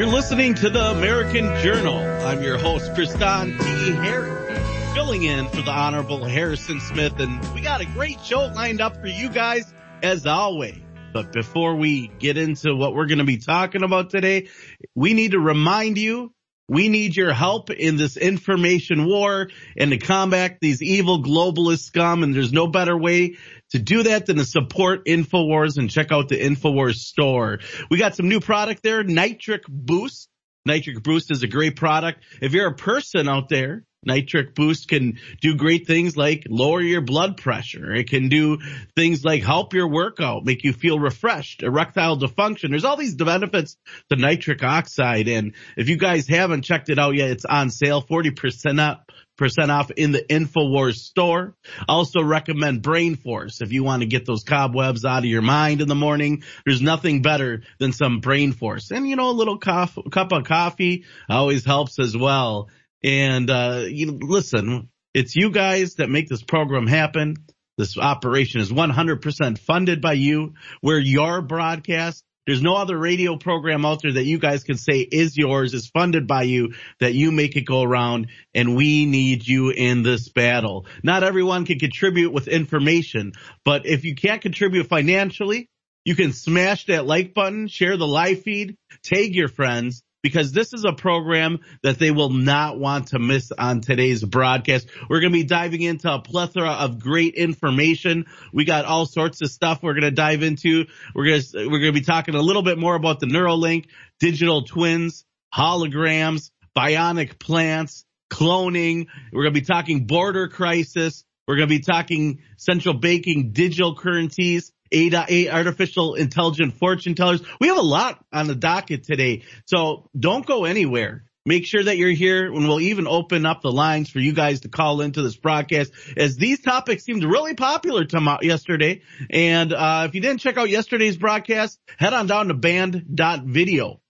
You're listening to the American Journal. I'm your host, Kristan T. Harris, filling in for the Honorable Harrison Smith, and we got a great show lined up for you guys as always. But before we get into what we're going to be talking about today, we need to remind you we need your help in this information war and to combat these evil globalist scum. And there's no better way to do that then to support InfoWars and check out the InfoWars store. We got some new product there, Nitric Boost. Nitric Boost is a great product. If you're a person out there Nitric Boost can do great things like lower your blood pressure. It can do things like help your workout, make you feel refreshed, erectile dysfunction. There's all these benefits to nitric oxide. And if you guys haven't checked it out yet, it's on sale 40% up. Percent off in the InfoWars store. Also recommend Brain Force if you want to get those cobwebs out of your mind in the morning. There's nothing better than some Brain Force. And you know, a little cup of coffee always helps as well. And, uh, you listen, it's you guys that make this program happen. This operation is 100% funded by you. We're your broadcast. There's no other radio program out there that you guys can say is yours, is funded by you, that you make it go around, and we need you in this battle. Not everyone can contribute with information, but if you can't contribute financially, you can smash that like button, share the live feed, tag your friends, because this is a program that they will not want to miss on today's broadcast. We're going to be diving into a plethora of great information. We got all sorts of stuff we're going to dive into. We're going to, we're going to be talking a little bit more about the Neuralink, digital twins, holograms, bionic plants, cloning. We're going to be talking border crisis. We're going to be talking central banking digital currencies. A artificial intelligent fortune tellers. We have a lot on the docket today. So don't go anywhere. Make sure that you're here and we'll even open up the lines for you guys to call into this broadcast as these topics seemed really popular to yesterday. And, uh, if you didn't check out yesterday's broadcast, head on down to banned.video.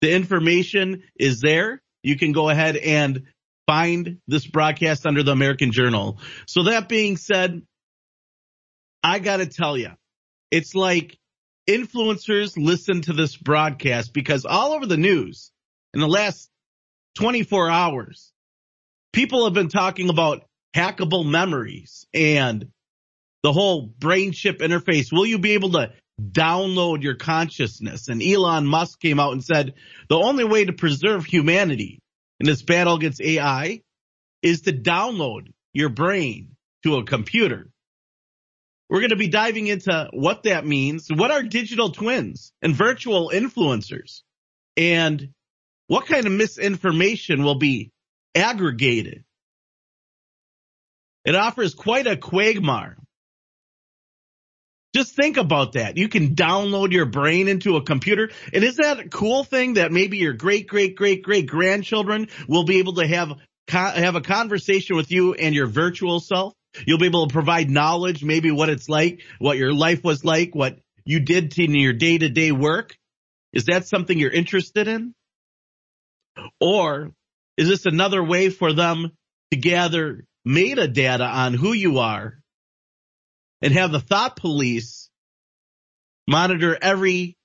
The information is there. You can go ahead and find this broadcast under the American Journal. So that being said, I gotta tell you, it's like influencers listen to this broadcast because all over the news in the last 24 hours, people have been talking about hackable memories and the whole brain chip interface. Will you be able to download your consciousness? And Elon Musk came out and said the only way to preserve humanity in this battle against AI is to download your brain to a computer. We're going to be diving into what that means, what are digital twins and virtual influencers, and what kind of misinformation will be aggregated. It offers quite a quagmire. Just think about that. You can download your brain into a computer. And is that a cool thing that maybe your great, great, great, great grandchildren will be able to have, have a conversation with you and your virtual self? You'll be able to provide knowledge, maybe what it's like, what your life was like, what you did in your day to day work. Is that something you're interested in? Or is this another way for them to gather metadata on who you are and have the thought police monitor every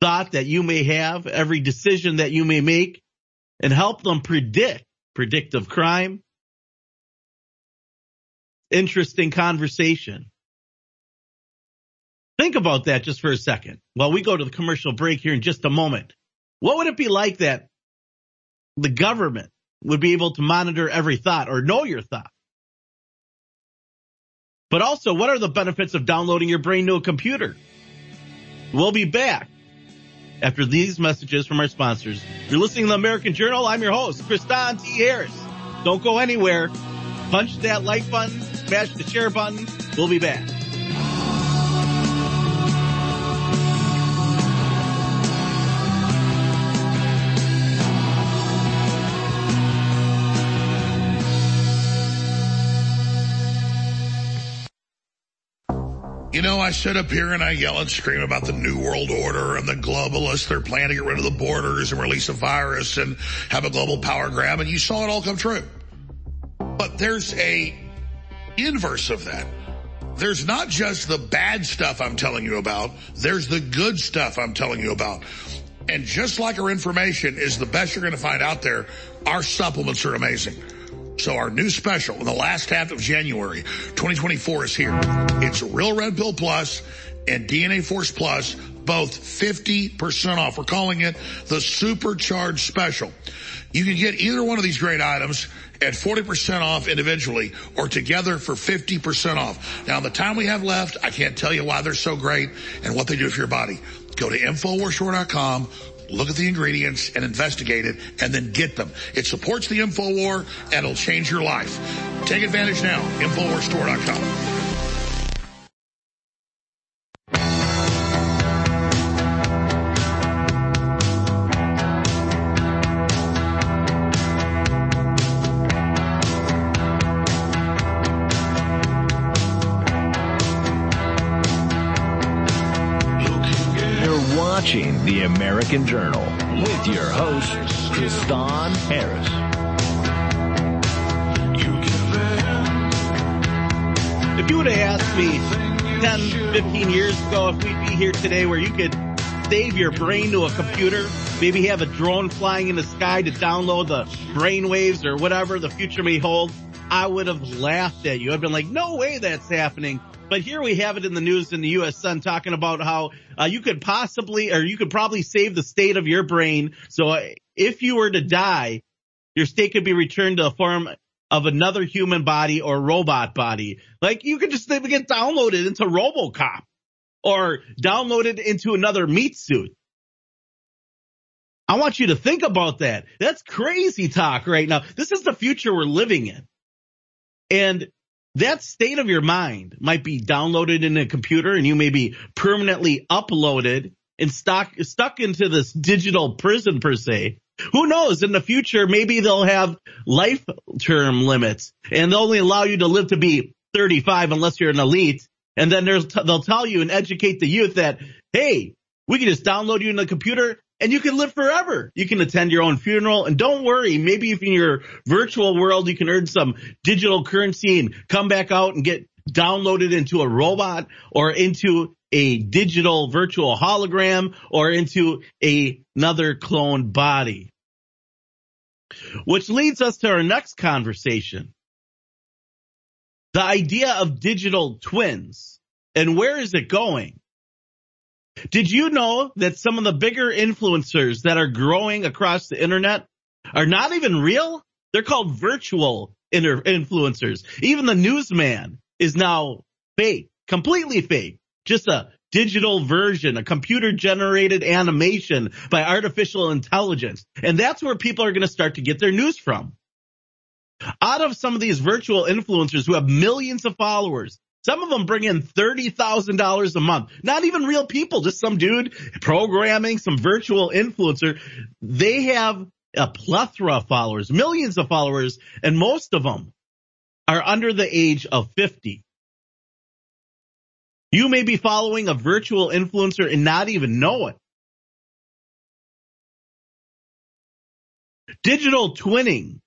thought that you may have, every decision that you may make and help them predict predictive crime, interesting conversation. Think about that just for a second while we go to the commercial break here in just a moment. What would it be like that the government would be able to monitor every thought or know your thought? But also, what are the benefits of downloading your brain to a computer? We'll be back after these messages from our sponsors. You're listening to the American Journal. I'm your host, Kristan T. Harris. Don't go anywhere. Punch that like button smash the share button. We'll be back. You know, I sit up here and I yell and scream about the New World Order and the globalists. They're planning to get rid of the borders and release a virus and have a global power grab. And you saw it all come true. But there's a inverse of that. There's not just the bad stuff I'm telling you about. There's the good stuff I'm telling you about. And just like our information is the best you're going to find out there, our supplements are amazing. So our new special in the last half of January 2024 is here. It's Real Red Pill Plus and DNA Force Plus, both 50% off. We're calling it the Supercharged Special. You can get either one of these great items at 40% off individually or together for 50% off. Now, the time we have left, I can't tell you why they're so great and what they do for your body. Go to InfoWarsStore.com, look at the ingredients and investigate it and then get them. It supports the InfoWar and it'll change your life. Take advantage now. InfoWarsStore.com. American Journal with your host, Kristan Harris. If you would have asked me 10, 15 years ago if we'd be here today where you could save your brain to a computer, maybe have a drone flying in the sky to download the brain waves or whatever the future may hold, I would have laughed at you. I've been like, no way that's happening. But here we have it in the news in the U.S. Sun talking about how uh, you could possibly, or you could probably save the state of your brain. So uh, if you were to die, your state could be returned to a form of another human body or robot body. Like you could just get downloaded into RoboCop or downloaded into another meat suit. I want you to think about that. That's crazy talk right now. This is the future we're living in. And that state of your mind might be downloaded in a computer and you may be permanently uploaded and stuck, stuck into this digital prison per se. Who knows? In the future, maybe they'll have life term limits and they'll only allow you to live to be 35 unless you're an elite. And then they'll tell you and educate the youth that, hey, we can just download you in the computer and you can live forever. You can attend your own funeral and don't worry. Maybe if in your virtual world, you can earn some digital currency and come back out and get downloaded into a robot or into a digital virtual hologram or into a, another cloned body. Which leads us to our next conversation. The idea of digital twins and where is it going? Did you know that some of the bigger influencers that are growing across the internet are not even real? They're called virtual inter- influencers. Even the newsman is now fake, completely fake. Just a digital version, a computer generated animation by artificial intelligence. And that's where people are going to start to get their news from. Out of some of these virtual influencers who have millions of followers, some of them bring in $30,000 a month. Not even real people, just some dude programming, some virtual influencer. They have a plethora of followers, millions of followers, and most of them are under the age of 50. You may be following a virtual influencer and not even know it. Digital twinning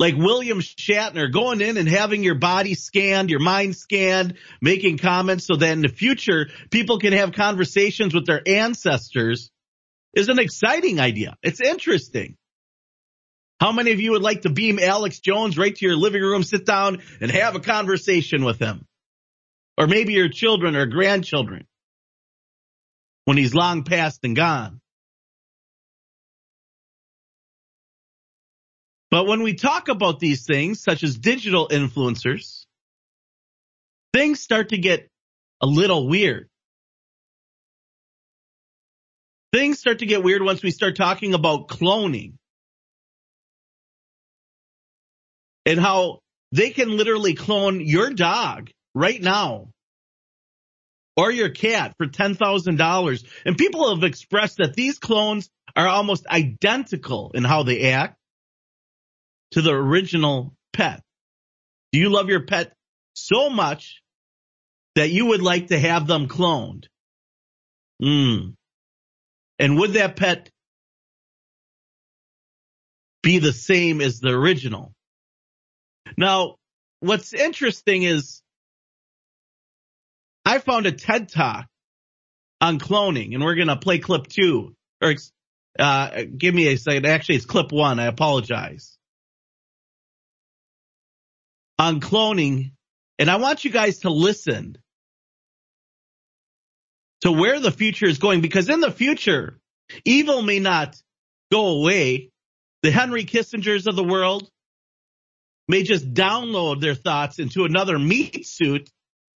like William Shatner going in and having your body scanned, your mind scanned, making comments so that in the future people can have conversations with their ancestors is an exciting idea. It's interesting. How many of you would like to beam Alex Jones right to your living room, sit down and have a conversation with him? Or maybe your children or grandchildren when he's long past and gone. But when we talk about these things, such as digital influencers, things start to get a little weird. Things start to get weird once we start talking about cloning and how they can literally clone your dog right now or your cat for $10,000. And people have expressed that these clones are almost identical in how they act to the original pet? Do you love your pet so much that you would like to have them cloned? Hmm. And would that pet be the same as the original? Now, what's interesting is I found a TED talk on cloning and we're going to play clip two or uh, give me a second. Actually, it's clip one. I apologize. On cloning, and I want you guys to listen to where the future is going because in the future, evil may not go away. The Henry Kissingers of the world may just download their thoughts into another meat suit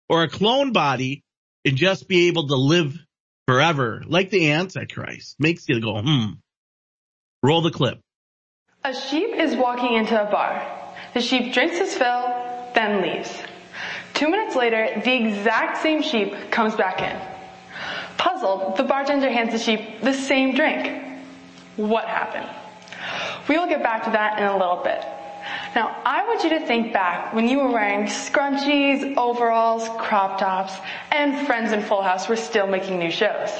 or a clone body and just be able to live forever, like the Antichrist. Makes you go, hmm. Roll the clip. A sheep is walking into a bar. The sheep drinks his fill, then leaves. Two minutes later, the exact same sheep comes back in. Puzzled, the bartender hands the sheep the same drink. What happened? We will get back to that in a little bit. Now, I want you to think back when you were wearing scrunchies, overalls, crop tops, and friends in Full House were still making new shows.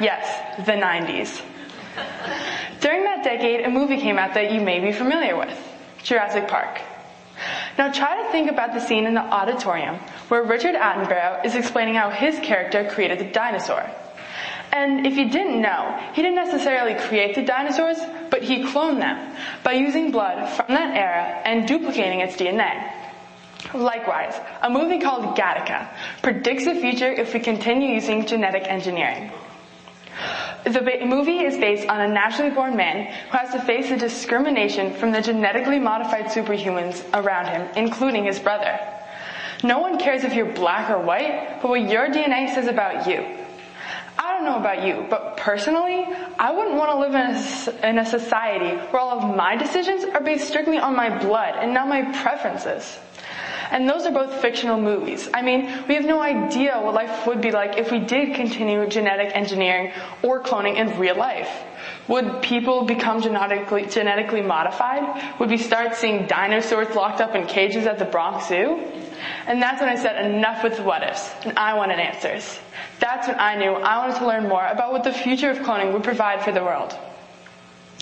Yes, the 90s. During that decade, a movie came out that you may be familiar with, Jurassic Park. Now try to think about the scene in the auditorium where Richard Attenborough is explaining how his character created the dinosaur. And if you didn't know, he didn't necessarily create the dinosaurs, but he cloned them by using blood from that era and duplicating its DNA. Likewise, a movie called Gattaca predicts the future if we continue using genetic engineering. The movie is based on a naturally born man who has to face the discrimination from the genetically modified superhumans around him, including his brother. No one cares if you're black or white, but what your DNA says about you. I don't know about you, but personally, I wouldn't want to live in a, in a society where all of my decisions are based strictly on my blood and not my preferences. And those are both fictional movies. I mean, we have no idea what life would be like if we did continue genetic engineering or cloning in real life. Would people become genetically, genetically modified? Would we start seeing dinosaurs locked up in cages at the Bronx Zoo? And that's when I said enough with the what ifs, and I wanted answers. That's when I knew I wanted to learn more about what the future of cloning would provide for the world.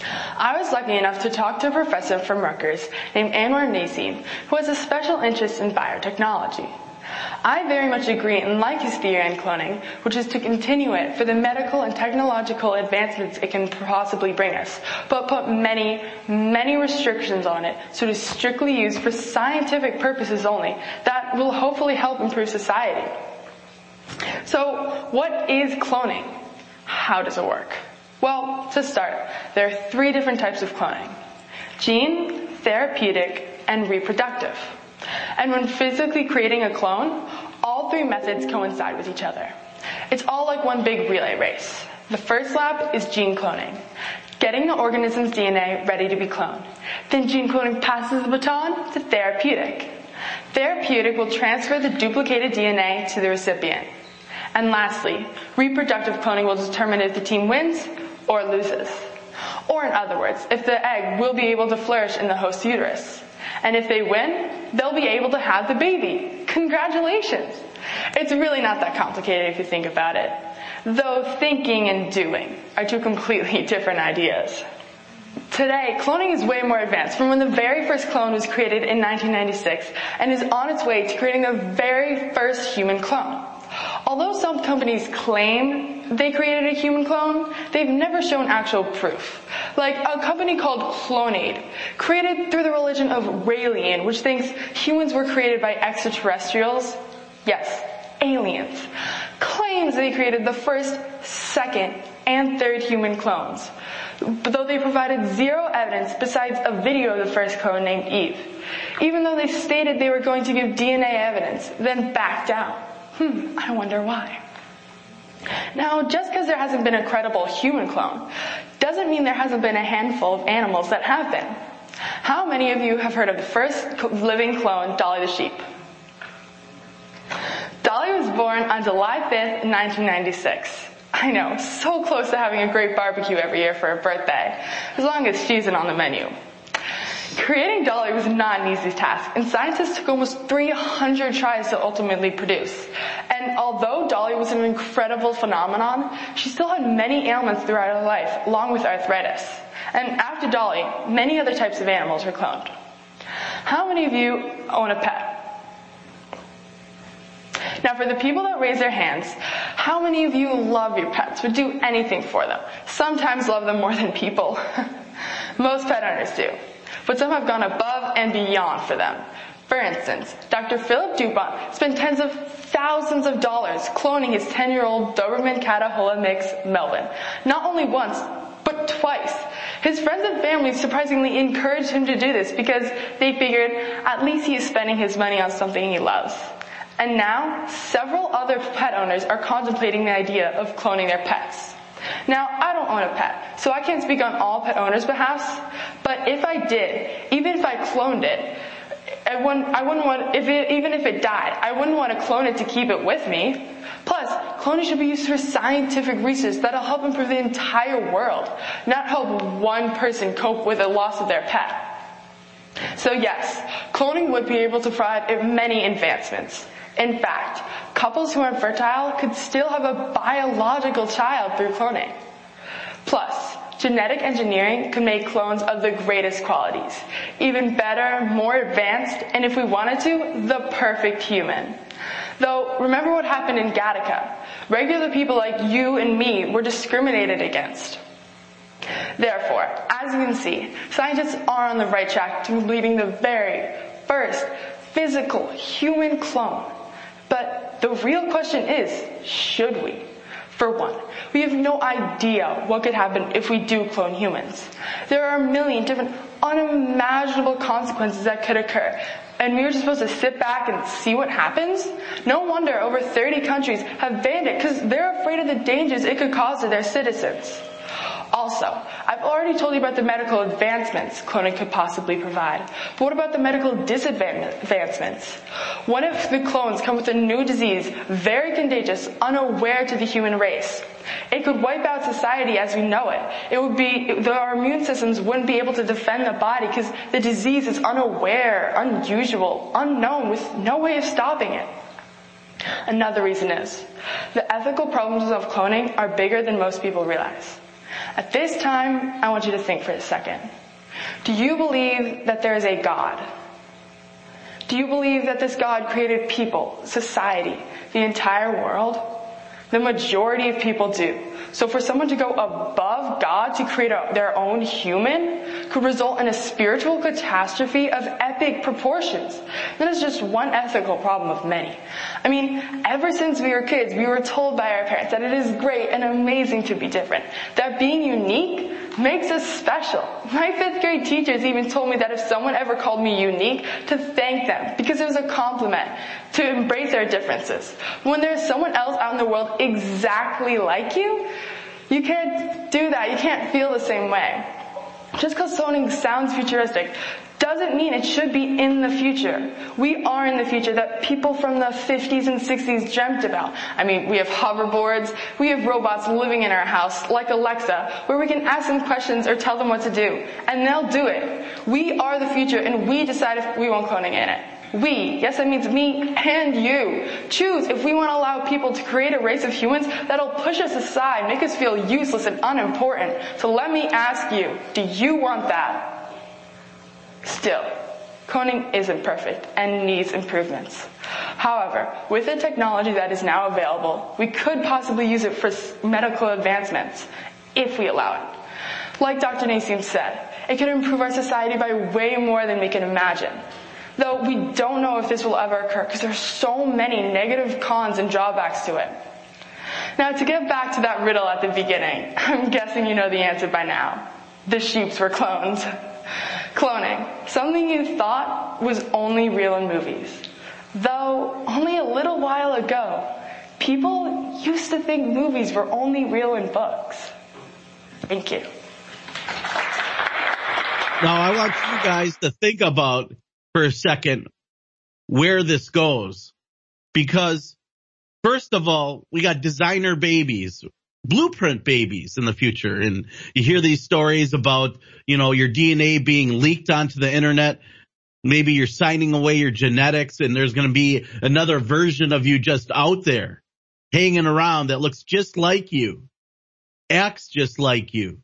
I was lucky enough to talk to a professor from Rutgers named Anwar Naseem, who has a special interest in biotechnology. I very much agree and like his theory on cloning, which is to continue it for the medical and technological advancements it can possibly bring us, but put many, many restrictions on it so it is strictly used for scientific purposes only that will hopefully help improve society. So, what is cloning? How does it work? Well, to start, there are three different types of cloning. Gene, therapeutic, and reproductive. And when physically creating a clone, all three methods coincide with each other. It's all like one big relay race. The first lap is gene cloning, getting the organism's DNA ready to be cloned. Then gene cloning passes the baton to therapeutic. Therapeutic will transfer the duplicated DNA to the recipient. And lastly, reproductive cloning will determine if the team wins or loses. Or in other words, if the egg will be able to flourish in the host uterus. And if they win, they'll be able to have the baby. Congratulations! It's really not that complicated if you think about it. Though thinking and doing are two completely different ideas. Today, cloning is way more advanced from when the very first clone was created in 1996 and is on its way to creating the very first human clone. Although some companies claim they created a human clone, they've never shown actual proof. Like a company called Clonaid, created through the religion of Raelian, which thinks humans were created by extraterrestrials. Yes, aliens. Claims they created the first, second, and third human clones. But Though they provided zero evidence besides a video of the first clone named Eve. Even though they stated they were going to give DNA evidence, then backed down. Hmm, I wonder why. Now, just because there hasn't been a credible human clone doesn't mean there hasn't been a handful of animals that have been. How many of you have heard of the first living clone, Dolly the sheep? Dolly was born on July 5th, 1996. I know, so close to having a great barbecue every year for her birthday, as long as she's in on the menu. Creating Dolly was not an easy task, and scientists took almost 300 tries to ultimately produce. And although Dolly was an incredible phenomenon, she still had many ailments throughout her life, along with arthritis. And after Dolly, many other types of animals were cloned. How many of you own a pet? Now for the people that raise their hands, How many of you love your pets, would do anything for them? Sometimes love them more than people. Most pet owners do. But some have gone above and beyond for them. For instance, Dr. Philip Dupont spent tens of thousands of dollars cloning his 10-year-old Doberman Catahoula mix, Melvin. Not only once, but twice. His friends and family surprisingly encouraged him to do this because they figured at least he is spending his money on something he loves. And now, several other pet owners are contemplating the idea of cloning their pets. Now, I don't own a pet, so I can't speak on all pet owners' behalf, but if I did, even if I cloned it, I wouldn't, I wouldn't want, if it, even if it died, I wouldn't want to clone it to keep it with me. Plus, cloning should be used for scientific research that'll help improve the entire world, not help one person cope with the loss of their pet. So yes, cloning would be able to provide many advancements. In fact, couples who are infertile could still have a biological child through cloning. Plus, genetic engineering could make clones of the greatest qualities. Even better, more advanced, and if we wanted to, the perfect human. Though, remember what happened in Gattaca. Regular people like you and me were discriminated against. Therefore, as you can see, scientists are on the right track to completing the very first physical human clone but the real question is, should we? For one, we have no idea what could happen if we do clone humans. There are a million different unimaginable consequences that could occur. And we were just supposed to sit back and see what happens? No wonder over 30 countries have banned it because they're afraid of the dangers it could cause to their citizens. Also, I've already told you about the medical advancements cloning could possibly provide. But what about the medical disadvancements? What if the clones come with a new disease, very contagious, unaware to the human race? It could wipe out society as we know it. It would be, our immune systems wouldn't be able to defend the body because the disease is unaware, unusual, unknown with no way of stopping it. Another reason is, the ethical problems of cloning are bigger than most people realize. At this time, I want you to think for a second. Do you believe that there is a God? Do you believe that this God created people, society, the entire world? The majority of people do. So for someone to go above God to create a, their own human could result in a spiritual catastrophe of epic proportions. That is just one ethical problem of many. I mean, ever since we were kids, we were told by our parents that it is great and amazing to be different. That being unique makes us special. My fifth grade teachers even told me that if someone ever called me unique, to thank them because it was a compliment to embrace our differences. When there's someone else out in the world exactly like you, you can't do that. You can't feel the same way. Just because something sounds futuristic doesn't mean it should be in the future. We are in the future that people from the 50s and 60s dreamt about. I mean, we have hoverboards, we have robots living in our house, like Alexa, where we can ask them questions or tell them what to do, and they'll do it. We are the future, and we decide if we want cloning in it. We, yes, that means me and you, choose if we want to allow people to create a race of humans that'll push us aside, make us feel useless and unimportant. So let me ask you, do you want that? Still, cloning isn't perfect and needs improvements. However, with the technology that is now available, we could possibly use it for medical advancements if we allow it. Like Dr. Naseem said, it could improve our society by way more than we can imagine. Though we don't know if this will ever occur because there's so many negative cons and drawbacks to it. Now to get back to that riddle at the beginning, I'm guessing you know the answer by now. The sheeps were clones. Cloning. Something you thought was only real in movies. Though only a little while ago, people used to think movies were only real in books. Thank you. Now I want you guys to think about for a second where this goes. Because first of all, we got designer babies, blueprint babies in the future. And you hear these stories about, you know, your DNA being leaked onto the internet. Maybe you're signing away your genetics and there's going to be another version of you just out there hanging around that looks just like you, acts just like you.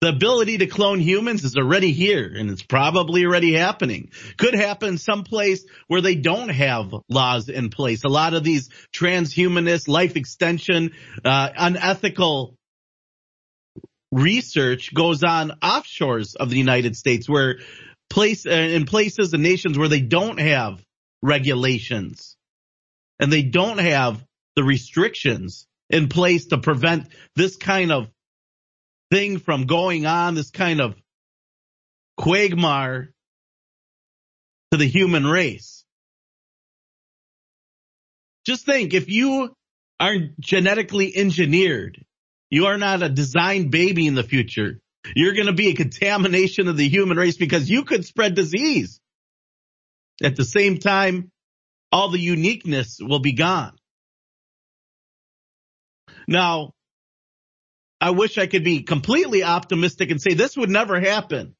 The ability to clone humans is already here and it's probably already happening. Could happen someplace where they don't have laws in place. A lot of these transhumanist life extension, uh, unethical research goes on offshores of the United States where place, uh, in places and nations where they don't have regulations and they don't have the restrictions in place to prevent this kind of thing from going on, this kind of quagmire to the human race. Just think, if you aren't genetically engineered, you are not a designed baby in the future. You're going to be a contamination of the human race because you could spread disease. At the same time, all the uniqueness will be gone. Now, I wish I could be completely optimistic and say this would never happen.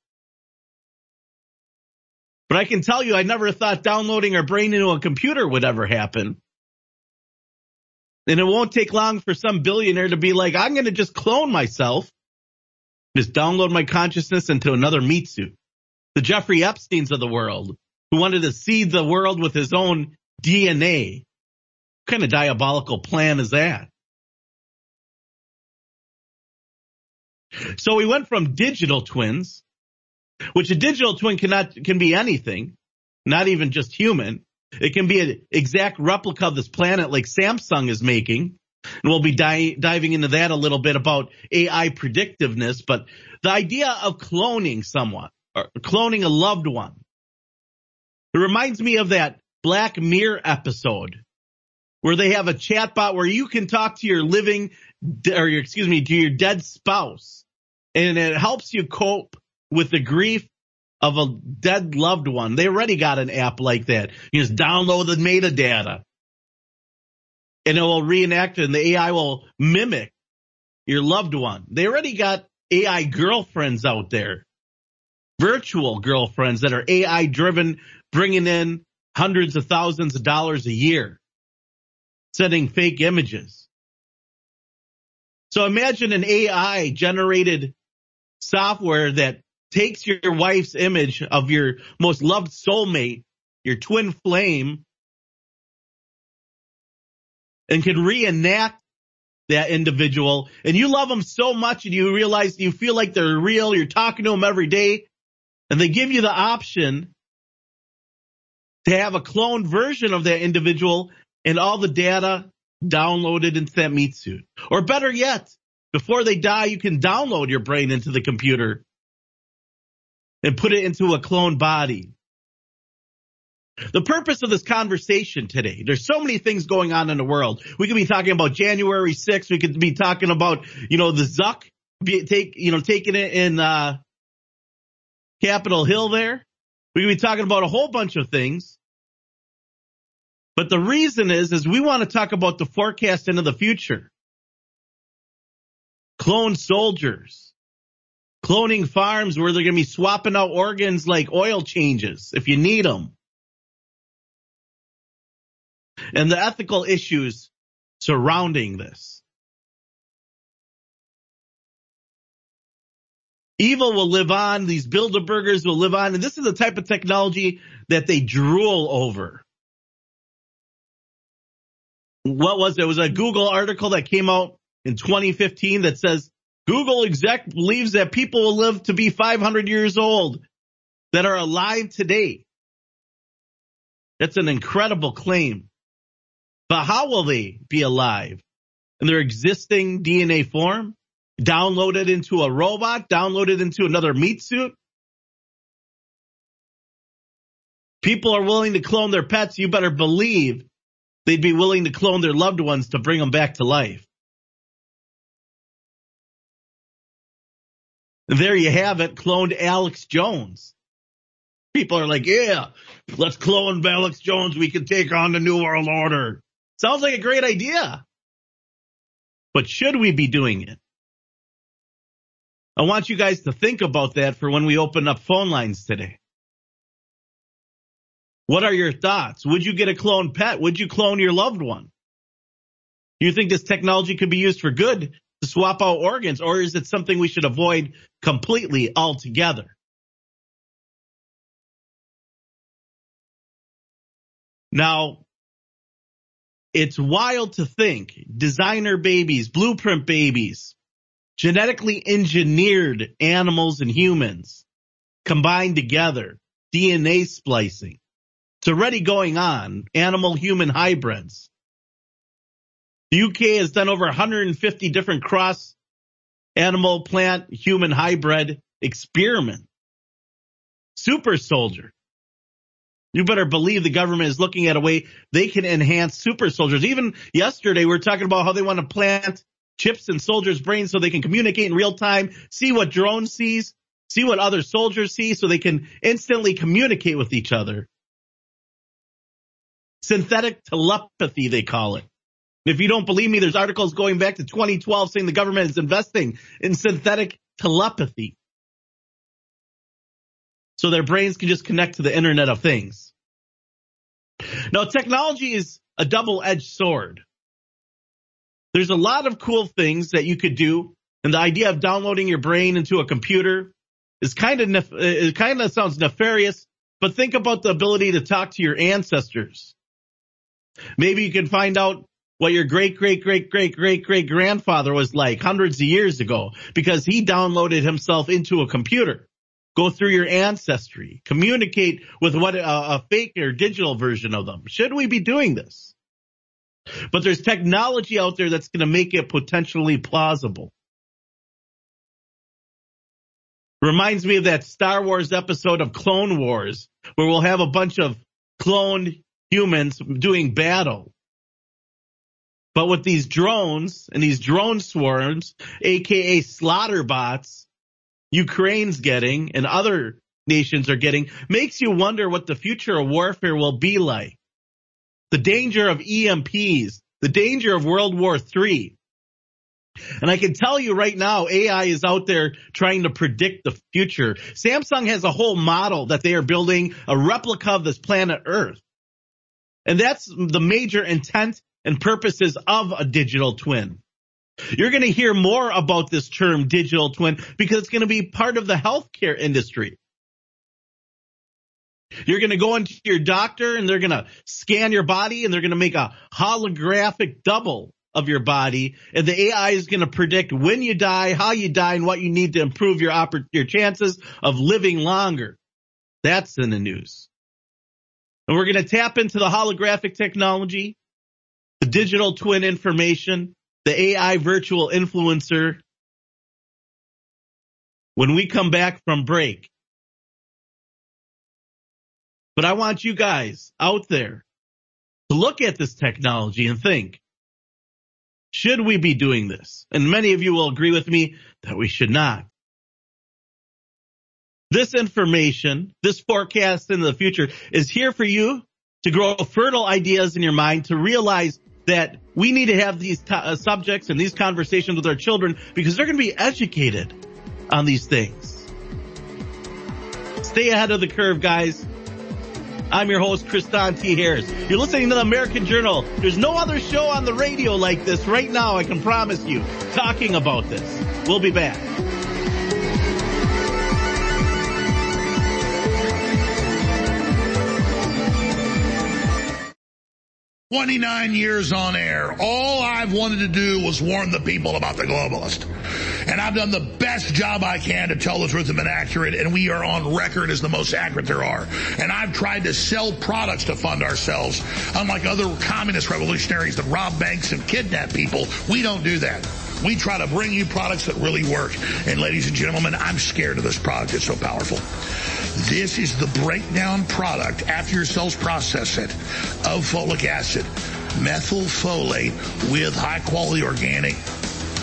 But I can tell you, I never thought downloading our brain into a computer would ever happen. And it won't take long for some billionaire to be like, I'm going to just clone myself, just download my consciousness into another meat suit. The Jeffrey Epsteins of the world who wanted to seed the world with his own DNA. What kind of diabolical plan is that? So we went from digital twins, which a digital twin cannot, can be anything, not even just human. It can be an exact replica of this planet like Samsung is making. And we'll be di- diving into that a little bit about AI predictiveness, but the idea of cloning someone or cloning a loved one. It reminds me of that Black Mirror episode where they have a chatbot where you can talk to your living or your, excuse me, to your dead spouse and it helps you cope with the grief of a dead loved one. They already got an app like that. You just download the metadata and it will reenact it and the AI will mimic your loved one. They already got AI girlfriends out there, virtual girlfriends that are AI driven, bringing in hundreds of thousands of dollars a year, sending fake images. So imagine an AI generated software that takes your wife's image of your most loved soulmate, your twin flame, and can reenact that individual. And you love them so much and you realize you feel like they're real. You're talking to them every day and they give you the option to have a cloned version of that individual and all the data downloaded into that meat suit. Or better yet, before they die, you can download your brain into the computer and put it into a cloned body. The purpose of this conversation today, there's so many things going on in the world. We could be talking about January 6th. We could be talking about, you know, the Zuck be, take, you know, taking it in, uh, Capitol Hill there. We could be talking about a whole bunch of things. But the reason is, is we want to talk about the forecast into the future. Clone soldiers. Cloning farms where they're going to be swapping out organs like oil changes if you need them. And the ethical issues surrounding this. Evil will live on. These Bilderbergers will live on. And this is the type of technology that they drool over. What was it? It was a Google article that came out in 2015 that says Google exec believes that people will live to be 500 years old that are alive today. That's an incredible claim. But how will they be alive? In their existing DNA form? Downloaded into a robot? Downloaded into another meat suit? People are willing to clone their pets. You better believe they'd be willing to clone their loved ones to bring them back to life. There you have it, cloned Alex Jones. People are like, yeah, let's clone Alex Jones. We can take on the New World Order. Sounds like a great idea. But should we be doing it? I want you guys to think about that for when we open up phone lines today. What are your thoughts? Would you get a clone pet? Would you clone your loved one? Do you think this technology could be used for good? To swap out organs, or is it something we should avoid completely altogether? Now, it's wild to think designer babies, blueprint babies, genetically engineered animals and humans combined together, DNA splicing. It's already going on, animal human hybrids. The UK has done over 150 different cross animal plant human hybrid experiment. Super soldier. You better believe the government is looking at a way they can enhance super soldiers. Even yesterday, we were talking about how they want to plant chips in soldiers' brains so they can communicate in real time, see what drone sees, see what other soldiers see so they can instantly communicate with each other. Synthetic telepathy, they call it. If you don't believe me, there's articles going back to 2012 saying the government is investing in synthetic telepathy. So their brains can just connect to the internet of things. Now technology is a double-edged sword. There's a lot of cool things that you could do. And the idea of downloading your brain into a computer is kind of, nef- uh, it kind of sounds nefarious, but think about the ability to talk to your ancestors. Maybe you can find out what your great, great, great, great, great, great grandfather was like hundreds of years ago because he downloaded himself into a computer. Go through your ancestry, communicate with what a, a fake or digital version of them. Should we be doing this? But there's technology out there that's going to make it potentially plausible. Reminds me of that Star Wars episode of Clone Wars where we'll have a bunch of cloned humans doing battle but with these drones and these drone swarms, aka slaughter bots, Ukraine's getting and other nations are getting, makes you wonder what the future of warfare will be like. The danger of EMPs, the danger of World War III. And I can tell you right now, AI is out there trying to predict the future. Samsung has a whole model that they are building a replica of this planet Earth. And that's the major intent and purposes of a digital twin. You're going to hear more about this term digital twin because it's going to be part of the healthcare industry. You're going to go into your doctor and they're going to scan your body and they're going to make a holographic double of your body. And the AI is going to predict when you die, how you die, and what you need to improve your your chances of living longer. That's in the news. And we're going to tap into the holographic technology the digital twin information, the AI virtual influencer. When we come back from break. But I want you guys out there to look at this technology and think, should we be doing this? And many of you will agree with me that we should not. This information, this forecast into the future is here for you to grow fertile ideas in your mind, to realize that we need to have these t- uh, subjects and these conversations with our children because they're going to be educated on these things. Stay ahead of the curve, guys. I'm your host, Kristan T. Harris. You're listening to the American Journal. There's no other show on the radio like this right now, I can promise you, talking about this. We'll be back. 29 years on air. All I've wanted to do was warn the people about the globalist. And I've done the best job I can to tell the truth and been accurate, and we are on record as the most accurate there are. And I've tried to sell products to fund ourselves. Unlike other communist revolutionaries that rob banks and kidnap people, we don't do that. We try to bring you products that really work. And ladies and gentlemen, I'm scared of this product. It's so powerful. This is the breakdown product after your cells process it of folic acid, methylfolate with high quality organic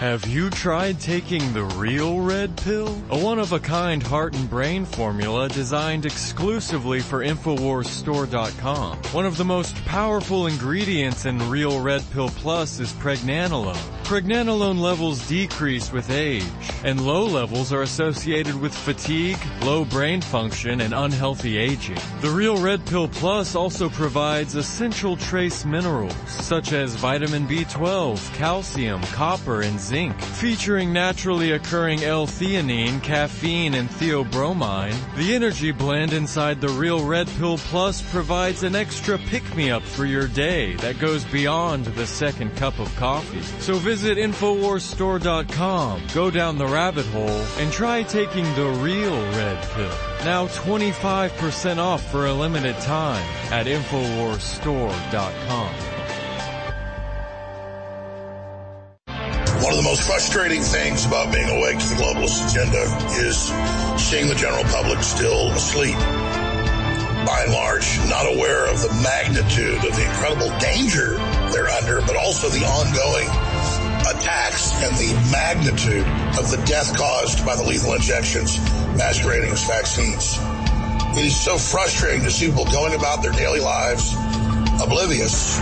Have you tried taking the real red pill? A one-of-a-kind heart and brain formula designed exclusively for InfoWarsStore.com. One of the most powerful ingredients in Real Red Pill Plus is pregnenolone. Pregnenolone levels decrease with age, and low levels are associated with fatigue, low brain function, and unhealthy aging. The Real Red Pill Plus also provides essential trace minerals such as vitamin B12, calcium, copper, and zinc, featuring naturally occurring L-theanine, caffeine, and theobromine. The energy blend inside the Real Red Pill Plus provides an extra pick-me-up for your day that goes beyond the second cup of coffee. So visit InfoWarsStore.com, go down the rabbit hole, and try taking the real red pill. Now 25% off for a limited time at InfoWarsStore.com. One of the most frustrating things about being awake to the globalist agenda is seeing the general public still asleep. By and large, not aware of the magnitude of the incredible danger they're under, but also the ongoing attacks and the magnitude of the death caused by the lethal injections masquerading as vaccines. It is so frustrating to see people going about their daily lives oblivious.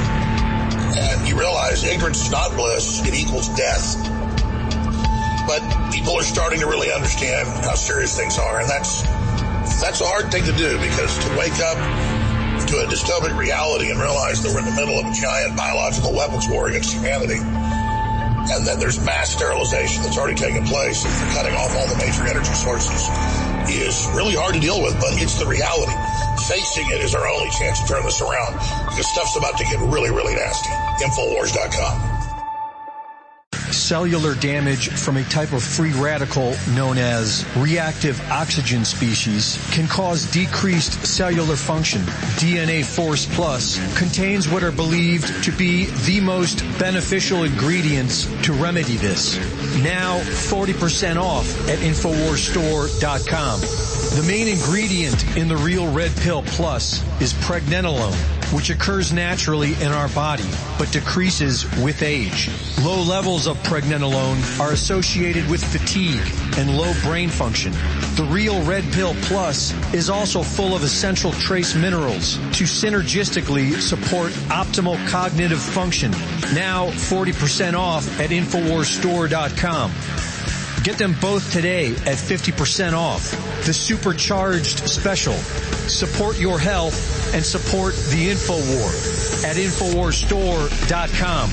And you realize ignorance is not bliss, it equals death. But people are starting to really understand how serious things are, and that's that's a hard thing to do because to wake up to a dystopic reality and realize that we're in the middle of a giant biological weapons war against humanity and then there's mass sterilization that's already taken place and they're cutting off all the major energy sources is really hard to deal with, but it's the reality. Facing it is our only chance to turn this around because stuff's about to get really, really nasty. Infowars.com cellular damage from a type of free radical known as reactive oxygen species can cause decreased cellular function. DNA Force Plus contains what are believed to be the most beneficial ingredients to remedy this. Now 40% off at InfoWarsStore.com. The main ingredient in the Real Red Pill Plus is pregnenolone, which occurs naturally in our body, but decreases with age. Low levels of pregnenolone are associated with fatigue and low brain function. The Real Red Pill Plus is also full of essential trace minerals to synergistically support optimal cognitive function. Now 40% off at InfoWarsStore.com. Get them both today at 50% off. The supercharged special. Support your health and support the InfoWar at InfoWarsStore.com.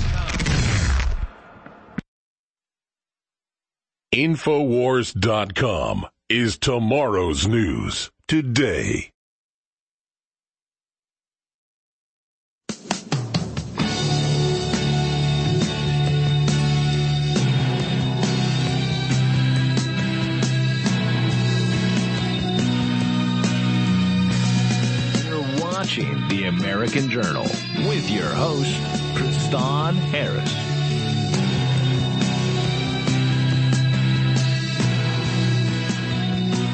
Infowars.com is tomorrow's news today. Watching The American Journal with your host, Kristan Harris.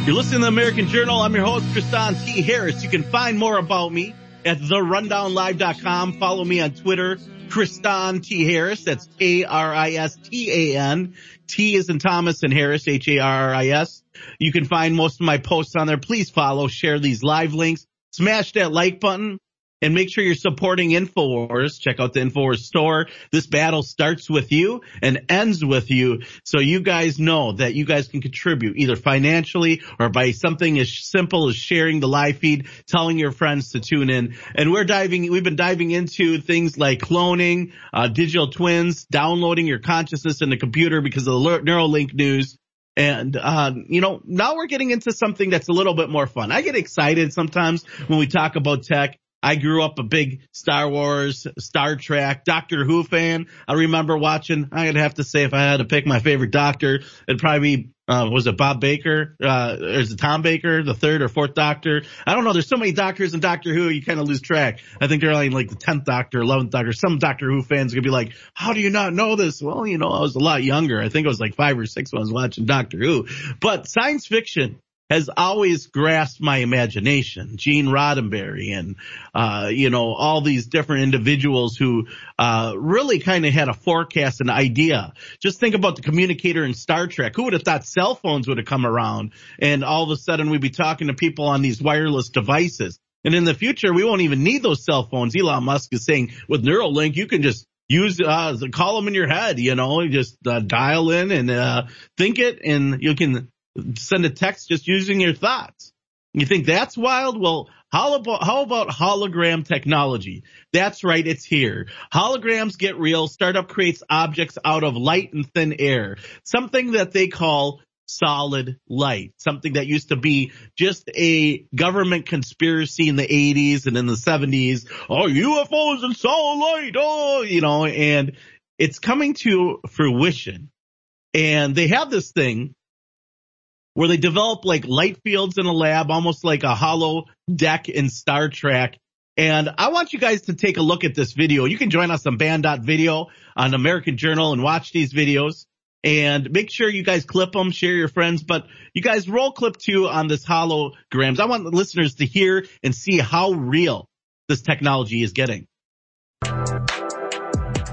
You're listening to the American Journal. I'm your host, Kristan T. Harris. You can find more about me at therundownlive.com. Follow me on Twitter, Kristan T. Harris. That's K-R-I-S-T-A-N. T is in Thomas and Harris, H-A-R-R-I-S. You can find most of my posts on there. Please follow, share these live links, smash that like button. And make sure you're supporting InfoWars. Check out the InfoWars store. This battle starts with you and ends with you. So you guys know that you guys can contribute either financially or by something as simple as sharing the live feed, telling your friends to tune in. And we're diving, we've been diving into things like cloning, uh, digital twins, downloading your consciousness in the computer because of the Neuralink news. And, uh, you know, now we're getting into something that's a little bit more fun. I get excited sometimes when we talk about tech. I grew up a big Star Wars, Star Trek, Doctor Who fan. I remember watching, I'd have to say if I had to pick my favorite doctor, it'd probably be, uh, was it Bob Baker? Uh, or is it Tom Baker, the third or fourth doctor? I don't know. There's so many doctors in Doctor Who, you kind of lose track. I think they're only like the 10th doctor, 11th doctor. Some Doctor Who fans gonna be like, how do you not know this? Well, you know, I was a lot younger. I think I was like five or six when I was watching Doctor Who, but science fiction has always grasped my imagination. Gene Roddenberry and, uh, you know, all these different individuals who, uh, really kind of had a forecast, an idea. Just think about the communicator in Star Trek. Who would have thought cell phones would have come around and all of a sudden we'd be talking to people on these wireless devices? And in the future, we won't even need those cell phones. Elon Musk is saying with Neuralink, you can just use, uh, call them in your head, you know, just uh, dial in and, uh, think it and you can send a text just using your thoughts. You think that's wild? Well, how about, how about hologram technology? That's right. It's here. Holograms get real. Startup creates objects out of light and thin air. Something that they call solid light, something that used to be just a government conspiracy in the 80s and in the 70s. Oh, UFOs and solid light. Oh, you know, and it's coming to fruition. And they have this thing where they develop like light fields in a lab, almost like a hollow deck in Star Trek. And I want you guys to take a look at this video. You can join us on banned.video on American Journal and watch these videos and make sure you guys clip them, share your friends, but you guys roll clip two on this holograms. I want the listeners to hear and see how real this technology is getting.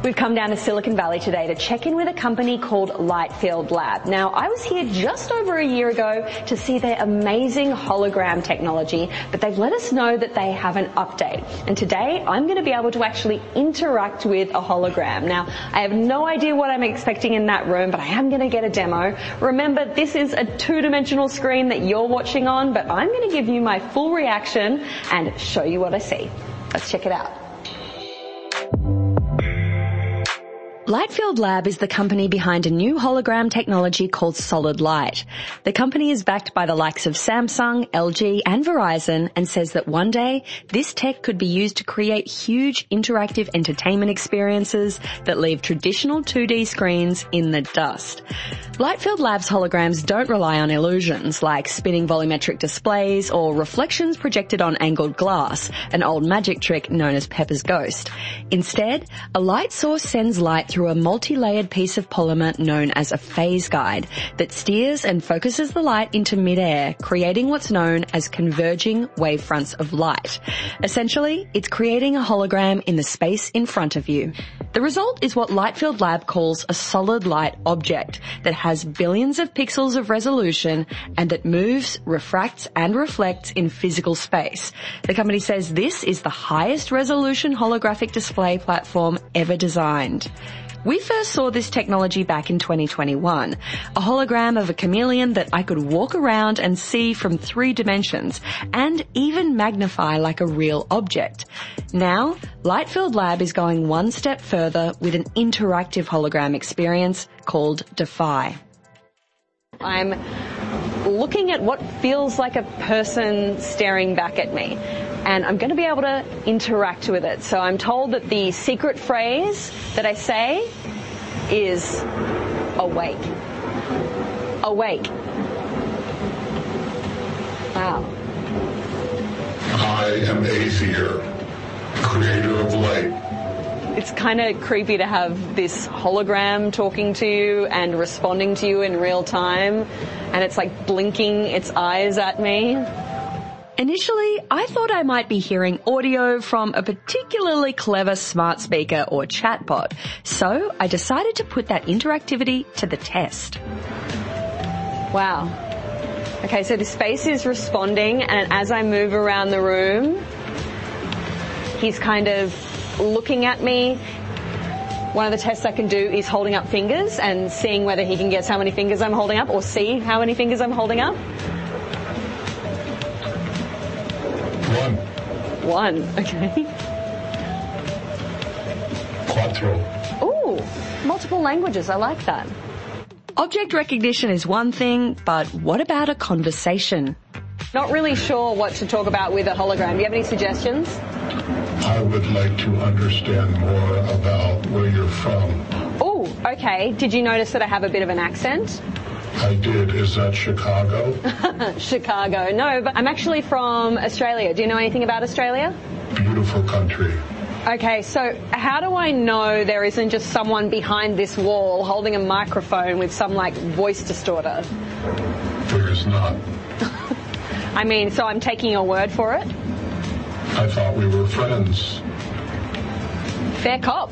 We've come down to Silicon Valley today to check in with a company called Lightfield Lab. Now, I was here just over a year ago to see their amazing hologram technology, but they've let us know that they have an update. And today, I'm going to be able to actually interact with a hologram. Now, I have no idea what I'm expecting in that room, but I am going to get a demo. Remember, this is a two-dimensional screen that you're watching on, but I'm going to give you my full reaction and show you what I see. Let's check it out. Lightfield Lab is the company behind a new hologram technology called Solid Light. The company is backed by the likes of Samsung, LG and Verizon and says that one day this tech could be used to create huge interactive entertainment experiences that leave traditional 2D screens in the dust. Lightfield Lab's holograms don't rely on illusions like spinning volumetric displays or reflections projected on angled glass, an old magic trick known as Pepper's Ghost. Instead, a light source sends light through through a multi-layered piece of polymer known as a phase guide that steers and focuses the light into midair, creating what's known as converging wavefronts of light. Essentially, it's creating a hologram in the space in front of you. The result is what Lightfield Lab calls a solid light object that has billions of pixels of resolution and that moves, refracts and reflects in physical space. The company says this is the highest resolution holographic display platform ever designed. We first saw this technology back in 2021, a hologram of a chameleon that I could walk around and see from three dimensions and even magnify like a real object. Now, Lightfield Lab is going one step further with an interactive hologram experience called Defy. I'm looking at what feels like a person staring back at me and I'm going to be able to interact with it. So I'm told that the secret phrase that I say is awake. Awake. Wow. I am Aether, creator of light. It's kind of creepy to have this hologram talking to you and responding to you in real time, and it's like blinking its eyes at me. Initially, I thought I might be hearing audio from a particularly clever smart speaker or chatbot, so I decided to put that interactivity to the test. Wow. Okay, so the space is responding and as I move around the room, he's kind of looking at me. One of the tests I can do is holding up fingers and seeing whether he can guess how many fingers I'm holding up or see how many fingers I'm holding up. One. One, okay. Quattro. Ooh, multiple languages. I like that. Object recognition is one thing, but what about a conversation? Not really sure what to talk about with a hologram. Do you have any suggestions? I would like to understand more about where you're from. Oh, okay. Did you notice that I have a bit of an accent? I did. Is that Chicago? Chicago. No, but I'm actually from Australia. Do you know anything about Australia? Beautiful country. Okay, so how do I know there isn't just someone behind this wall holding a microphone with some like voice distorter? There is not. I mean, so I'm taking your word for it? I thought we were friends. Fair cop.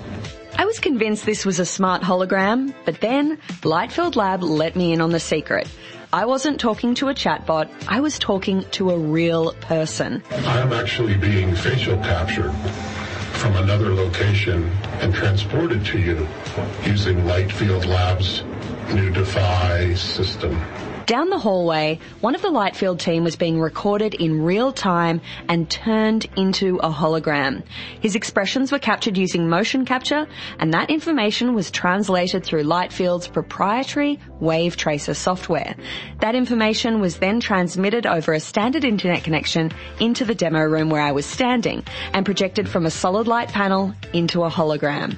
I was convinced this was a smart hologram, but then Lightfield Lab let me in on the secret. I wasn't talking to a chatbot, I was talking to a real person. I am actually being facial captured from another location and transported to you using Lightfield Labs' new Defy system. Down the hallway, one of the Lightfield team was being recorded in real time and turned into a hologram. His expressions were captured using motion capture and that information was translated through Lightfield's proprietary Wave Tracer software. That information was then transmitted over a standard internet connection into the demo room where I was standing and projected from a solid light panel into a hologram.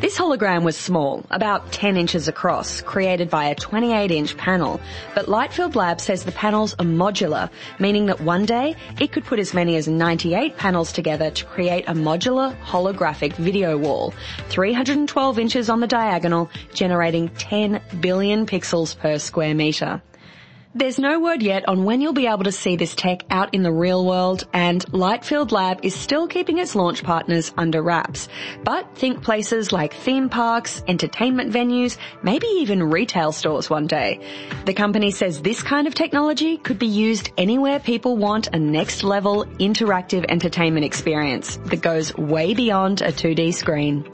This hologram was small, about 10 inches across, created by a 28 inch panel, but Lightfield Lab says the panels are modular, meaning that one day it could put as many as 98 panels together to create a modular holographic video wall, 312 inches on the diagonal, generating 10 billion pixels per square meter. There's no word yet on when you'll be able to see this tech out in the real world and Lightfield Lab is still keeping its launch partners under wraps. But think places like theme parks, entertainment venues, maybe even retail stores one day. The company says this kind of technology could be used anywhere people want a next level interactive entertainment experience that goes way beyond a 2D screen.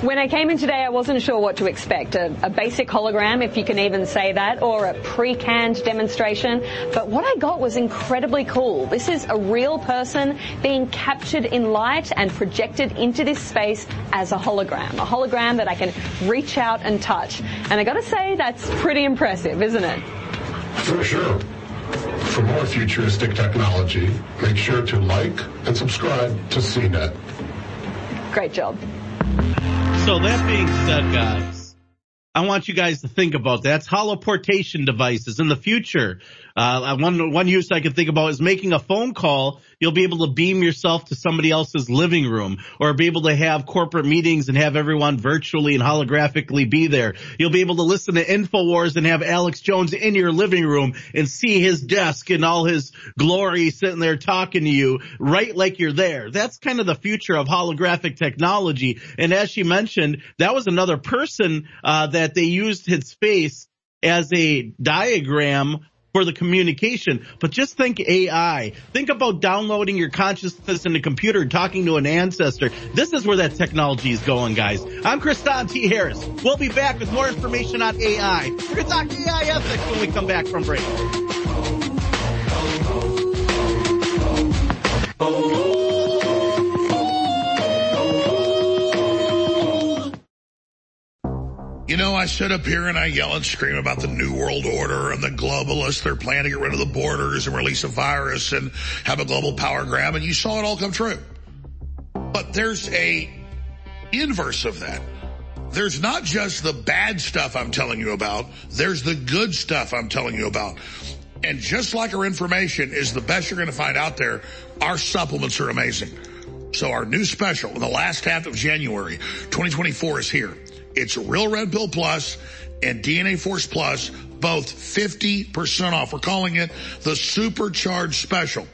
When I came in today, I wasn't sure what to expect. A, a, basic hologram, if you can even say that, or a pre-canned demonstration. But what I got was incredibly cool. This is a real person being captured in light and projected into this space as a hologram. A hologram that I can reach out and touch. And I gotta say, that's pretty impressive, isn't it? For sure. For more futuristic technology, make sure to like and subscribe to CNET. Great job. So that being said, guys, I want you guys to think about that. That's holoportation devices in the future. Uh, one, one use I can think about is making a phone call. You'll be able to beam yourself to somebody else's living room or be able to have corporate meetings and have everyone virtually and holographically be there. You'll be able to listen to InfoWars and have Alex Jones in your living room and see his desk and all his glory sitting there talking to you right like you're there. That's kind of the future of holographic technology. And as she mentioned, that was another person, uh, that they used his face as a diagram for the communication. But just think AI. Think about downloading your consciousness in a computer and talking to an ancestor. This is where that technology is going, guys. I'm Kristan T. Harris. We'll be back with more information on AI. We're going to talk AI ethics when we come back from break. You know, I sit up here and I yell and scream about the New World Order and the globalists. They're planning to get rid of the borders and release a virus and have a global power grab, and you saw it all come true. But there's a inverse of that. There's not just the bad stuff I'm telling you about, there's the good stuff I'm telling you about. And just like our information is the best you're going to find out there, our supplements are amazing. So our new special in the last half of January 2024 is here. It's Real Red Pill Plus and DNA Force Plus, both 50% off. We're calling it the Supercharged Special.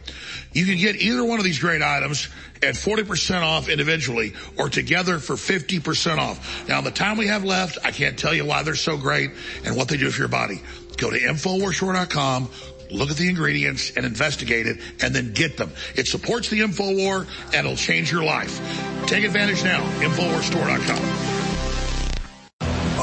You can get either one of these great items at 40% off individually or together for 50% off. Now, the time we have left, I can't tell you why they're so great and what they do for your body. Go to InfoWarsStore.com, look at the ingredients and investigate it and then get them. It supports the InfoWar and it'll change your life. Take advantage now. InfoWarsStore.com.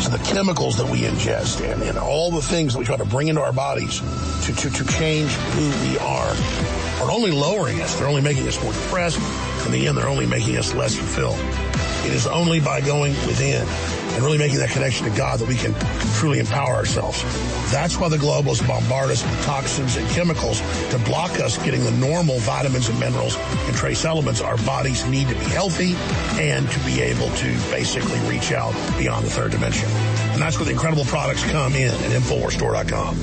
So the chemicals that we ingest and, and all the things that we try to bring into our bodies to, to, to change who we are are only lowering us. They're only making us more depressed. In the end, they're only making us less fulfilled. It is only by going within and really making that connection to God that we can truly empower ourselves. That's why the globalists bombard us with toxins and chemicals to block us getting the normal vitamins and minerals and trace elements our bodies need to be healthy and to be able to basically reach out beyond the third dimension. And that's where the incredible products come in at InfoWarsStore.com.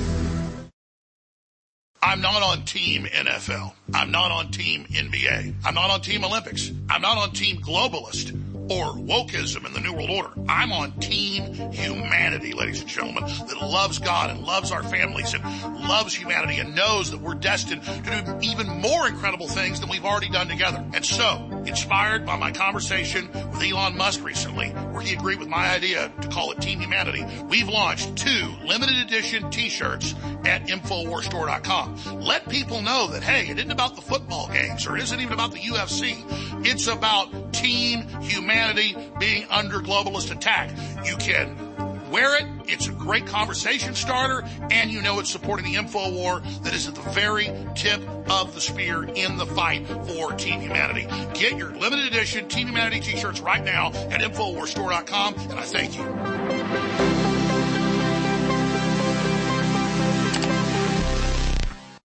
I'm not on team NFL. I'm not on team NBA. I'm not on team Olympics. I'm not on team globalist or wokeism in the New World Order. I'm on team humanity, ladies and gentlemen, that loves God and loves our families and loves humanity and knows that we're destined to do even more incredible things than we've already done together. And so, inspired by my conversation with Elon Musk recently, where he agreed with my idea to call it Team Humanity, we've launched two limited edition t-shirts at InfoWarsStore.com. Let people know that, hey, it isn't about the football games or it isn't even about the UFC. It's about team humanity being under globalist attack. You can wear it. It's a great conversation starter and you know it's supporting the info war that is at the very tip of the spear in the fight for Team Humanity. Get your limited edition Team Humanity t-shirts right now at InfoWarsStore.com and I thank you.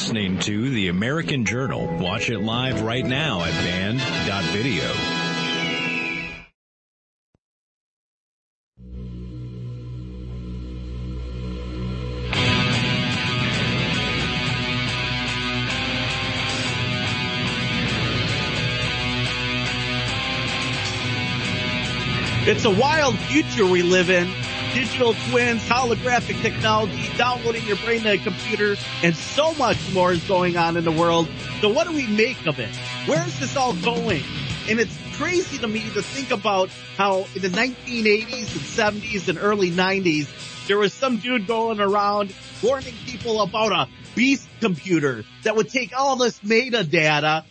Listening to The American Journal. Watch it live right now at banned.video. It's a wild future we live in. Digital twins, holographic technology, downloading your brain to a computer, and so much more is going on in the world. So what do we make of it? Where is this all going? And it's crazy to me to think about how in the 1980s and 70s and early 90s, there was some dude going around warning people about a beast computer that would take all this metadata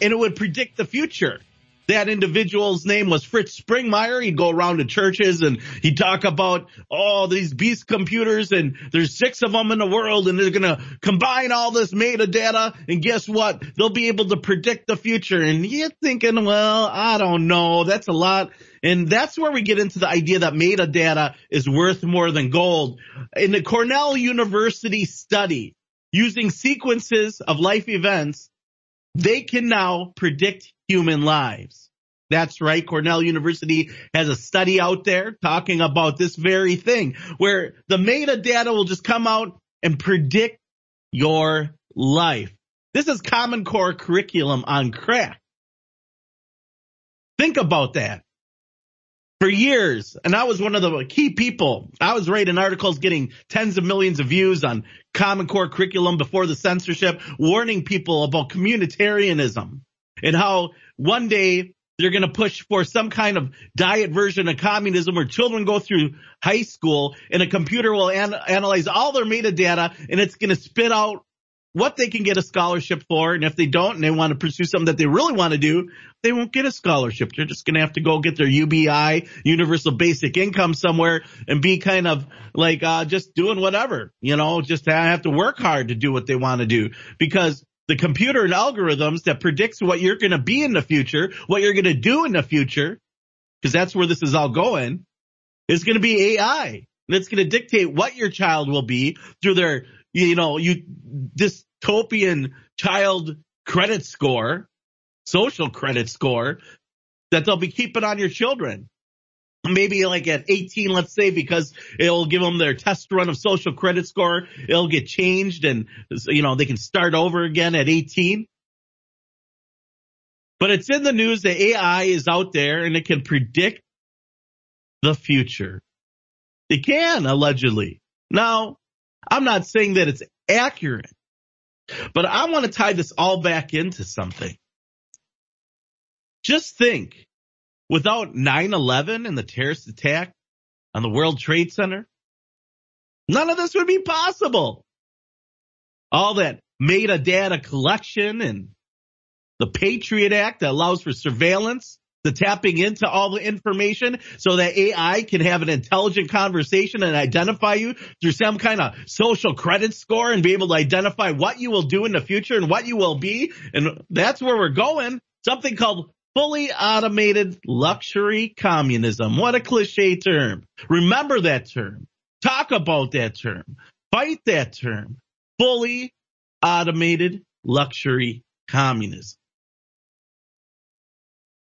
and it would predict the future that individual's name was Fritz Springmeier. He'd go around to churches and he'd talk about, oh, these beast computers and there's six of them in the world and they're going to combine all this metadata and guess what? They'll be able to predict the future. And you're thinking, well, I don't know. That's a lot. And that's where we get into the idea that metadata is worth more than gold. In the Cornell University study, using sequences of life events, they can now predict human lives. That's right. Cornell University has a study out there talking about this very thing where the metadata will just come out and predict your life. This is Common Core curriculum on crack. Think about that. For years, and I was one of the key people. I was writing articles getting tens of millions of views on Common Core curriculum before the censorship, warning people about communitarianism and how one day they're going to push for some kind of diet version of communism where children go through high school and a computer will an- analyze all their metadata and it's going to spit out what they can get a scholarship for. And if they don't and they want to pursue something that they really want to do, they won't get a scholarship. They're just going to have to go get their UBI, universal basic income somewhere and be kind of like, uh, just doing whatever, you know, just have to work hard to do what they want to do because the computer and algorithms that predicts what you're going to be in the future, what you're going to do in the future, because that's where this is all going, is going to be AI. And it's going to dictate what your child will be through their, you know, you dystopian child credit score social credit score that they'll be keeping on your children. Maybe like at 18, let's say, because it'll give them their test run of social credit score. It'll get changed and, you know, they can start over again at 18. But it's in the news that AI is out there and it can predict the future. It can, allegedly. Now, I'm not saying that it's accurate, but I want to tie this all back into something. Just think, without 9-11 and the terrorist attack on the World Trade Center, none of this would be possible. All that metadata collection and the Patriot Act that allows for surveillance, the tapping into all the information so that AI can have an intelligent conversation and identify you through some kind of social credit score and be able to identify what you will do in the future and what you will be. And that's where we're going. Something called fully automated luxury communism. What a cliche term. Remember that term. Talk about that term. Fight that term. Fully automated luxury communism.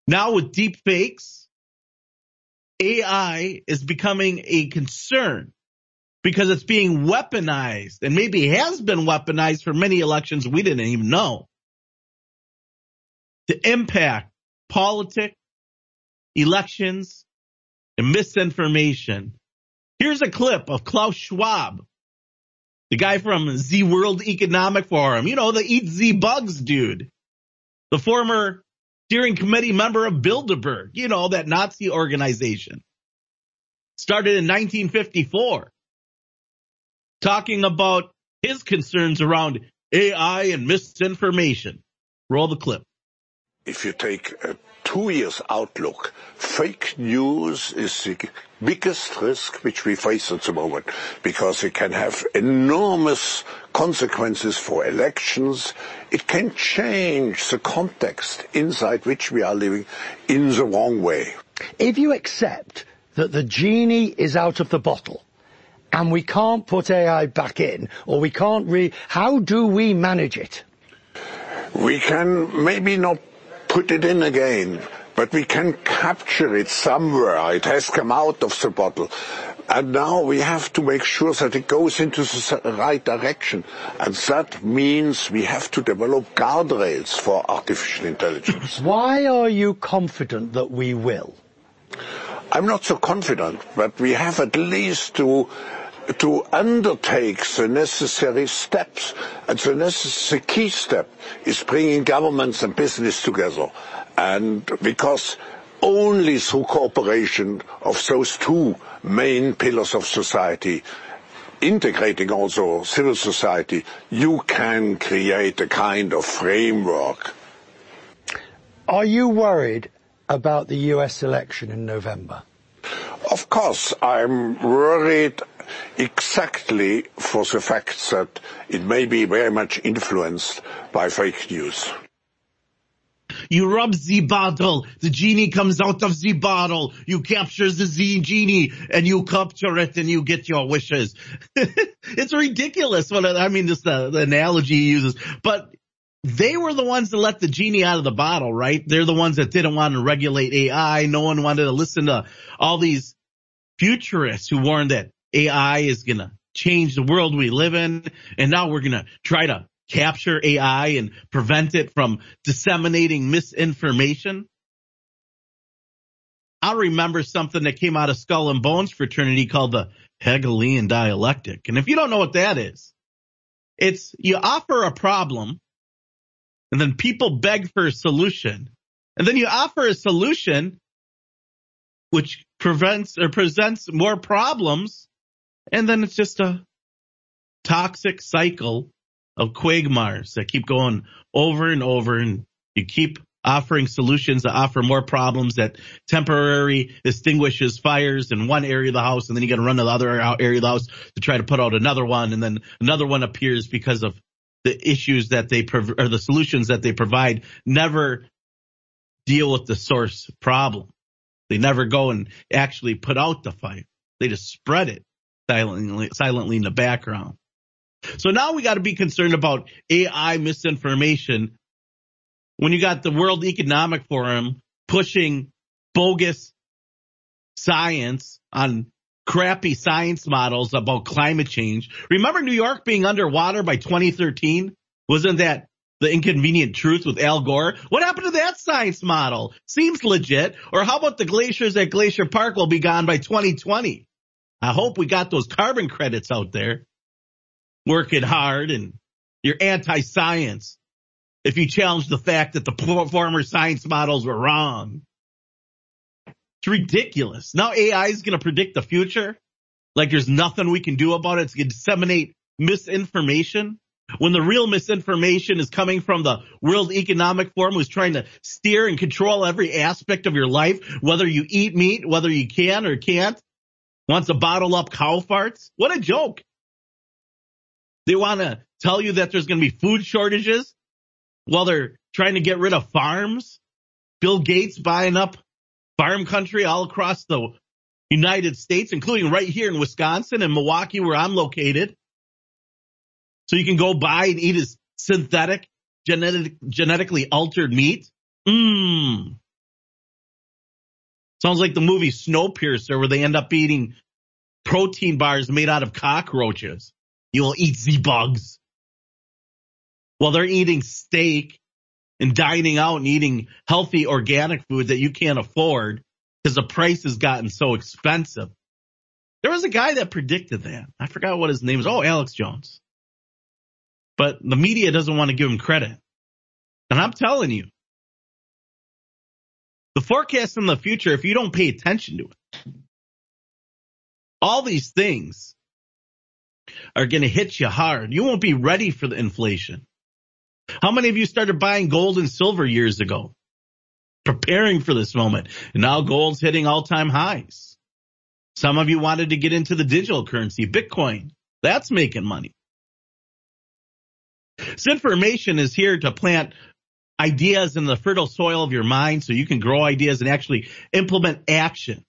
Now with deep fakes, AI is becoming a concern because it's being weaponized and maybe has been weaponized for many elections we didn't even know to impact politics, elections, and misinformation. Here's a clip of Klaus Schwab, the guy from the World Economic Forum, you know, the eat Z bugs dude, the former steering committee member of Bilderberg, you know, that Nazi organization. Started in 1954. Talking about his concerns around AI and misinformation. Roll the clip. If you take a two years outlook, fake news is the biggest risk which we face at the moment because it can have enormous consequences for elections. It can change the context inside which we are living in the wrong way. If you accept that the genie is out of the bottle, and we can't put AI back in, or we can't re, how do we manage it? We can maybe not put it in again, but we can capture it somewhere. It has come out of the bottle. And now we have to make sure that it goes into the right direction. And that means we have to develop guardrails for artificial intelligence. Why are you confident that we will? I'm not so confident, but we have at least to to undertake the necessary steps. And the key step is bringing governments and business together. And because only through cooperation of those two main pillars of society, integrating also civil society, you can create a kind of framework. Are you worried about the US election in November? Of course, I'm worried exactly for the fact that it may be very much influenced by fake news. You rub the bottle, the genie comes out of the bottle, you capture the Z genie, and you capture it and you get your wishes. it's ridiculous what, I mean, just the, uh, the analogy he uses, but they were the ones that let the genie out of the bottle, right? They're the ones that didn't want to regulate AI. No one wanted to listen to all these futurists who warned that AI is going to change the world we live in. And now we're going to try to capture AI and prevent it from disseminating misinformation. I remember something that came out of Skull and Bones fraternity called the Hegelian dialectic. And if you don't know what that is, it's you offer a problem and then people beg for a solution. And then you offer a solution which prevents or presents more problems and then it's just a toxic cycle of quagmires that keep going over and over and you keep offering solutions that offer more problems that temporarily extinguishes fires in one area of the house and then you got to run to the other area of the house to try to put out another one and then another one appears because of the issues that they prov- or the solutions that they provide never deal with the source problem. They never go and actually put out the fire. They just spread it silently, silently in the background. So now we got to be concerned about AI misinformation when you got the World Economic Forum pushing bogus science on crappy science models about climate change. Remember New York being underwater by 2013? Wasn't that the inconvenient truth with Al Gore? What happened to that science model? Seems legit. Or how about the glaciers at Glacier Park will be gone by 2020? I hope we got those carbon credits out there. Working hard and you're anti-science. If you challenge the fact that the former science models were wrong. It's ridiculous. Now AI is going to predict the future. Like there's nothing we can do about it. It's going to disseminate misinformation when the real misinformation is coming from the World Economic Forum who's trying to steer and control every aspect of your life, whether you eat meat, whether you can or can't, wants to bottle up cow farts. What a joke. They want to tell you that there's going to be food shortages while they're trying to get rid of farms. Bill Gates buying up farm country all across the United States, including right here in Wisconsin and Milwaukee where I'm located. So you can go buy and eat his synthetic, genetic, genetically altered meat. Mmm. Sounds like the movie Snowpiercer where they end up eating protein bars made out of cockroaches. You'll eat the bugs. While they're eating steak and dining out and eating healthy organic food that you can't afford because the price has gotten so expensive. There was a guy that predicted that. I forgot what his name is. Oh, Alex Jones. But the media doesn't want to give him credit. And I'm telling you, the forecast in the future, if you don't pay attention to it, all these things are going to hit you hard. You won't be ready for the inflation. How many of you started buying gold and silver years ago? Preparing for this moment. And now gold's hitting all time highs. Some of you wanted to get into the digital currency, Bitcoin. That's making money. This information is here to plant ideas in the fertile soil of your mind so you can grow ideas and actually implement action.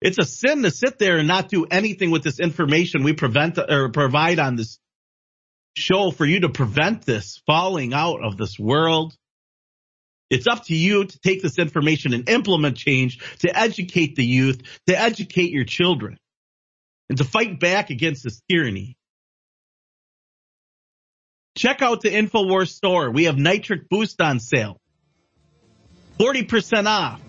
It's a sin to sit there and not do anything with this information we prevent or provide on this show for you to prevent this falling out of this world. It's up to you to take this information and implement change to educate the youth, to educate your children, and to fight back against this tyranny. Check out the InfoWars store. We have nitric boost on sale. 40% off.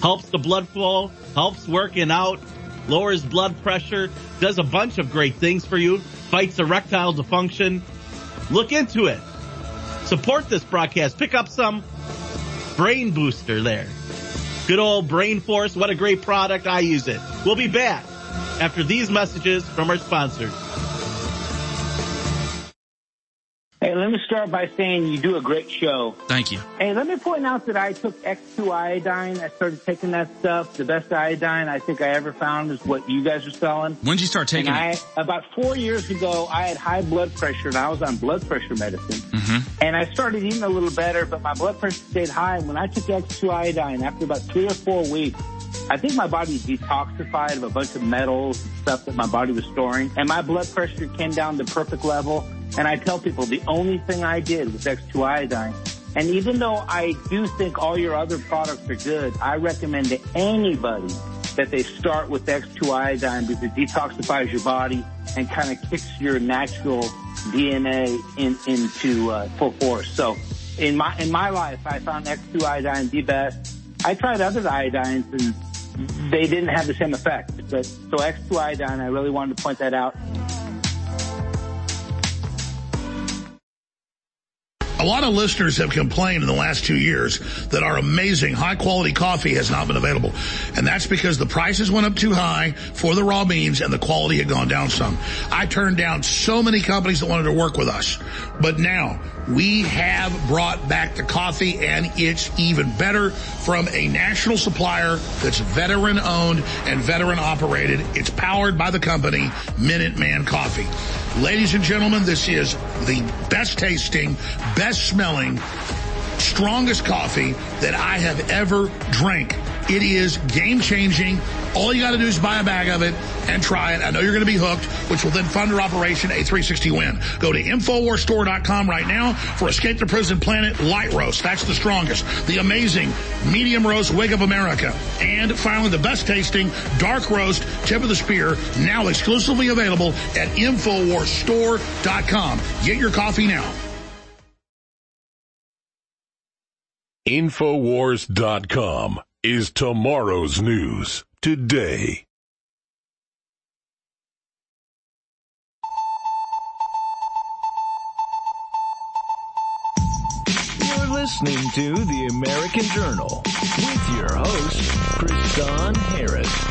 Helps the blood flow, helps working out, lowers blood pressure, does a bunch of great things for you, fights erectile dysfunction. Look into it. Support this broadcast. Pick up some brain booster there. Good old Brain Force. What a great product. I use it. We'll be back after these messages from our sponsors. Hey, let me start by saying you do a great show. Thank you. Hey, let me point out that I took X2 iodine. I started taking that stuff. The best iodine I think I ever found is what you guys are selling. When did you start taking and it? I, about four years ago, I had high blood pressure and I was on blood pressure medicine. Mm-hmm. And I started eating a little better, but my blood pressure stayed high. And when I took X2 iodine, after about three or four weeks, I think my body detoxified of a bunch of metals and stuff that my body was storing. And my blood pressure came down to perfect level. And I tell people the only thing I did was X2 iodine. And even though I do think all your other products are good, I recommend to anybody that they start with X2 iodine because it detoxifies your body and kind of kicks your natural DNA in, into uh, full force. So in my in my life, I found X2 iodine the best. I tried other iodines and they didn't have the same effect. But so X2 iodine, I really wanted to point that out. A lot of listeners have complained in the last two years that our amazing high quality coffee has not been available. And that's because the prices went up too high for the raw beans and the quality had gone down some. I turned down so many companies that wanted to work with us. But now we have brought back the coffee and it's even better from a national supplier that's veteran owned and veteran operated. It's powered by the company Minuteman Coffee. Ladies and gentlemen, this is the best tasting, best smelling, strongest coffee that I have ever drank It is game changing. All you got to do is buy a bag of it and try it. I know you're going to be hooked, which will then fund your operation A360 Win. Go to InfoWarsStore.com right now for Escape the Prison Planet Light Roast. That's the strongest. The amazing Medium Roast Wig of America. And finally, the best tasting Dark Roast Tip of the Spear, now exclusively available at InfoWarsStore.com. Get your coffee now. Infowars.com is tomorrow's news today. You're listening to The American Journal with your host, Kristan Harris.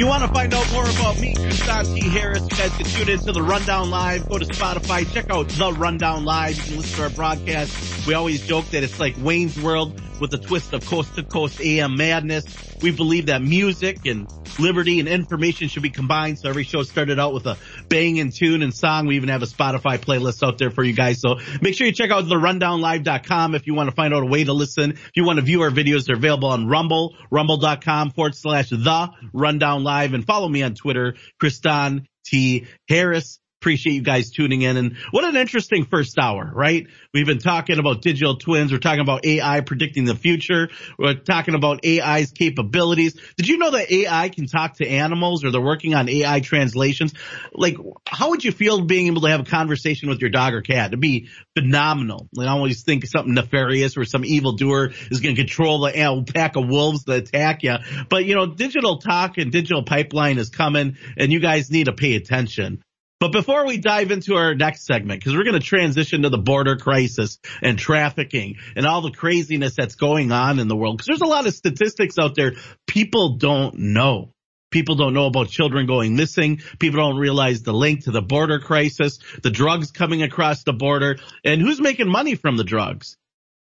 You want to find out more about me, T. Harris, you guys can tune into the Rundown Live. Go to Spotify, check out the Rundown Live. You can listen to our broadcast. We always joke that it's like Wayne's World with a twist of coast to coast AM madness. We believe that music and liberty and information should be combined. So every show started out with a bang and tune and song. We even have a Spotify playlist out there for you guys. So make sure you check out the rundownlive.com if you want to find out a way to listen. If you want to view our videos, they're available on Rumble, rumble.com forward slash the rundown live and follow me on Twitter, Kristan T. Harris. Appreciate you guys tuning in. And what an interesting first hour, right? We've been talking about digital twins. We're talking about AI predicting the future. We're talking about AI's capabilities. Did you know that AI can talk to animals or they're working on AI translations? Like, how would you feel being able to have a conversation with your dog or cat? It'd be phenomenal. I always think something nefarious or some evil doer is going to control the pack of wolves that attack you. But you know, digital talk and digital pipeline is coming and you guys need to pay attention. But before we dive into our next segment, because we're going to transition to the border crisis and trafficking and all the craziness that's going on in the world, because there's a lot of statistics out there people don't know. People don't know about children going missing. People don't realize the link to the border crisis, the drugs coming across the border, and who's making money from the drugs.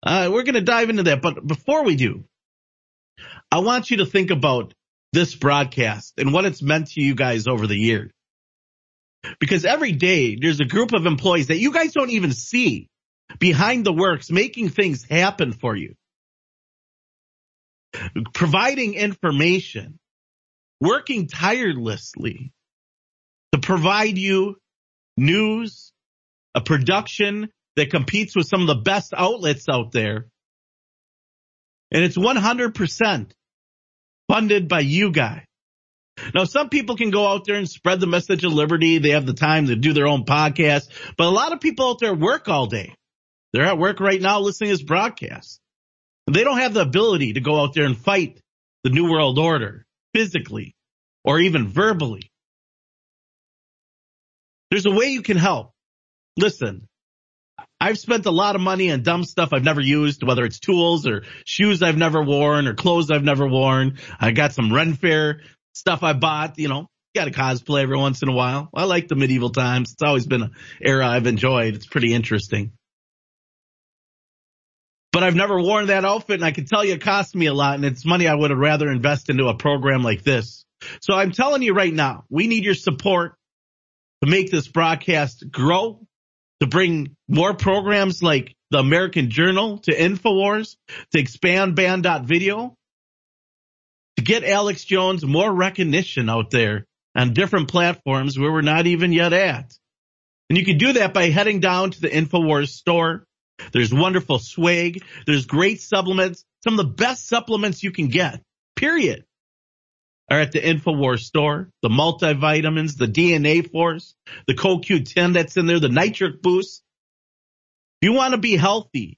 Uh, we're going to dive into that. But before we do, I want you to think about this broadcast and what it's meant to you guys over the years. Because every day there's a group of employees that you guys don't even see behind the works making things happen for you. Providing information, working tirelessly to provide you news, a production that competes with some of the best outlets out there. And it's 100% funded by you guys. Now, some people can go out there and spread the message of liberty. They have the time to do their own podcast, but a lot of people out there work all day. They're at work right now listening to this broadcast. They don't have the ability to go out there and fight the New World Order physically or even verbally. There's a way you can help. Listen, I've spent a lot of money on dumb stuff I've never used, whether it's tools or shoes I've never worn or clothes I've never worn. I got some Ren Fair stuff I bought, you know, got to cosplay every once in a while. I like the medieval times. It's always been an era I've enjoyed. It's pretty interesting. But I've never worn that outfit and I can tell you it cost me a lot and it's money I would have rather invest into a program like this. So I'm telling you right now, we need your support to make this broadcast grow, to bring more programs like the American Journal to InfoWars, to expand banned.video, to get Alex Jones more recognition out there on different platforms where we're not even yet at. And you can do that by heading down to the InfoWars store. There's wonderful swag. There's great supplements. Some of the best supplements you can get, period, are at the InfoWars store. The multivitamins, the DNA Force, the CoQ10 that's in there, the nitric boost. If you want to be healthy,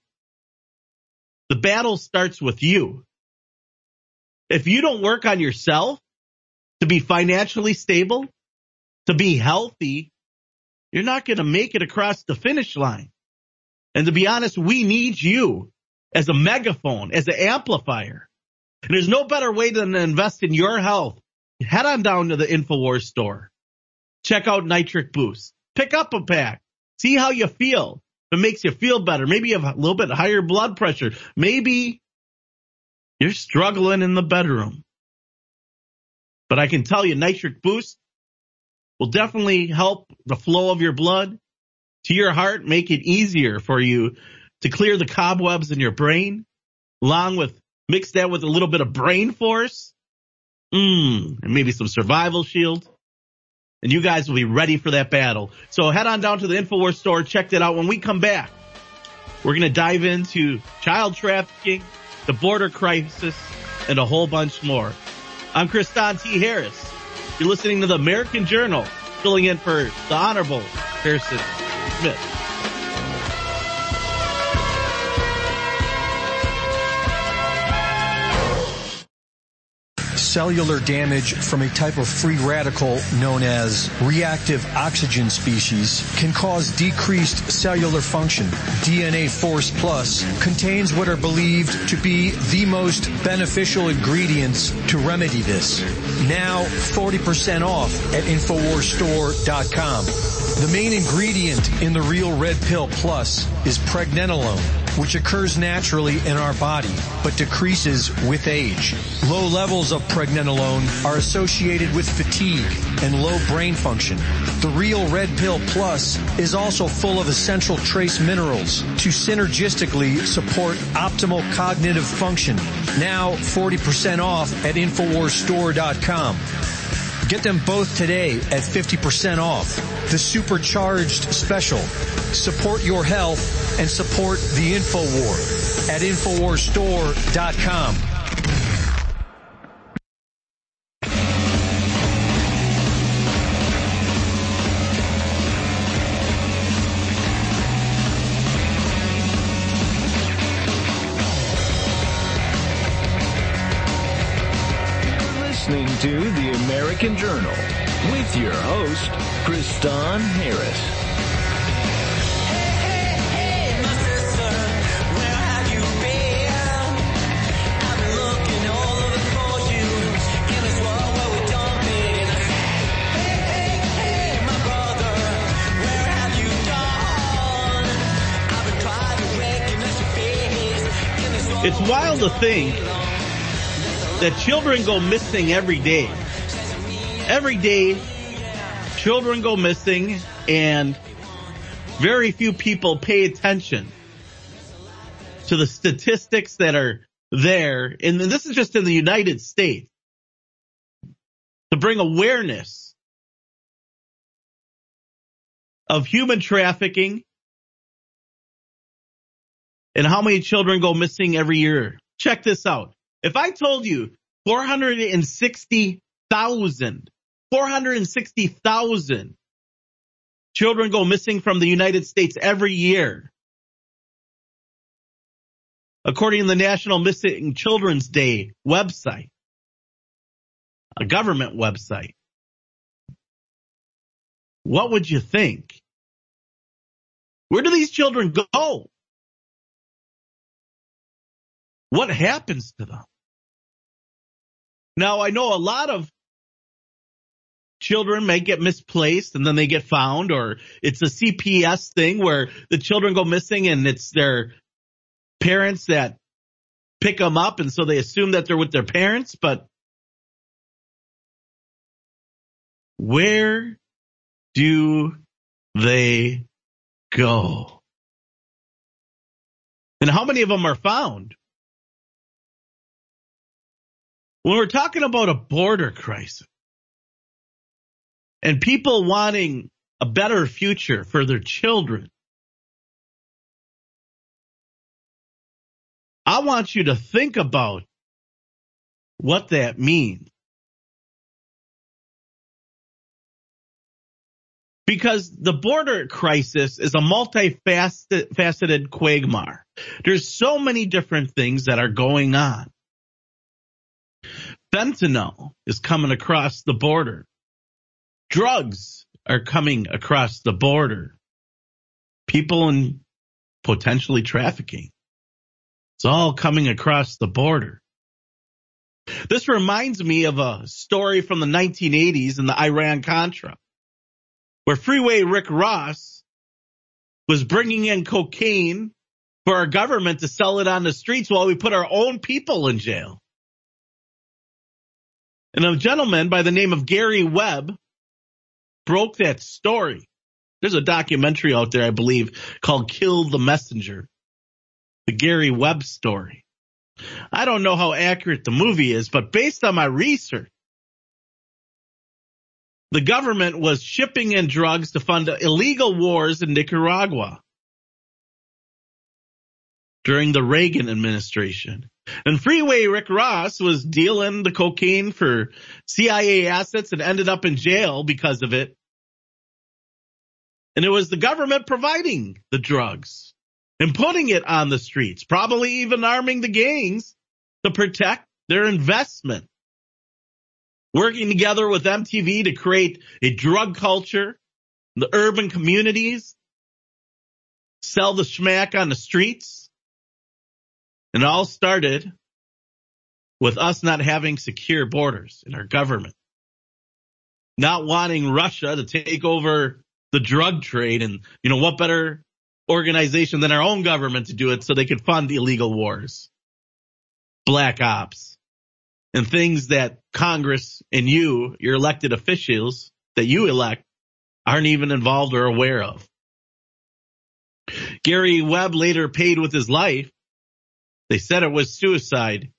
the battle starts with you. If you don't work on yourself to be financially stable, to be healthy, you're not going to make it across the finish line. And to be honest, we need you as a megaphone, as an amplifier. And there's no better way than to invest in your health. Head on down to the InfoWars store. Check out Nitric Boost. Pick up a pack. See how you feel. If it makes you feel better. Maybe you have a little bit higher blood pressure. Maybe you're struggling in the bedroom. But I can tell you nitric boost will definitely help the flow of your blood to your heart, make it easier for you to clear the cobwebs in your brain, along with mix that with a little bit of brain force, mmm, and maybe some survival shield. And you guys will be ready for that battle. So head on down to the InfoWars store, check that out. When we come back, we're going to dive into child trafficking, the border crisis, and a whole bunch more. I'm Kristan T. Harris. You're listening to the American Journal, filling in for the Honorable Harrison Smith. Cellular damage from a type of free radical known as reactive oxygen species can cause decreased cellular function. DNA Force Plus contains what are believed to be the most beneficial ingredients to remedy this. Now 40% off at InfoWarsStore.com. The main ingredient in the Real Red Pill Plus is pregnenolone which occurs naturally in our body, but decreases with age. Low levels of pregnenolone are associated with fatigue and low brain function. The Real Red Pill Plus is also full of essential trace minerals to synergistically support optimal cognitive function. Now 40% off at InfoWarsStore.com. Get them both today at 50% off. The supercharged special. Support your health and support the InfoWar at InfoWarsStore.com. American Journal with your host, Kristan Harris. It's wild to think that children go missing every day. Every day, children go missing and very few people pay attention to the statistics that are there. And this is just in the United States to bring awareness of human trafficking and how many children go missing every year. Check this out. If I told you 460,000, 460,000 children go missing from the United States every year, according to the National Missing Children's Day website, a government website, what would you think? Where do these children go? What happens to them? Now I know a lot of children may get misplaced and then they get found or it's a CPS thing where the children go missing and it's their parents that pick them up and so they assume that they're with their parents, but where do they go? And how many of them are found? When we're talking about a border crisis and people wanting a better future for their children, I want you to think about what that means. Because the border crisis is a multifaceted quagmire. There's so many different things that are going on. Fentanyl is coming across the border. Drugs are coming across the border. People in potentially trafficking. It's all coming across the border. This reminds me of a story from the 1980s in the Iran Contra, where Freeway Rick Ross was bringing in cocaine for our government to sell it on the streets while we put our own people in jail. And a gentleman by the name of Gary Webb broke that story. There's a documentary out there, I believe, called Kill the Messenger. the Gary Webb story. I don't know how accurate the movie is, but based on my research, the government was shipping in drugs to fund illegal wars in Nicaragua during the Reagan administration. And Freeway Rick Ross was dealing the cocaine for CIA assets and ended up in jail because of it. And it was the government providing the drugs and putting it on the streets, probably even arming the gangs to protect their investment. Working together with MTV to create a drug culture, the urban communities, sell the schmack on the streets. And it all started with us not having secure borders in our government. Not wanting Russia to take over the drug trade and, you know, what better organization than our own government to do it so they could fund illegal wars, black ops, and things that Congress and you, your elected officials that you elect, aren't even involved or aware of. Gary Webb later paid with his life. They said it was suicide.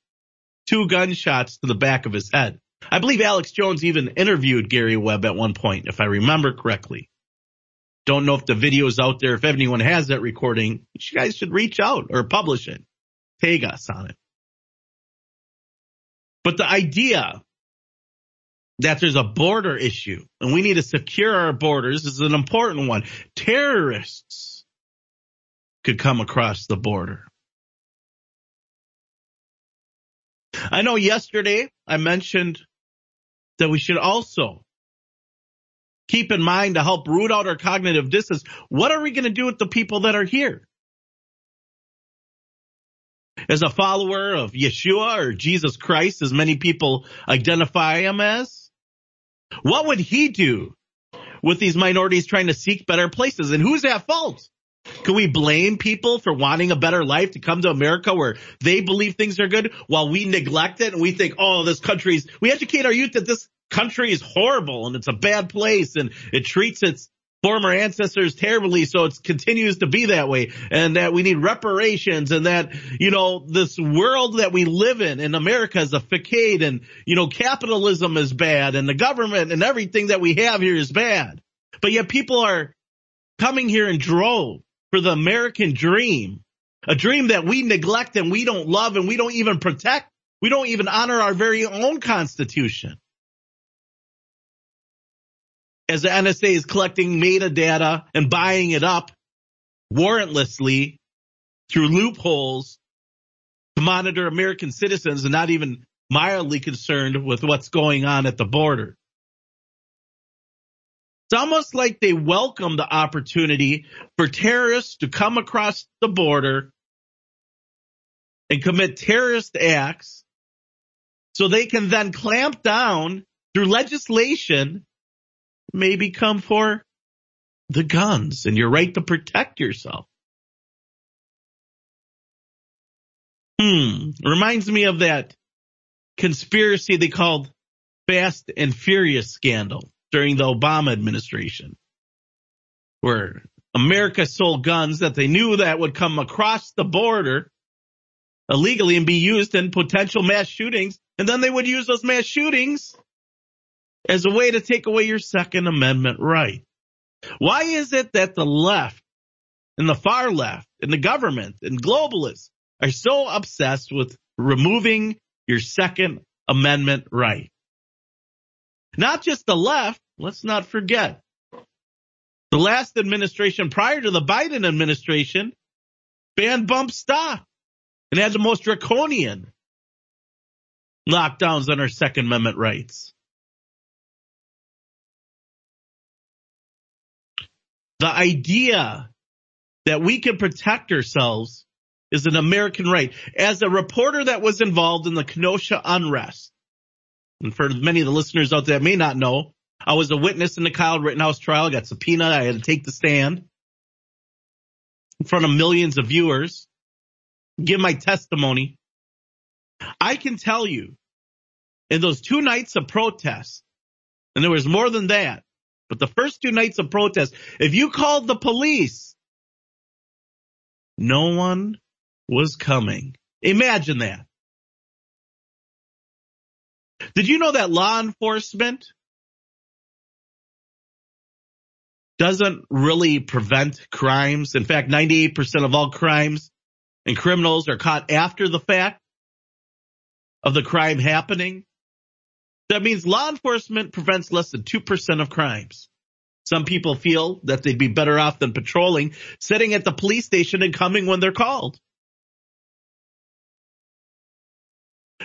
Two gunshots to the back of his head. I believe Alex Jones even interviewed Gary Webb at one point, if I remember correctly. Don't know if the video is out there. If anyone has that recording, you guys should reach out or publish it. Tag us on it. But the idea that there's a border issue and we need to secure our borders is an important one. Terrorists could come across the border. I know yesterday I mentioned that we should also keep in mind to help root out our cognitive dissonance. What are we going to do with the people that are here? As a follower of Yeshua or Jesus Christ, as many people identify him as, what would he do with these minorities trying to seek better places? And who's at fault? Can we blame people for wanting a better life to come to America where they believe things are good while we neglect it and we think, oh, this country's, we educate our youth that this country is horrible and it's a bad place and it treats its former ancestors terribly so it continues to be that way. And that we need reparations and that you know this world that we live in in america is a facade and you know capitalism is bad and the government and everything that we have here is bad. But yet people are coming here in droves for the american dream a dream that we neglect and we don't love and we don't even protect. We don't even honor our very own constitution as the NSA is collecting metadata and buying it up warrantlessly through loopholes to monitor American citizens and not even mildly concerned with what's going on at the border. It's almost like they welcome the opportunity for terrorists to come across the border and commit terrorist acts so they can then clamp down through legislation maybe come for the guns and your right to protect yourself. Hmm. Reminds me of that conspiracy they called Fast and Furious scandal during the Obama administration, where America sold guns that they knew that would come across the border illegally and be used in potential mass shootings. And then they would use those mass shootings as a way to take away your Second Amendment right. Why is it that the left and the far left and the government and globalists are so obsessed with removing your Second Amendment right? Not just the left, let's not forget. The last administration prior to the Biden administration banned bump stock and had the most draconian lockdowns on our Second Amendment rights. The idea that we can protect ourselves is an American right. As a reporter that was involved in the Kenosha unrest, and for many of the listeners out there that may not know, I was a witness in the Kyle Rittenhouse trial. I got subpoenaed. I had to take the stand in front of millions of viewers, give my testimony. I can tell you in those two nights of protest, and there was more than that, but the first two nights of protest, if you called the police, no one was coming. Imagine that. Did you know that law enforcement doesn't really prevent crimes? In fact, 98% of all crimes and criminals are caught after the fact of the crime happening. That means law enforcement prevents less than 2% of crimes. Some people feel that they'd be better off than patrolling, sitting at the police station and coming when they're called.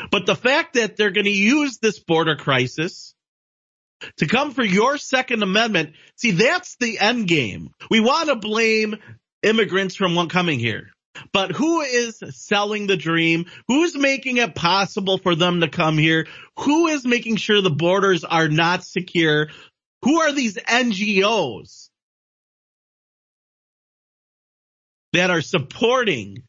But the fact that they're going to use this border crisis to come for your Second Amendment, see, that's the end game. We want to blame immigrants from coming here. But who is selling the dream? Who's making it possible for them to come here? Who is making sure the borders are not secure? Who are these NGOs that are supporting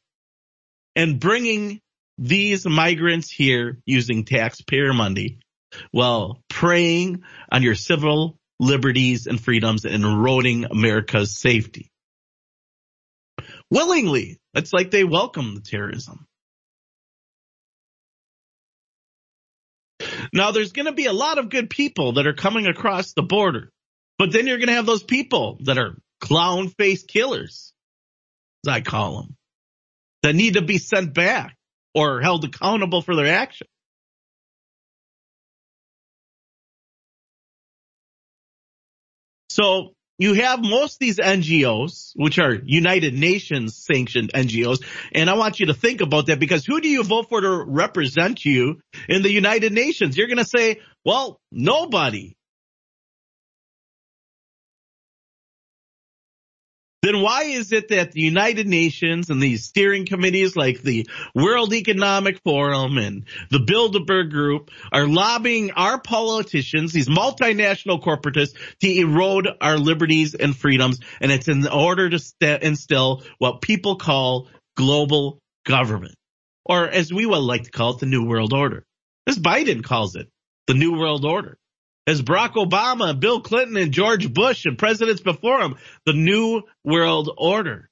and bringing these migrants here using taxpayer money while preying on your civil liberties and freedoms and eroding America's safety. Willingly. It's like they welcome the terrorism. Now there's going to be a lot of good people that are coming across the border, but then you're going to have those people that are clown face killers, as I call them, that need to be sent back or held accountable for their actions. So you have most of these NGOs, which are United Nations sanctioned NGOs, and I want you to think about that because who do you vote for to represent you in the United Nations? You're going to say, well, nobody. Then why is it that the United Nations and these steering committees like the World Economic Forum and the Bilderberg Group are lobbying our politicians, these multinational corporatists, to erode our liberties and freedoms? And it's in order to st- instill what people call global government, or as we would like to call it, the New World Order. As Biden calls it, the New World Order as Barack Obama, Bill Clinton, and George Bush and presidents before him, the New World Order.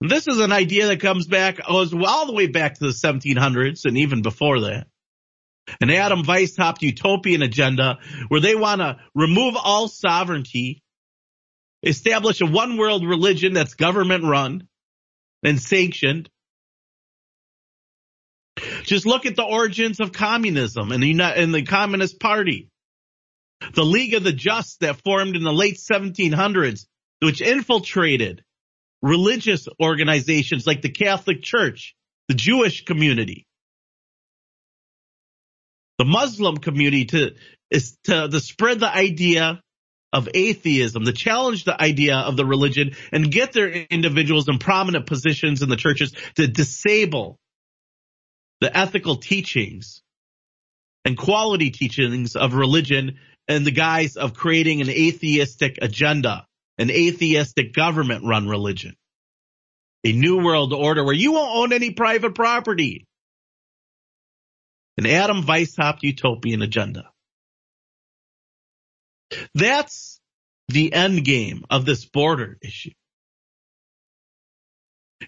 This is an idea that comes back, goes all the way back to the 1700s and even before that. An Adam Weishaupt utopian agenda where they want to remove all sovereignty, establish a one world religion that's government run and sanctioned, just look at the origins of communism and the, and the Communist Party. The League of the Just that formed in the late 1700s, which infiltrated religious organizations like the Catholic Church, the Jewish community, the Muslim community to, is to, to spread the idea of atheism, to challenge the idea of the religion and get their individuals in prominent positions in the churches to disable the ethical teachings and quality teachings of religion in the guise of creating an atheistic agenda, an atheistic government run religion, a new world order where you won't own any private property, an Adam Weishaupt utopian agenda. That's the end game of this border issue.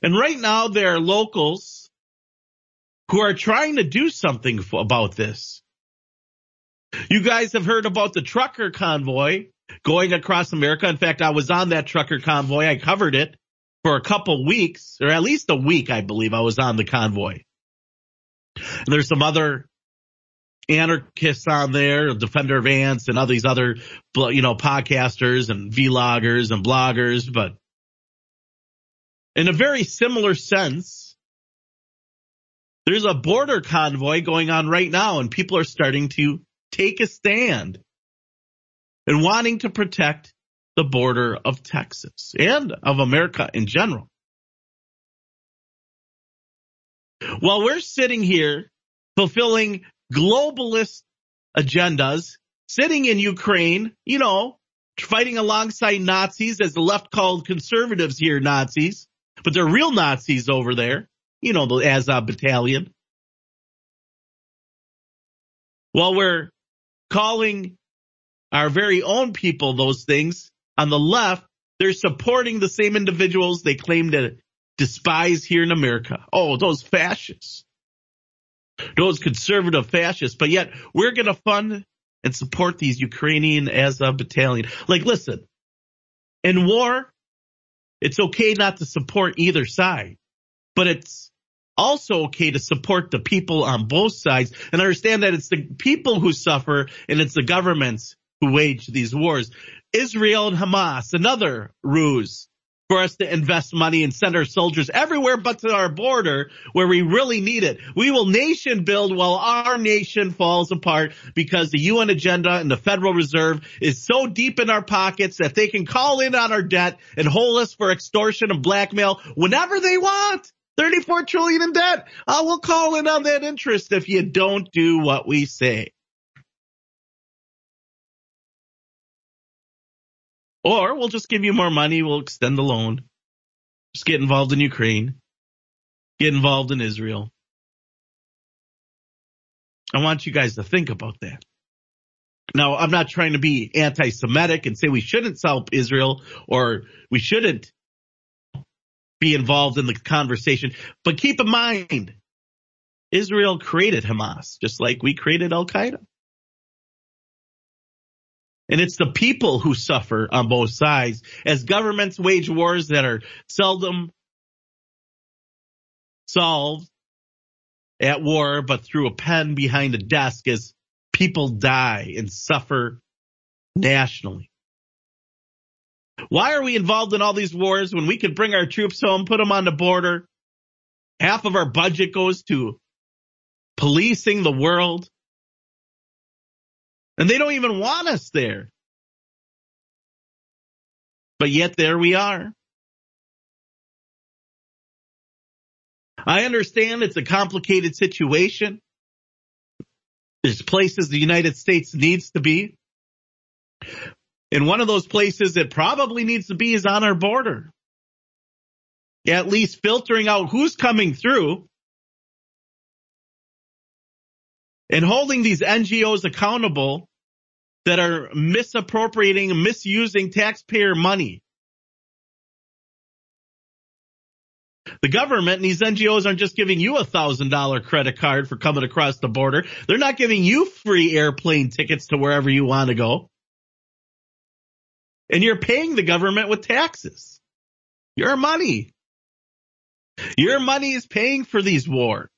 And right now there are locals who are trying to do something about this. You guys have heard about the trucker convoy going across America. In fact, I was on that trucker convoy. I covered it for a couple weeks, or at least a week, I believe I was on the convoy. And there's some other anarchists on there, Defender Vance and all these other, you know, podcasters and vloggers and bloggers, but in a very similar sense, there's a border convoy going on right now and people are starting to take a stand and wanting to protect the border of Texas and of America in general. While we're sitting here fulfilling globalist agendas, sitting in Ukraine, you know, fighting alongside Nazis as the left called conservatives here Nazis, but they're real Nazis over there you know, the Azov battalion. While we're calling our very own people those things on the left, they're supporting the same individuals they claim to despise here in America. Oh, those fascists. Those conservative fascists. But yet we're going to fund and support these Ukrainian Azov battalion. Like, listen, in war, it's okay not to support either side, but it's also okay to support the people on both sides and understand that it's the people who suffer and it's the governments who wage these wars. Israel and Hamas, another ruse for us to invest money and send our soldiers everywhere but to our border where we really need it. We will nation build while our nation falls apart because the UN agenda and the Federal Reserve is so deep in our pockets that they can call in on our debt and hold us for extortion and blackmail whenever they want. 34 trillion in debt. I will call in on that interest if you don't do what we say. Or we'll just give you more money. We'll extend the loan. Just get involved in Ukraine. Get involved in Israel. I want you guys to think about that. Now, I'm not trying to be anti-Semitic and say we shouldn't help Israel or we shouldn't be involved in the conversation. But keep in mind, Israel created Hamas, just like we created Al Qaeda. And it's the people who suffer on both sides as governments wage wars that are seldom solved at war, but through a pen behind a desk as people die and suffer nationally. Why are we involved in all these wars when we could bring our troops home, put them on the border? Half of our budget goes to policing the world. And they don't even want us there. But yet there we are. I understand it's a complicated situation. There's places the United States needs to be. And one of those places it probably needs to be is on our border. At least filtering out who's coming through and holding these NGOs accountable that are misappropriating misusing taxpayer money. The government and these NGOs aren't just giving you a thousand dollar credit card for coming across the border. They're not giving you free airplane tickets to wherever you want to go. And you're paying the government with taxes. Your money. Your money is paying for these wars.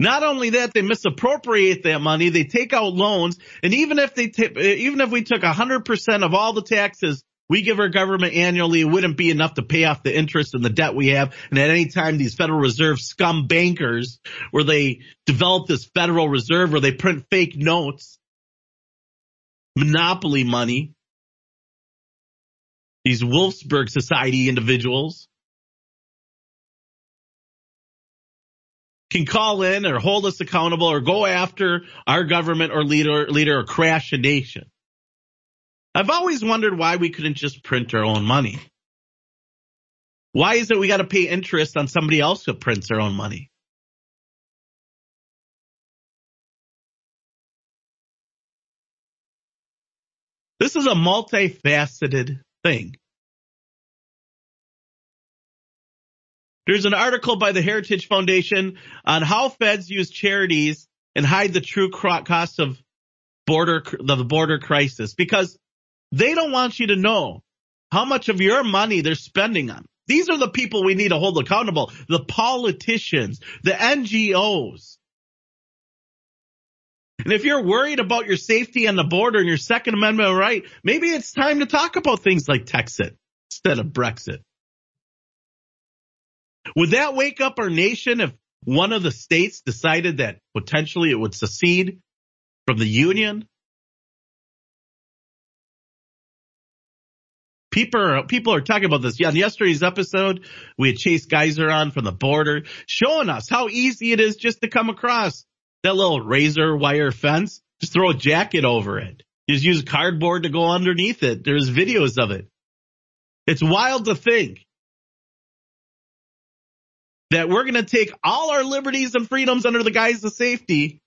Not only that, they misappropriate that money. They take out loans. And even if they, t- even if we took hundred percent of all the taxes we give our government annually, it wouldn't be enough to pay off the interest and the debt we have. And at any time, these Federal Reserve scum bankers, where they develop this Federal Reserve, where they print fake notes, monopoly money, these Wolfsburg Society individuals, can call in or hold us accountable or go after our government or leader, leader or crash a nation. I've always wondered why we couldn't just print our own money. Why is it we got to pay interest on somebody else who prints their own money? This is a multifaceted thing. There's an article by the Heritage Foundation on how feds use charities and hide the true cost of border, the border crisis because they don't want you to know how much of your money they're spending on. These are the people we need to hold accountable. The politicians, the NGOs. And if you're worried about your safety on the border and your Second Amendment right, maybe it's time to talk about things like Texit instead of Brexit. Would that wake up our nation if one of the states decided that potentially it would secede from the union? People are, people are talking about this. Yeah, on yesterday's episode, we had Chase Geiser on from the border showing us how easy it is just to come across that little razor wire fence. Just throw a jacket over it. Just use cardboard to go underneath it. There's videos of it. It's wild to think that we're going to take all our liberties and freedoms under the guise of safety,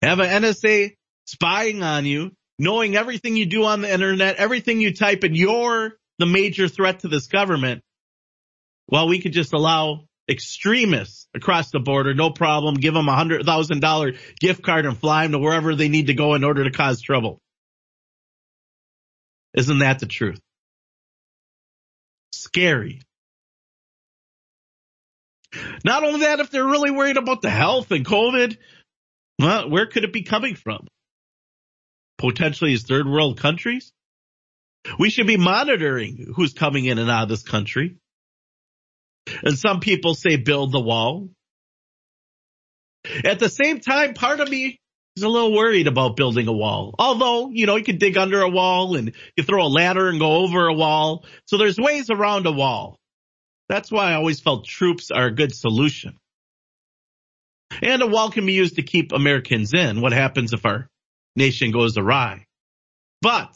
have an NSA spying on you, knowing everything you do on the internet, everything you type and you're the major threat to this government, well, we could just allow extremists across the border, no problem, give them a hundred thousand dollar gift card and fly them to wherever they need to go in order to cause trouble. Isn't that the truth? Scary. Not only that, if they're really worried about the health and COVID, well, where could it be coming from? Potentially as third world countries? We should be monitoring who's coming in and out of this country. And some people say build the wall. At the same time, part of me is a little worried about building a wall. Although, you know, you can dig under a wall and you throw a ladder and go over a wall. So there's ways around a wall. That's why I always felt troops are a good solution. And a wall can be used to keep Americans in. What happens if our nation goes awry? But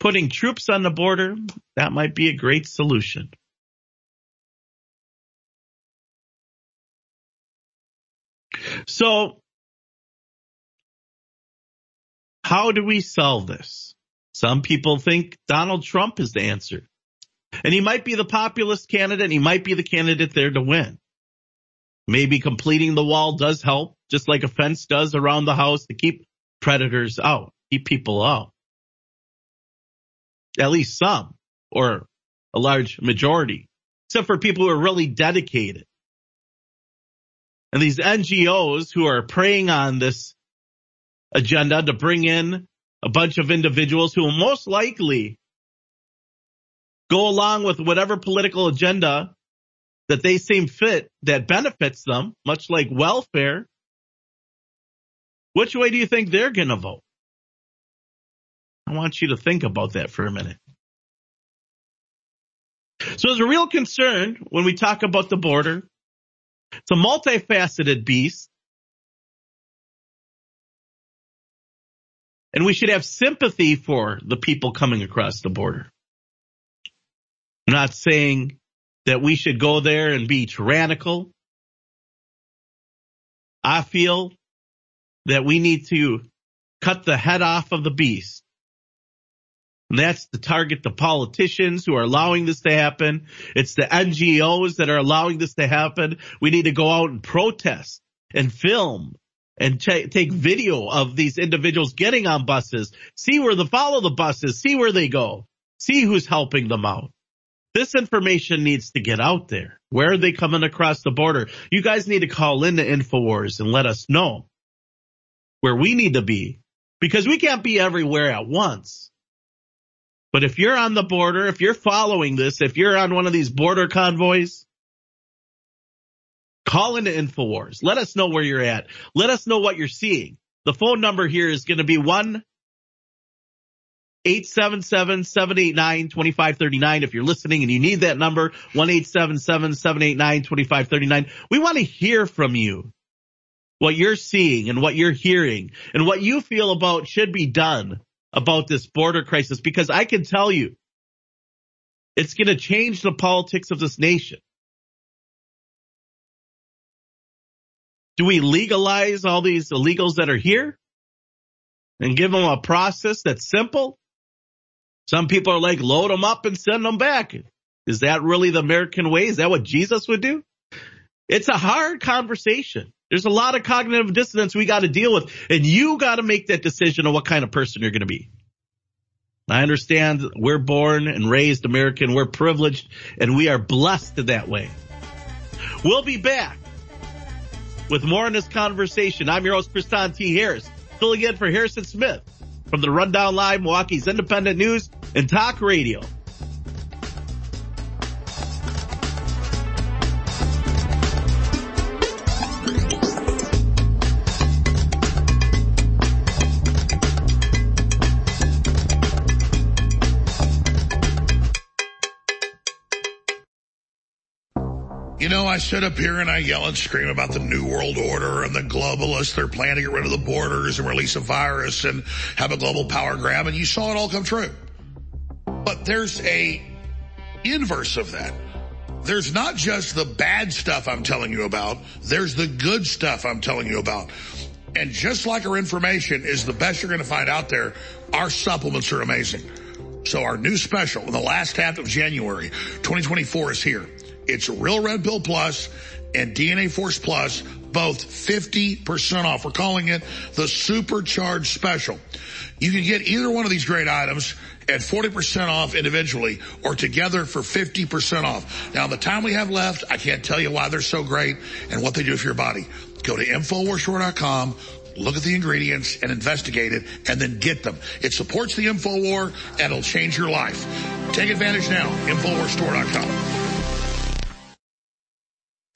putting troops on the border, that might be a great solution. So, how do we solve this? Some people think Donald Trump is the answer. And he might be the populist candidate, and he might be the candidate there to win. Maybe completing the wall does help, just like a fence does around the house to keep predators out, keep people out. At least some, or a large majority, except for people who are really dedicated. And these NGOs who are preying on this agenda to bring in a bunch of individuals who will most likely go along with whatever political agenda that they seem fit that benefits them, much like welfare. Which way do you think they're going to vote? I want you to think about that for a minute. So there's a real concern when we talk about the border. It's a multifaceted beast. And we should have sympathy for the people coming across the border. I'm not saying that we should go there and be tyrannical. I feel that we need to cut the head off of the beast. And that's to target the politicians who are allowing this to happen. It's the NGOs that are allowing this to happen. We need to go out and protest and film and t- take video of these individuals getting on buses, see where the follow the buses, see where they go, see who's helping them out. This information needs to get out there. Where are they coming across the border? You guys need to call in into InfoWars and let us know where we need to be because we can't be everywhere at once. But if you're on the border, if you're following this, if you're on one of these border convoys, call into InfoWars. Let us know where you're at. Let us know what you're seeing. The phone number here is going to be one 877-789-2539. If you're listening and you need that number, 1-877-789-2539. We want to hear from you. What you're seeing and what you're hearing and what you feel about should be done about this border crisis because I can tell you it's going to change the politics of this nation. Do we legalize all these illegals that are here and give them a process that's simple? Some people are like, load them up and send them back. Is that really the American way? Is that what Jesus would do? It's a hard conversation. There's a lot of cognitive dissonance we got to deal with, and you got to make that decision of what kind of person you're going to be. I understand we're born and raised American. We're privileged and we are blessed that way. We'll be back with more in this conversation. I'm your host, Kristan T. Harris, filling in for Harrison Smith from the Rundown Live, Milwaukee's independent news and talk radio. I sit up here and I yell and scream about the New World Order and the globalists. They're planning to get rid of the borders and release a virus and have a global power grab, and you saw it all come true. But there's a inverse of that. There's not just the bad stuff I'm telling you about, there's the good stuff I'm telling you about. And just like our information is the best you're going to find out there, our supplements are amazing. So our new special in the last half of January 2024 is here. It's Real Red Pill Plus and DNA Force Plus, both 50% off. We're calling it the Supercharged Special. You can get either one of these great items at 40% off individually or together for 50% off. Now, the time we have left, I can't tell you why they're so great and what they do for your body. Go to InfoWarsStore.com, look at the ingredients and investigate it and then get them. It supports the InfoWar and it'll change your life. Take advantage now. InfoWarsStore.com.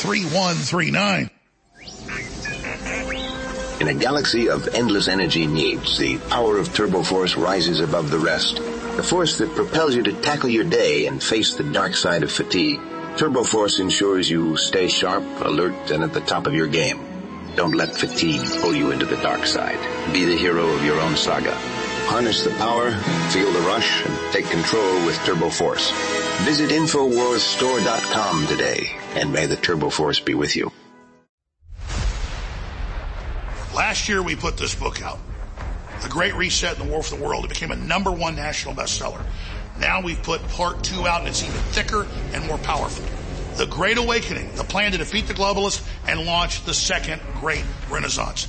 888-253-3139. In a galaxy of endless energy needs, the power of Turbo Force rises above the rest. The force that propels you to tackle your day and face the dark side of fatigue. Turbo Force ensures you stay sharp, alert, and at the top of your game. Don't let fatigue pull you into the dark side. Be the hero of your own saga. Harness the power, feel the rush, and take control with Turbo Force. Visit InfoWarsStore.com today, and may the Turbo Force be with you. Last year we put this book out. The Great Reset and the War for the World. It became a number one national bestseller. Now we've put part two out and it's even thicker and more powerful. The Great Awakening, the plan to defeat the globalists and launch the second great renaissance.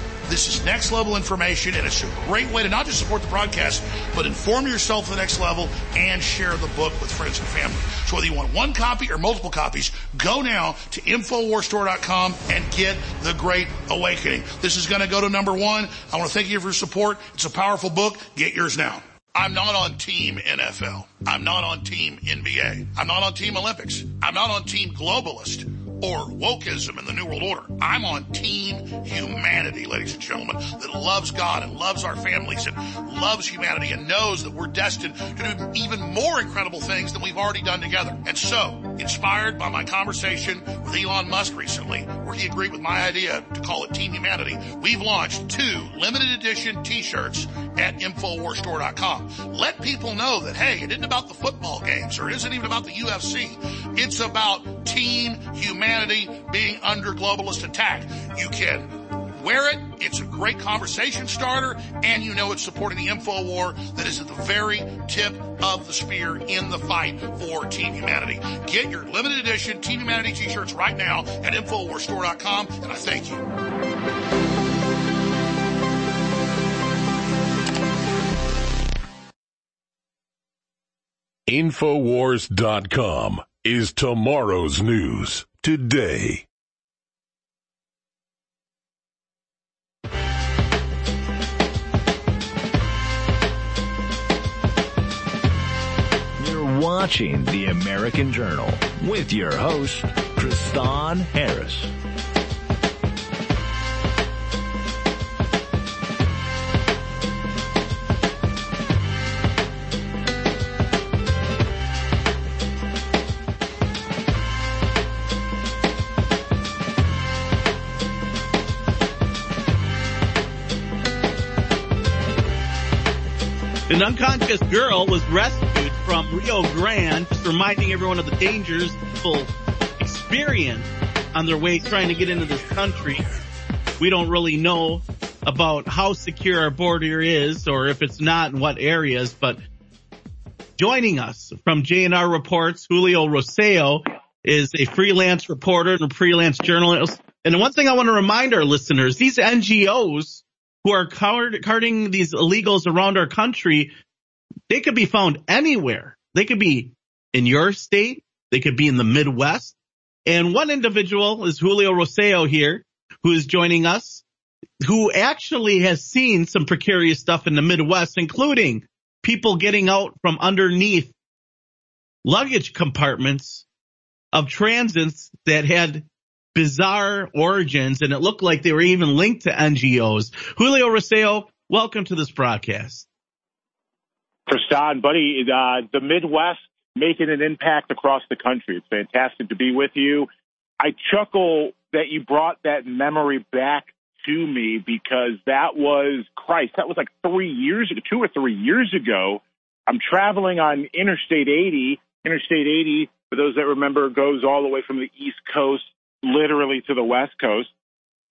This is next level information and it's a great way to not just support the broadcast, but inform yourself to the next level and share the book with friends and family. So whether you want one copy or multiple copies, go now to InfoWarsStore.com and get The Great Awakening. This is going to go to number one. I want to thank you for your support. It's a powerful book. Get yours now. I'm not on team NFL. I'm not on team NBA. I'm not on team Olympics. I'm not on team globalist or wokeism in the New World Order. I'm on team humanity, ladies and gentlemen, that loves God and loves our families and loves humanity and knows that we're destined to do even more incredible things than we've already done together. And so, inspired by my conversation with Elon Musk recently, where he agreed with my idea to call it Team Humanity, we've launched two limited edition t-shirts at InfoWarsStore.com. Let people know that, hey, it isn't about the football games or it isn't even about the UFC. It's about team humanity being under globalist attack. You can wear it. It's a great conversation starter and you know it's supporting the info war that is at the very tip of the spear in the fight for Team Humanity. Get your limited edition Team Humanity t-shirts right now at InfoWarsStore.com and I thank you. Infowars.com is tomorrow's news today. You're watching The American Journal with your host, Kristan Harris. An unconscious girl was rescued from Rio Grande, just reminding everyone of the dangers people experience on their way trying to get into this country. We don't really know about how secure our border is or if it's not in what areas, but joining us from JNR Reports, Julio Rosario is a freelance reporter and a freelance journalist. And one thing I want to remind our listeners, these NGOs who are carting these illegals around our country, they could be found anywhere. They could be in your state. They could be in the Midwest. And one individual is Julio Rosario here who is joining us, who actually has seen some precarious stuff in the Midwest, including people getting out from underneath luggage compartments of transits that had bizarre origins and it looked like they were even linked to NGOs. Julio Rosario, welcome to this broadcast. Prasad, buddy, uh, the Midwest making an impact across the country. It's fantastic to be with you. I chuckle that you brought that memory back to me because that was Christ. That was like three years ago, two or three years ago. I'm traveling on Interstate 80. Interstate 80, for those that remember, goes all the way from the East Coast literally to the West Coast.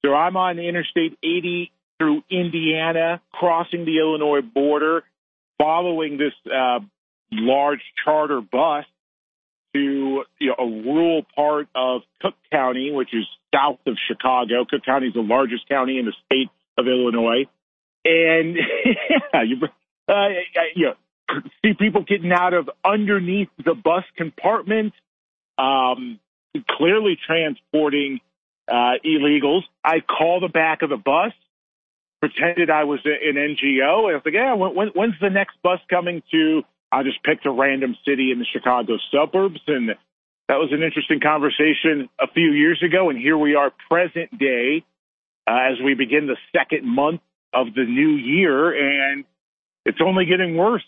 So I'm on Interstate 80 through Indiana, crossing the Illinois border, following this uh, large charter bus to you know, a rural part of Cook County, which is south of Chicago. Cook County is the largest county in the state of Illinois. And you, uh, you know, see people getting out of underneath the bus compartment, um, clearly transporting uh, illegals. I call the back of the bus, pretended I was an NGO, and I was like, "Yeah, when, when's the next bus coming to I just picked a random city in the Chicago suburbs, and that was an interesting conversation a few years ago. And here we are, present day, uh, as we begin the second month of the new year, and it's only getting worse.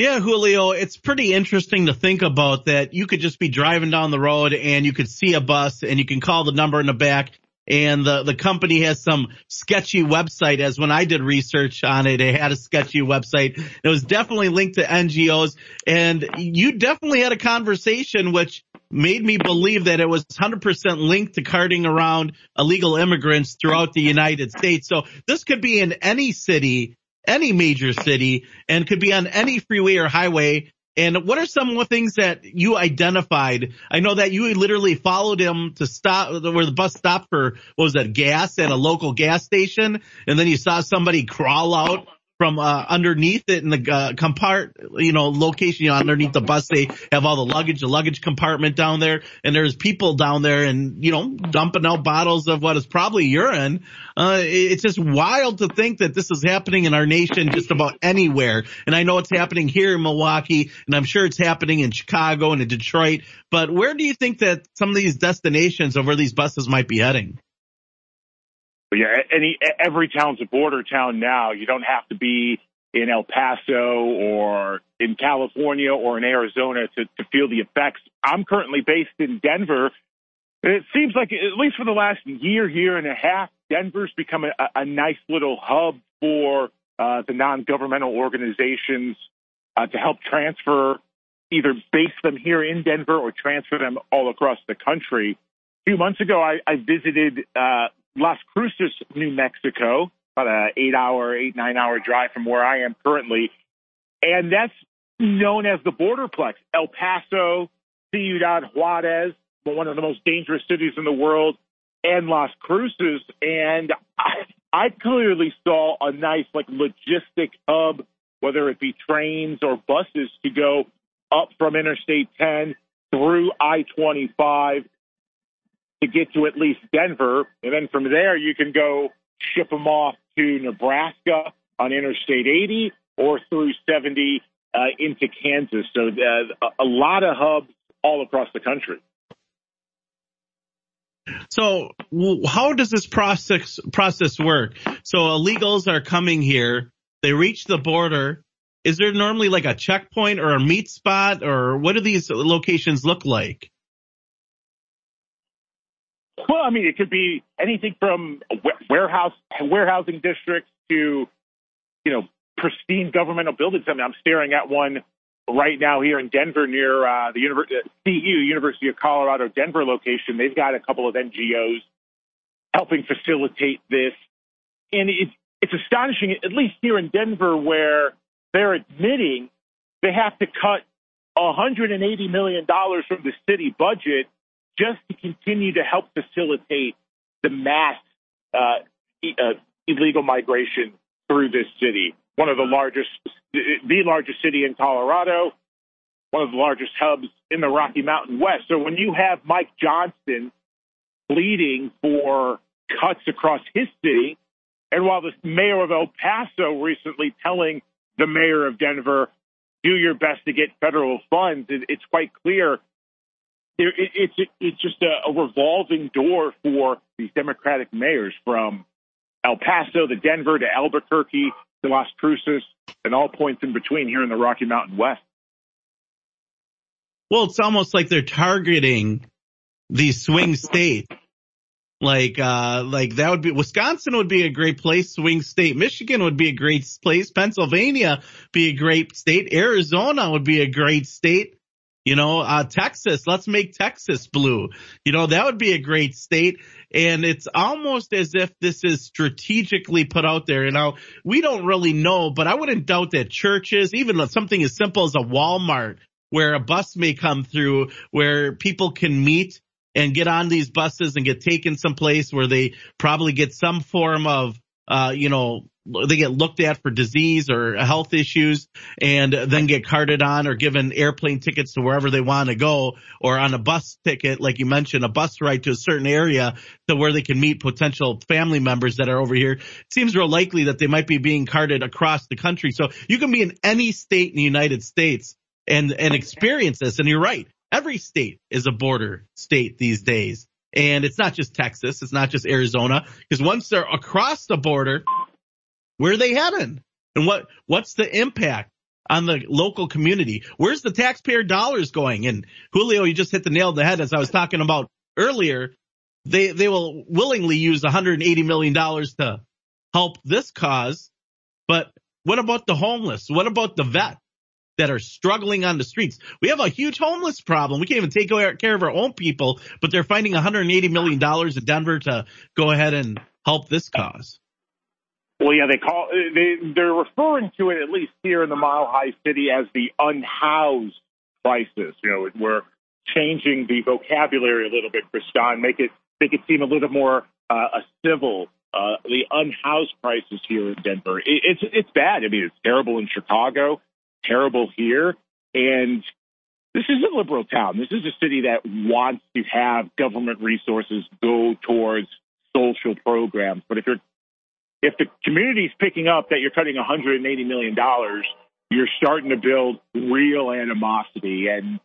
Yeah, Julio, it's pretty interesting to think about that. You could just be driving down the road and you could see a bus and you can call the number in the back and the, the company has some sketchy website as when I did research on it, it had a sketchy website. It was definitely linked to NGOs and you definitely had a conversation which made me believe that it was 100% linked to carting around illegal immigrants throughout the United States. So this could be in any city any major city and could be on any freeway or highway and what are some things that you identified? I know that you literally followed him to stop where the bus stopped for what was that gas at a local gas station, and then you saw somebody crawl out from uh, underneath it in the uh, compart, you know, location you know, underneath the bus. They have all the luggage, the luggage compartment down there, and there's people down there, and you know, dumping out bottles of what is probably urine. Uh, it's just wild to think that this is happening in our nation just about anywhere. And I know it's happening here in Milwaukee, and I'm sure it's happening in Chicago and in Detroit. But where do you think that some of these destinations of where these buses might be heading? Yeah, any every town's a border town now. You don't have to be in El Paso or in California or in Arizona to, to feel the effects. I'm currently based in Denver. It seems like, at least for the last year, year and a half, Denver's become a, a nice little hub for uh, the non-governmental organizations uh, to help transfer, either base them here in Denver or transfer them all across the country. A few months ago, I, I visited uh, Las Cruces, New Mexico, about an eight hour, eight, nine hour drive from where I am currently. And that's known as the Borderplex. El Paso, Ciudad Juarez, one of the most dangerous cities in the world, and Las Cruces. And I, I clearly saw a nice, like, logistic hub, whether it be trains or buses to go up from Interstate 10 through I 25 to get to at least Denver. And then from there, you can go ship them off to Nebraska on Interstate 80 or through 70 uh, into Kansas. So uh, a lot of hubs all across the country. So how does this process process work? So illegals are coming here, they reach the border. Is there normally like a checkpoint or a meet spot or what do these locations look like? Well, I mean, it could be anything from warehouse warehousing districts to, you know, pristine governmental buildings. I mean, I'm staring at one right now here in Denver near uh, the Univer- CU, University of Colorado Denver location. They've got a couple of NGOs helping facilitate this, and it's it's astonishing, at least here in Denver, where they're admitting they have to cut 180 million dollars from the city budget just to continue to help facilitate the mass uh, uh, illegal migration through this city. One of the largest, the largest city in Colorado, one of the largest hubs in the Rocky Mountain West. So when you have Mike Johnston pleading for cuts across his city. And while the mayor of El Paso recently telling the mayor of Denver, do your best to get federal funds, it's quite clear it's it's just a, revolving door for these Democratic mayors from El Paso to Denver to Albuquerque to Las Cruces and all points in between here in the Rocky Mountain West. Well, it's almost like they're targeting these swing states. Like, uh, like that would be, Wisconsin would be a great place, swing state. Michigan would be a great place. Pennsylvania be a great state. Arizona would be a great state. You know, uh, Texas, let's make Texas blue. You know, that would be a great state. And it's almost as if this is strategically put out there. You know, we don't really know, but I wouldn't doubt that churches, even something as simple as a Walmart, where a bus may come through, where people can meet and get on these buses and get taken someplace where they probably get some form of, uh, you know, they get looked at for disease or health issues and then get carted on or given airplane tickets to wherever they want to go or on a bus ticket, like you mentioned, a bus ride to a certain area to where they can meet potential family members that are over here. It seems real likely that they might be being carted across the country. So you can be in any state in the United States and, and experience this. And you're right. Every state is a border state these days. And it's not just Texas. It's not just Arizona because once they're across the border, where are they heading? And what, what's the impact on the local community? Where's the taxpayer dollars going? And Julio, you just hit the nail on the head as I was talking about earlier. They, they will willingly use $180 million to help this cause. But what about the homeless? What about the vet that are struggling on the streets? We have a huge homeless problem. We can't even take care of our own people, but they're finding $180 million in Denver to go ahead and help this cause. Well, yeah, they call they they're referring to it at least here in the Mile High City as the unhoused crisis. You know, we're changing the vocabulary a little bit, Kristan, make it make it seem a little more uh, a civil. Uh, the unhoused crisis here in Denver, it, it's it's bad. I mean, it's terrible in Chicago, terrible here, and this is a liberal town. This is a city that wants to have government resources go towards social programs. But if you're if the community's picking up that you're cutting 180 million dollars, you're starting to build real animosity. And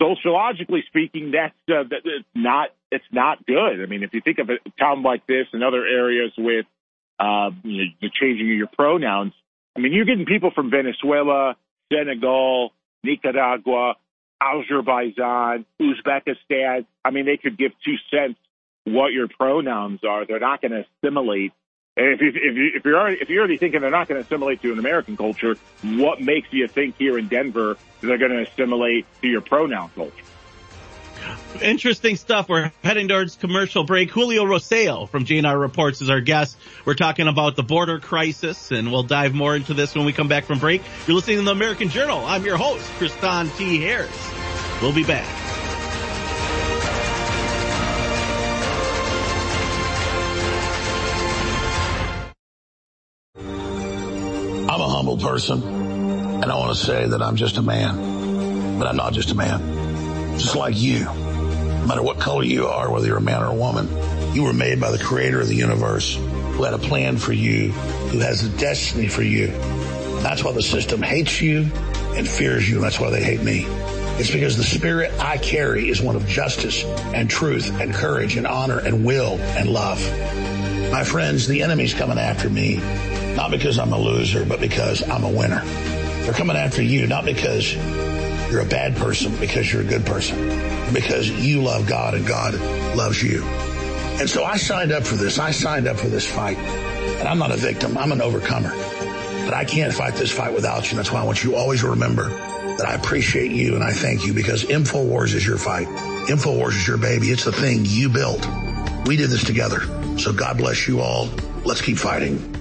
sociologically speaking, that's uh, that, it's not it's not good. I mean, if you think of a town like this and other areas with uh, you know, the changing of your pronouns, I mean, you're getting people from Venezuela, Senegal, Nicaragua, Azerbaijan, Uzbekistan. I mean, they could give two cents what your pronouns are. They're not going to assimilate if you if you if you're already if you're already thinking they're not going to assimilate to an American culture, what makes you think here in Denver they're going to assimilate to your pronoun culture? Interesting stuff. We're heading towards commercial break. Julio Rosario from JNR Reports is our guest. We're talking about the border crisis, and we'll dive more into this when we come back from break. You're listening to the American Journal. I'm your host, Kristan T. Harris. We'll be back. Person, and I want to say that I'm just a man, but I'm not just a man. Just like you, no matter what color you are, whether you're a man or a woman, you were made by the creator of the universe who had a plan for you, who has a destiny for you. That's why the system hates you and fears you. And That's why they hate me. It's because the spirit I carry is one of justice and truth and courage and honor and will and love. My friends, the enemy's coming after me not because I'm a loser, but because I'm a winner. They're coming after you, not because you're a bad person, because you're a good person, because you love God and God loves you. And so I signed up for this. I signed up for this fight. And I'm not a victim. I'm an overcomer. But I can't fight this fight without you. That's why I want you always to remember that I appreciate you and I thank you because InfoWars is your fight. InfoWars is your baby. It's the thing you built. We did this together. So God bless you all. Let's keep fighting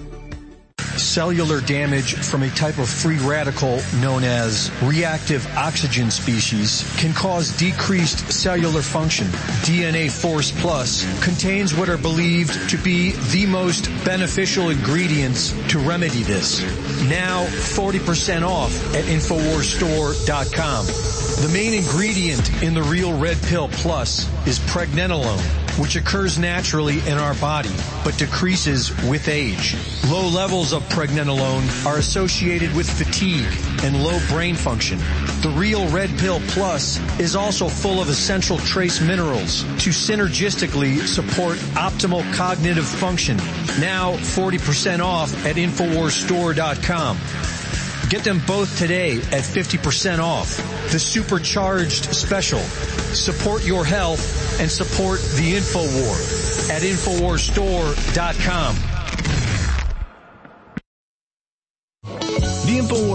cellular damage from a type of free radical known as reactive oxygen species can cause decreased cellular function. DNA Force Plus contains what are believed to be the most beneficial ingredients to remedy this. Now 40% off at InfoWarsStore.com. The main ingredient in the Real Red Pill Plus is pregnenolone which occurs naturally in our body, but decreases with age. Low levels of pregnenolone are associated with fatigue and low brain function. The Real Red Pill Plus is also full of essential trace minerals to synergistically support optimal cognitive function. Now 40% off at InfoWarsStore.com. Get them both today at 50% off. The supercharged special. Support your health and support the InfoWar at InfoWarsStore.com. The InfoWars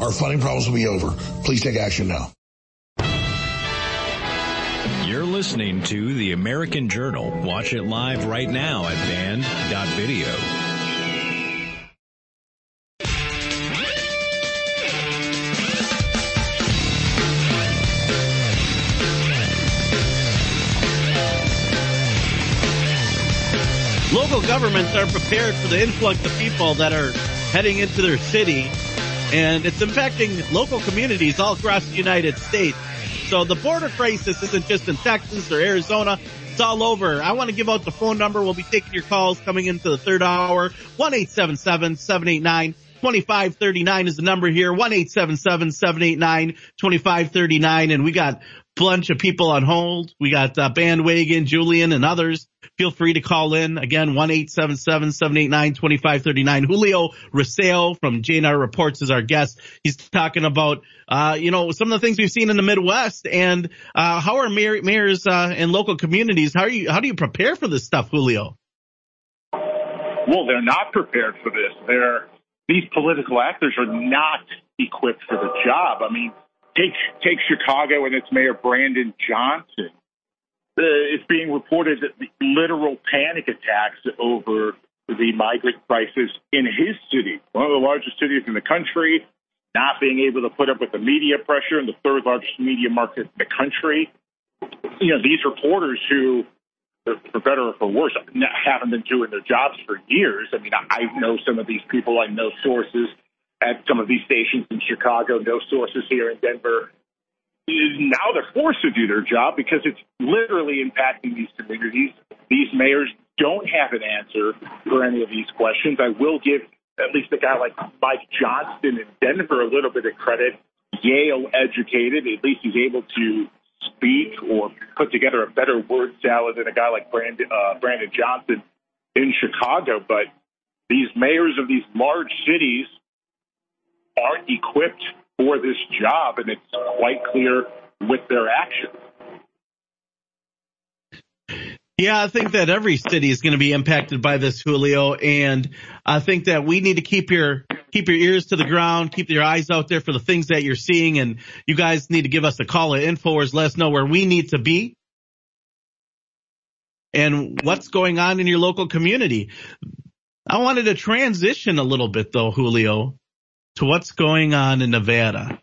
our funding problems will be over. Please take action now. You're listening to The American Journal. Watch it live right now at banned.video. Local governments are prepared for the influx of people that are heading into their city, and it's impacting local communities all across the United States. So the border crisis isn't just in Texas or Arizona. It's all over. I want to give out the phone number. We'll be taking your calls coming into the third hour. 1-877-789-2539 is the number here. 1-877-789-2539. And we got bunch of people on hold. We got uh, Bandwagon, Julian, and others. Feel free to call in. Again, 1-877-789-2539. Julio Rosario from JNR Reports is our guest. He's talking about, uh, you know, some of the things we've seen in the Midwest and, uh, how are mayor, mayors, uh, and local communities, how are you, how do you prepare for this stuff, Julio? Well, they're not prepared for this. They're, these political actors are not equipped for the job. I mean, take, take Chicago and its mayor Brandon Johnson uh, it's being reported that the literal panic attacks over the migrant crisis in his city, one of the largest cities in the country, not being able to put up with the media pressure in the third largest media market in the country. You know, these reporters who, for better or for worse, haven't been doing their jobs for years. I mean, I know some of these people. I know sources at some of these stations in Chicago, no sources here in Denver now they're forced to do their job because it's literally impacting these communities. These mayors don't have an answer for any of these questions. I will give at least a guy like Mike Johnston in Denver a little bit of credit. Yale educated, at least he's able to speak or put together a better word salad than a guy like Brandon, uh, Brandon Johnson in Chicago. But these mayors of these large cities aren't equipped for this job, and it's quite clear with their actions. Yeah, I think that every city is going to be impacted by this, Julio, and I think that we need to keep your keep your ears to the ground, keep your eyes out there for the things that you're seeing, and you guys need to give us a call at Infowars, let us know where we need to be and what's going on in your local community. I wanted to transition a little bit though, Julio, to what's going on in Nevada.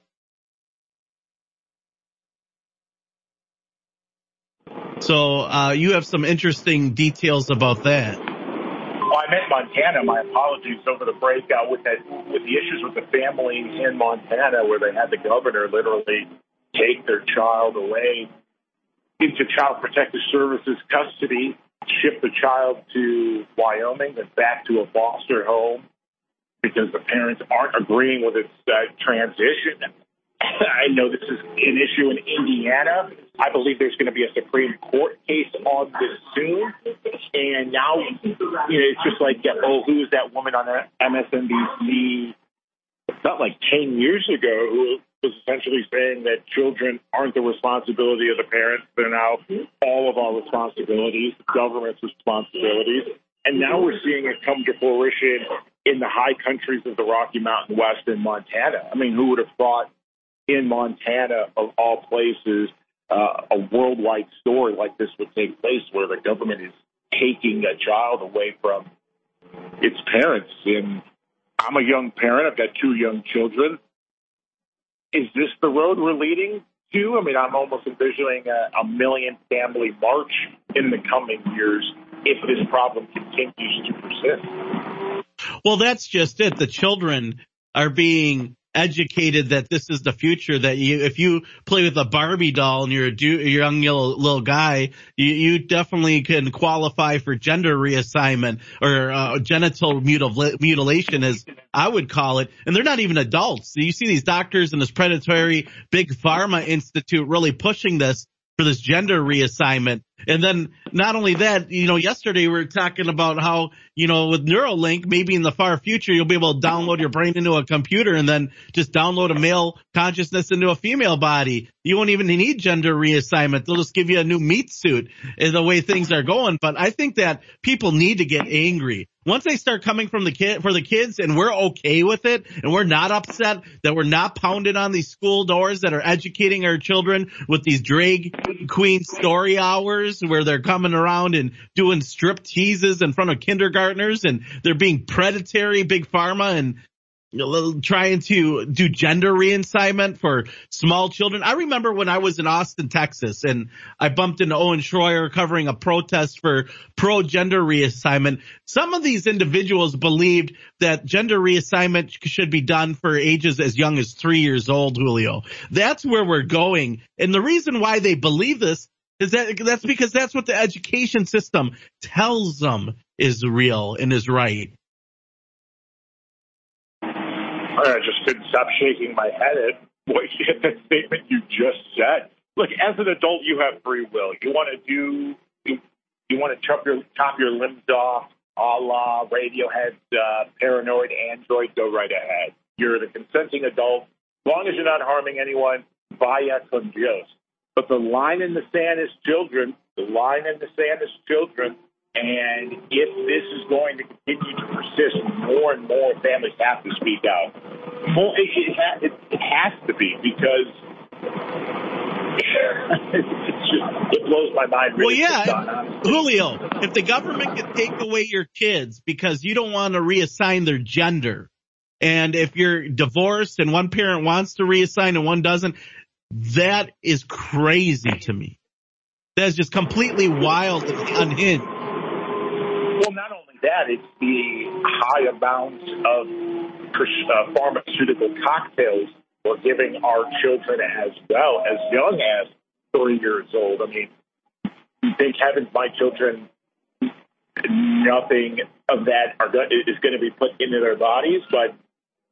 So uh, you have some interesting details about that. Well, I meant Montana. My apologies over the breakout with that with the issues with the family in Montana, where they had the governor literally take their child away into Child Protective Services custody, ship the child to Wyoming and back to a foster home because the parents aren't agreeing with its uh, transition. I know this is an issue in Indiana. I believe there's going to be a Supreme Court case on this soon. And now, you know, it's just like, oh, who's that woman on MSNBC? Not like 10 years ago who was essentially saying that children aren't the responsibility of the parents. They're now all of our responsibilities, the government's responsibilities. And now we're seeing it come to fruition in the high countries of the Rocky Mountain West in Montana. I mean, who would have thought in Montana, of all places, uh, a worldwide story like this would take place where the government is taking a child away from its parents. And I'm a young parent. I've got two young children. Is this the road we're leading to? I mean, I'm almost envisioning a, a million family march in the coming years if this problem continues to persist. Well, that's just it. The children are being educated that this is the future that you if you play with a barbie doll and you're a, du- young little, little guy you, you definitely can qualify for gender reassignment or uh, genital mutil- mutilation as i would call it and they're not even adults you see these doctors and this predatory big pharma institute really pushing this for this gender reassignment. And then not only that, you know, yesterday we were talking about how, you know, with Neuralink, maybe in the far future, you'll be able to download your brain into a computer and then just download a male consciousness into a female body. You won't even need gender reassignment. They'll just give you a new meat suit in the way things are going. But I think that people need to get angry once they start coming from the kid for the kids and we're okay with it and we're not upset that we're not pounded on these school doors that are educating our children with these drag queen story hours where they're coming around and doing strip teases in front of kindergartners and they're being predatory big pharma and trying to do gender reassignment for small children. I remember when I was in Austin, Texas, and I bumped into Owen Schroyer covering a protest for pro gender reassignment. Some of these individuals believed that gender reassignment should be done for ages as young as three years old, Julio. That's where we're going. And the reason why they believe this is that that's because that's what the education system tells them is real and is right. I just couldn't stop shaking my head at what that statement you just said. Look, as an adult, you have free will. You want to do, you, you want to chop your chop your limbs off, a la Radiohead's uh, "Paranoid Android." Go right ahead. You're the consenting adult, as long as you're not harming anyone. Vaya con Dios. But the line in the sand is children. The line in the sand is children. And if this is going to continue to persist, more and more families have to speak out. More, it, it, ha- it, it has to be because it's just, it blows my mind. Really well, yeah, Julio, if the government can take away your kids because you don't want to reassign their gender, and if you're divorced and one parent wants to reassign and one doesn't, that is crazy to me. That is just completely wild and unhinged. Well, not only that, it's the high amounts of uh, pharmaceutical cocktails we're giving our children as well, as young as three years old. I mean, thank heavens my children, nothing of that are go- is going to be put into their bodies, but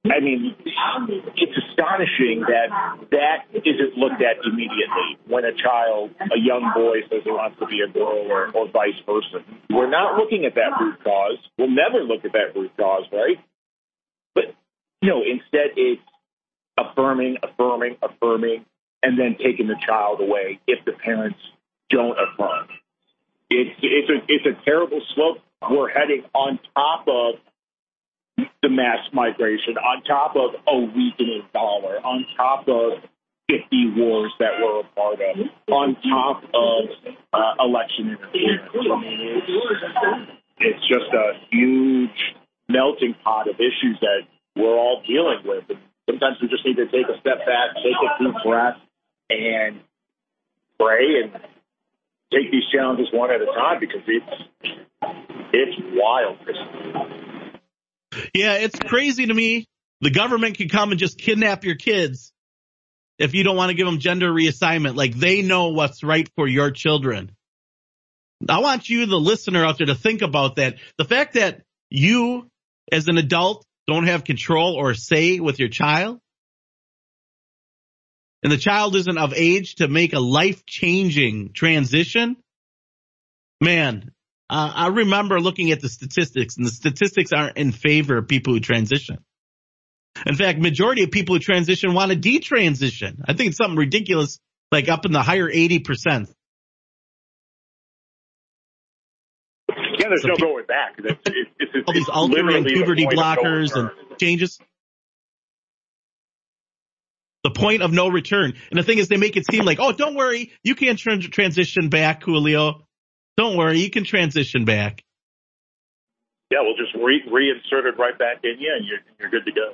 I mean, it's astonishing that that isn't looked at immediately when a child, a young boy, says he wants to be a girl or, or vice versa. We're not looking at that root cause. We'll never look at that root cause, right? But no, instead it's affirming, affirming, affirming, and then taking the child away if the parents don't affirm. it's it's a it's a terrible slope we're heading on top of the mass migration, on top of a weakening dollar, on top of 50 wars that we're a part of, on top of uh, election interference. I mean, it's, it's just a huge melting pot of issues that we're all dealing with. And sometimes we just need to take a step back, take a deep breath, and pray and take these challenges one at a time because it's it's wild. Yeah, it's crazy to me. The government can come and just kidnap your kids if you don't want to give them gender reassignment. Like they know what's right for your children. I want you, the listener out there, to think about that. The fact that you, as an adult, don't have control or say with your child, and the child isn't of age to make a life changing transition, man, uh, I remember looking at the statistics and the statistics aren't in favor of people who transition. In fact, majority of people who transition want to detransition. I think it's something ridiculous, like up in the higher 80%. Yeah, there's so no people, going back. It's, it's, it's, all these altering puberty blockers and changes the point of no return. And the thing is, they make it seem like, oh, don't worry, you can't transition back, Julio. Don't worry, you can transition back. Yeah, we'll just re- reinsert it right back in you, and you're you're good to go.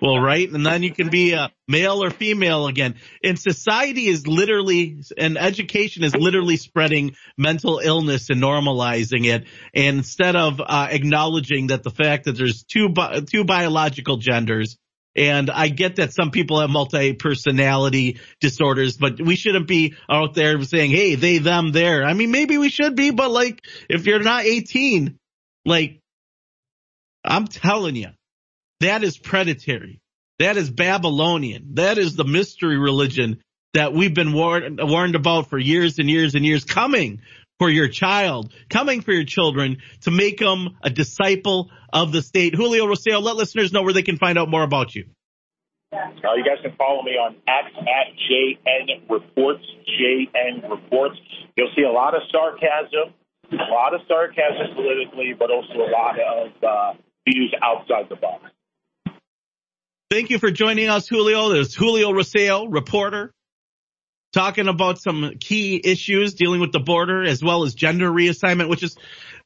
Well, right, and then you can be a male or female again. And society is literally, and education is literally spreading mental illness and normalizing it. And instead of uh, acknowledging that the fact that there's two bi- two biological genders and I get that some people have multi-personality disorders, but we shouldn't be out there saying, Hey, they, them, there. I mean, maybe we should be, but like, if you're not 18, like, I'm telling you, that is predatory. That is Babylonian. That is the mystery religion that we've been warned, warned about for years and years and years coming for your child, coming for your children to make them a disciple of the state. Julio Rosario, let listeners know where they can find out more about you. Uh, you guys can follow me on X at JN Reports, JN Reports. You'll see a lot of sarcasm, a lot of sarcasm politically, but also a lot of uh, views outside the box. Thank you for joining us, Julio. There's Julio Rosario, reporter, talking about some key issues dealing with the border as well as gender reassignment, which is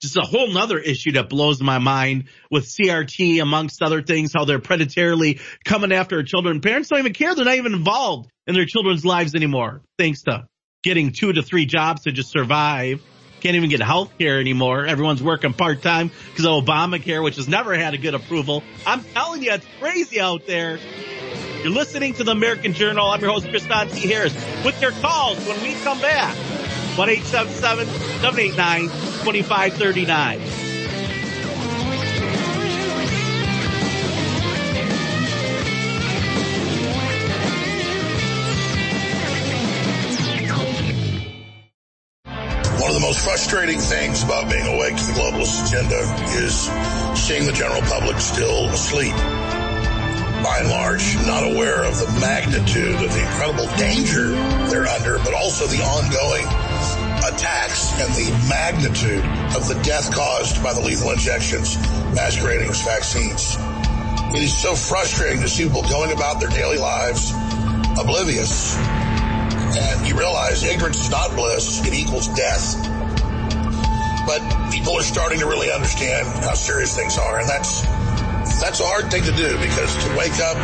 just a whole nother issue that blows my mind with CRT amongst other things, how they're predatorily coming after children. Parents don't even care. They're not even involved in their children's lives anymore, thanks to getting two to three jobs to just survive. Can't even get health care anymore. Everyone's working part time because of Obamacare, which has never had a good approval. I'm telling you, it's crazy out there. You're listening to the American Journal. I'm your host, Kristan T. Harris, with your calls when we come back. 1-877-789-2539. One of the most frustrating things about being awake to the globalist agenda is seeing the general public still asleep by and large, not aware of the magnitude of the incredible danger they're under, but also the ongoing attacks and the magnitude of the death caused by the lethal injections masquerading as vaccines. It is so frustrating to see people going about their daily lives oblivious. And you realize ignorance is not bliss, it equals death. But people are starting to really understand how serious things are, and that's that's a hard thing to do because to wake up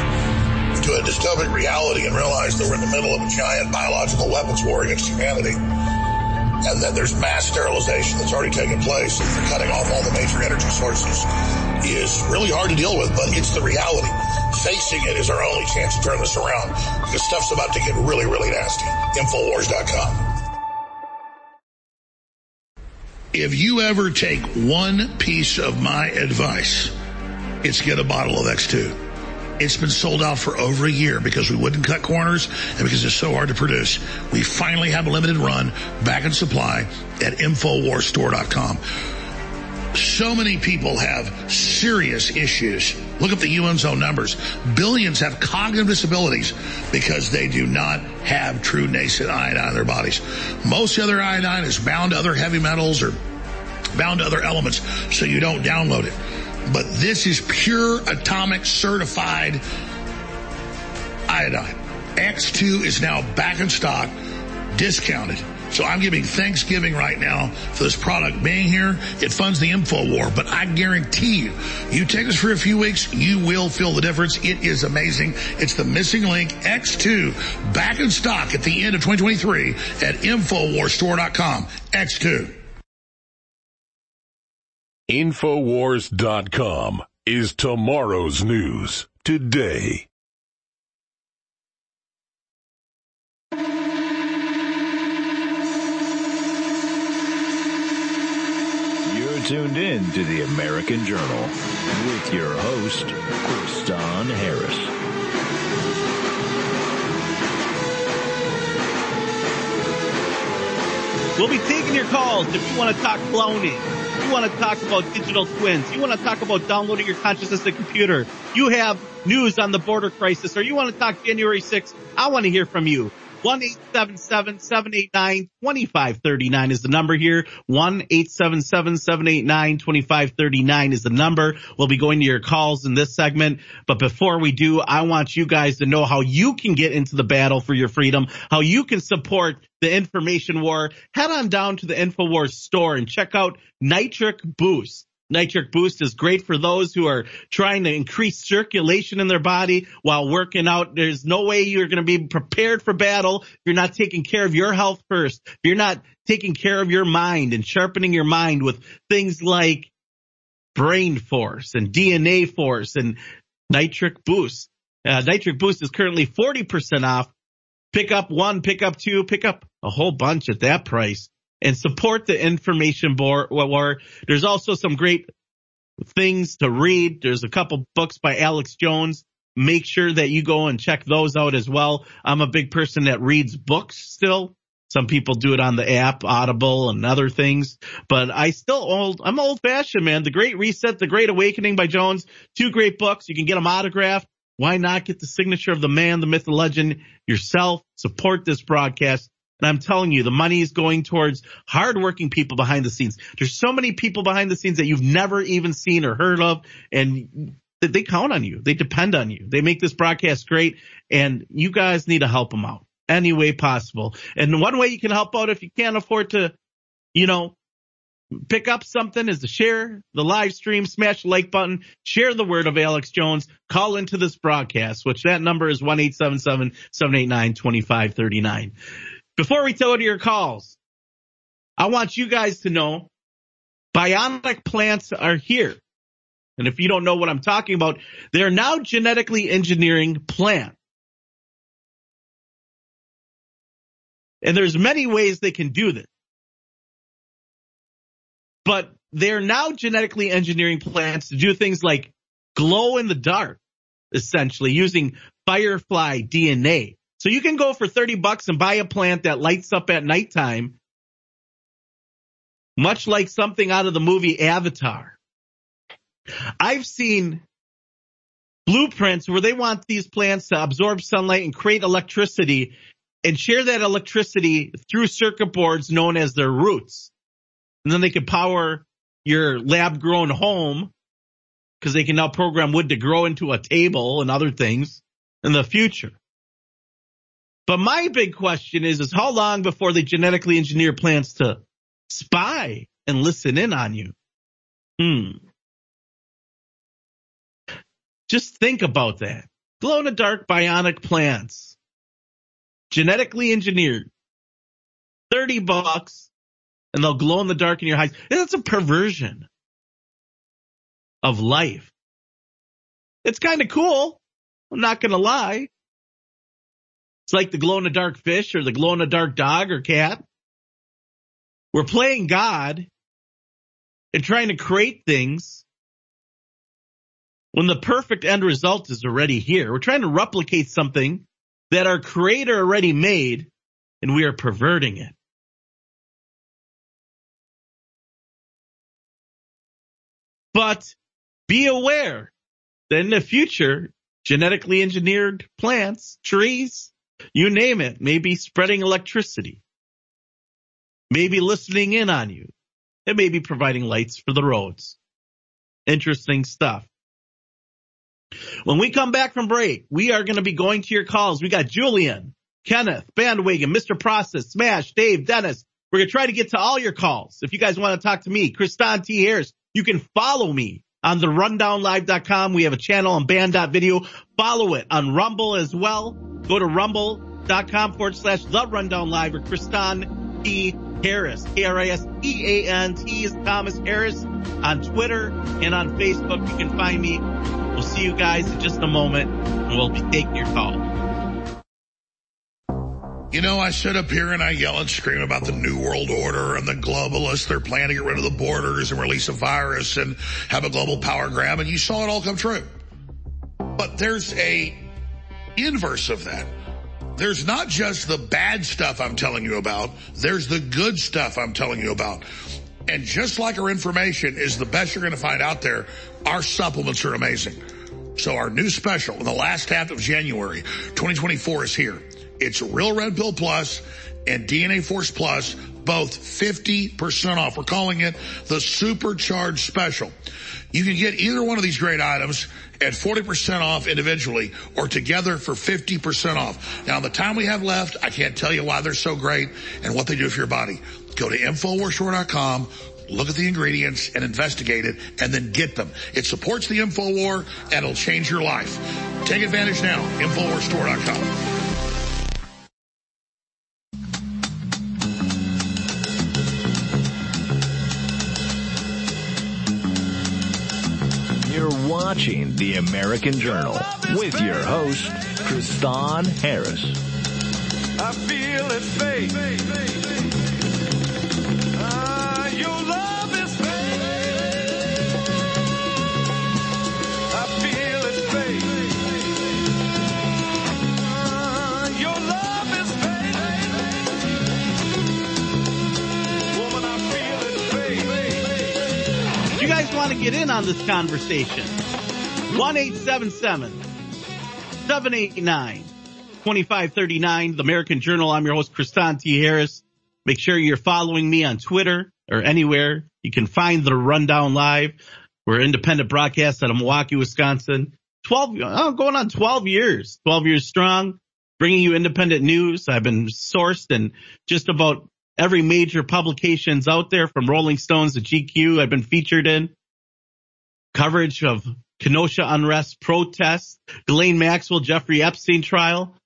to a dystopic reality and realize that we're in the middle of a giant biological weapons war against humanity and that there's mass sterilization that's already taken place and they're cutting off all the major energy sources is really hard to deal with, but it's the reality. Facing it is our only chance to turn this around because stuff's about to get really, really nasty. Infowars.com. If you ever take one piece of my advice, it's get a bottle of X2. It's been sold out for over a year because we wouldn't cut corners and because it's so hard to produce. We finally have a limited run back in supply at InfoWarsStore.com. So many people have serious issues. Look at the UN's own numbers. Billions have cognitive disabilities because they do not have true nascent iodine in their bodies. Most other iodine is bound to other heavy metals or bound to other elements, so you don't download it. But this is pure atomic certified iodine. X2 is now back in stock, discounted. So I'm giving Thanksgiving right now for this product being here. It funds the info war, but I guarantee you, you take this for a few weeks, you will feel the difference. It is amazing. It's the missing link X2 back in stock at the end of 2023 at InfoWarStore.com. X2. Infowars.com is tomorrow's news today. You're tuned in to the American Journal with your host, Kristan Harris. We'll be taking your calls if you want to talk cloning. You want to talk about digital twins. You want to talk about downloading your consciousness to computer. You have news on the border crisis or you want to talk January 6th. I want to hear from you. 1-877-789-2539 is the number here. 1-877-789-2539 is the number. We'll be going to your calls in this segment. But before we do, I want you guys to know how you can get into the battle for your freedom, how you can support the information war. Head on down to the InfoWars store and check out Nitric Boost. Nitric Boost is great for those who are trying to increase circulation in their body while working out. There's no way you're going to be prepared for battle if you're not taking care of your health first. If you're not taking care of your mind and sharpening your mind with things like brain force and DNA force and Nitric Boost. Uh, Nitric Boost is currently 40% off. Pick up one, pick up two, pick up a whole bunch at that price and support the information war. There's also some great things to read. There's a couple books by Alex Jones. Make sure that you go and check those out as well. I'm a big person that reads books still. Some people do it on the app, Audible and other things, but I still old, I'm old fashioned, man. The Great Reset, The Great Awakening by Jones, two great books. You can get them autographed. Why not get the signature of the man, the myth, the legend yourself? Support this broadcast. And I'm telling you, the money is going towards hardworking people behind the scenes. There's so many people behind the scenes that you've never even seen or heard of and they count on you. They depend on you. They make this broadcast great and you guys need to help them out any way possible. And one way you can help out if you can't afford to, you know, pick up something is to share the live stream, smash the like button, share the word of Alex Jones, call into this broadcast, which that number is 1-877-789-2539. Before we go to your calls, I want you guys to know bionic plants are here. And if you don't know what I'm talking about, they're now genetically engineering plants. And there's many ways they can do this. But they're now genetically engineering plants to do things like glow in the dark, essentially using firefly DNA. So you can go for 30 bucks and buy a plant that lights up at nighttime, much like something out of the movie Avatar. I've seen blueprints where they want these plants to absorb sunlight and create electricity and share that electricity through circuit boards known as their roots. And then they can power your lab grown home because they can now program wood to grow into a table and other things in the future. But my big question is, is how long before they genetically engineer plants to spy and listen in on you? Hmm. Just think about that. Glow in the dark bionic plants. Genetically engineered. 30 bucks and they'll glow in the dark in your eyes. That's a perversion of life. It's kind of cool. I'm not going to lie. It's like the glow in the dark fish or the glow in the dark dog or cat. We're playing God and trying to create things when the perfect end result is already here. We're trying to replicate something that our creator already made and we are perverting it. But be aware that in the future, genetically engineered plants, trees, you name it, maybe spreading electricity, maybe listening in on you, and maybe providing lights for the roads. Interesting stuff. When we come back from break, we are going to be going to your calls. We got Julian, Kenneth, Bandwagon, Mr. Process, Smash, Dave, Dennis. We're going to try to get to all your calls. If you guys want to talk to me, Kristan T. Harris, you can follow me on the rundownlive.com. We have a channel on banned.video. Follow it on Rumble as well. Go to rumble.com forward slash the rundown live or Kristan T. Harris, K-R-I-S-E-A-N-T is Thomas Harris on Twitter and on Facebook. You can find me. We'll see you guys in just a moment and we'll be taking your call. You know, I sit up here and I yell and scream about the New World Order and the globalists. They're planning to get rid of the borders and release a virus and have a global power grab, and you saw it all come true. But there's a inverse of that. There's not just the bad stuff I'm telling you about, there's the good stuff I'm telling you about. And just like our information is the best you're going to find out there, our supplements are amazing. So our new special in the last half of January 2024 is here. It's Real Red Pill Plus and DNA Force Plus, both 50% off. We're calling it the Supercharged Special. You can get either one of these great items at 40% off individually or together for 50% off. Now, the time we have left, I can't tell you why they're so great and what they do for your body. Go to InfoWarsStore.com, look at the ingredients and investigate it and then get them. It supports the InfoWar and it'll change your life. Take advantage now. InfoWarsStore.com. watching The American Journal with your host, Kristan Harris. I feel it fade. Ah, your love want to get in on this conversation? 1-877 789 2539, the American Journal. I'm your host, Kristan T. Harris. Make sure you're following me on Twitter or anywhere. You can find the Rundown Live. We're independent broadcast out of Milwaukee, Wisconsin. 12, oh, going on 12 years, 12 years strong, bringing you independent news. I've been sourced in just about every major publications out there from Rolling Stones to GQ. I've been featured in coverage of Kenosha unrest protests, Ghislaine Maxwell, Jeffrey Epstein trial.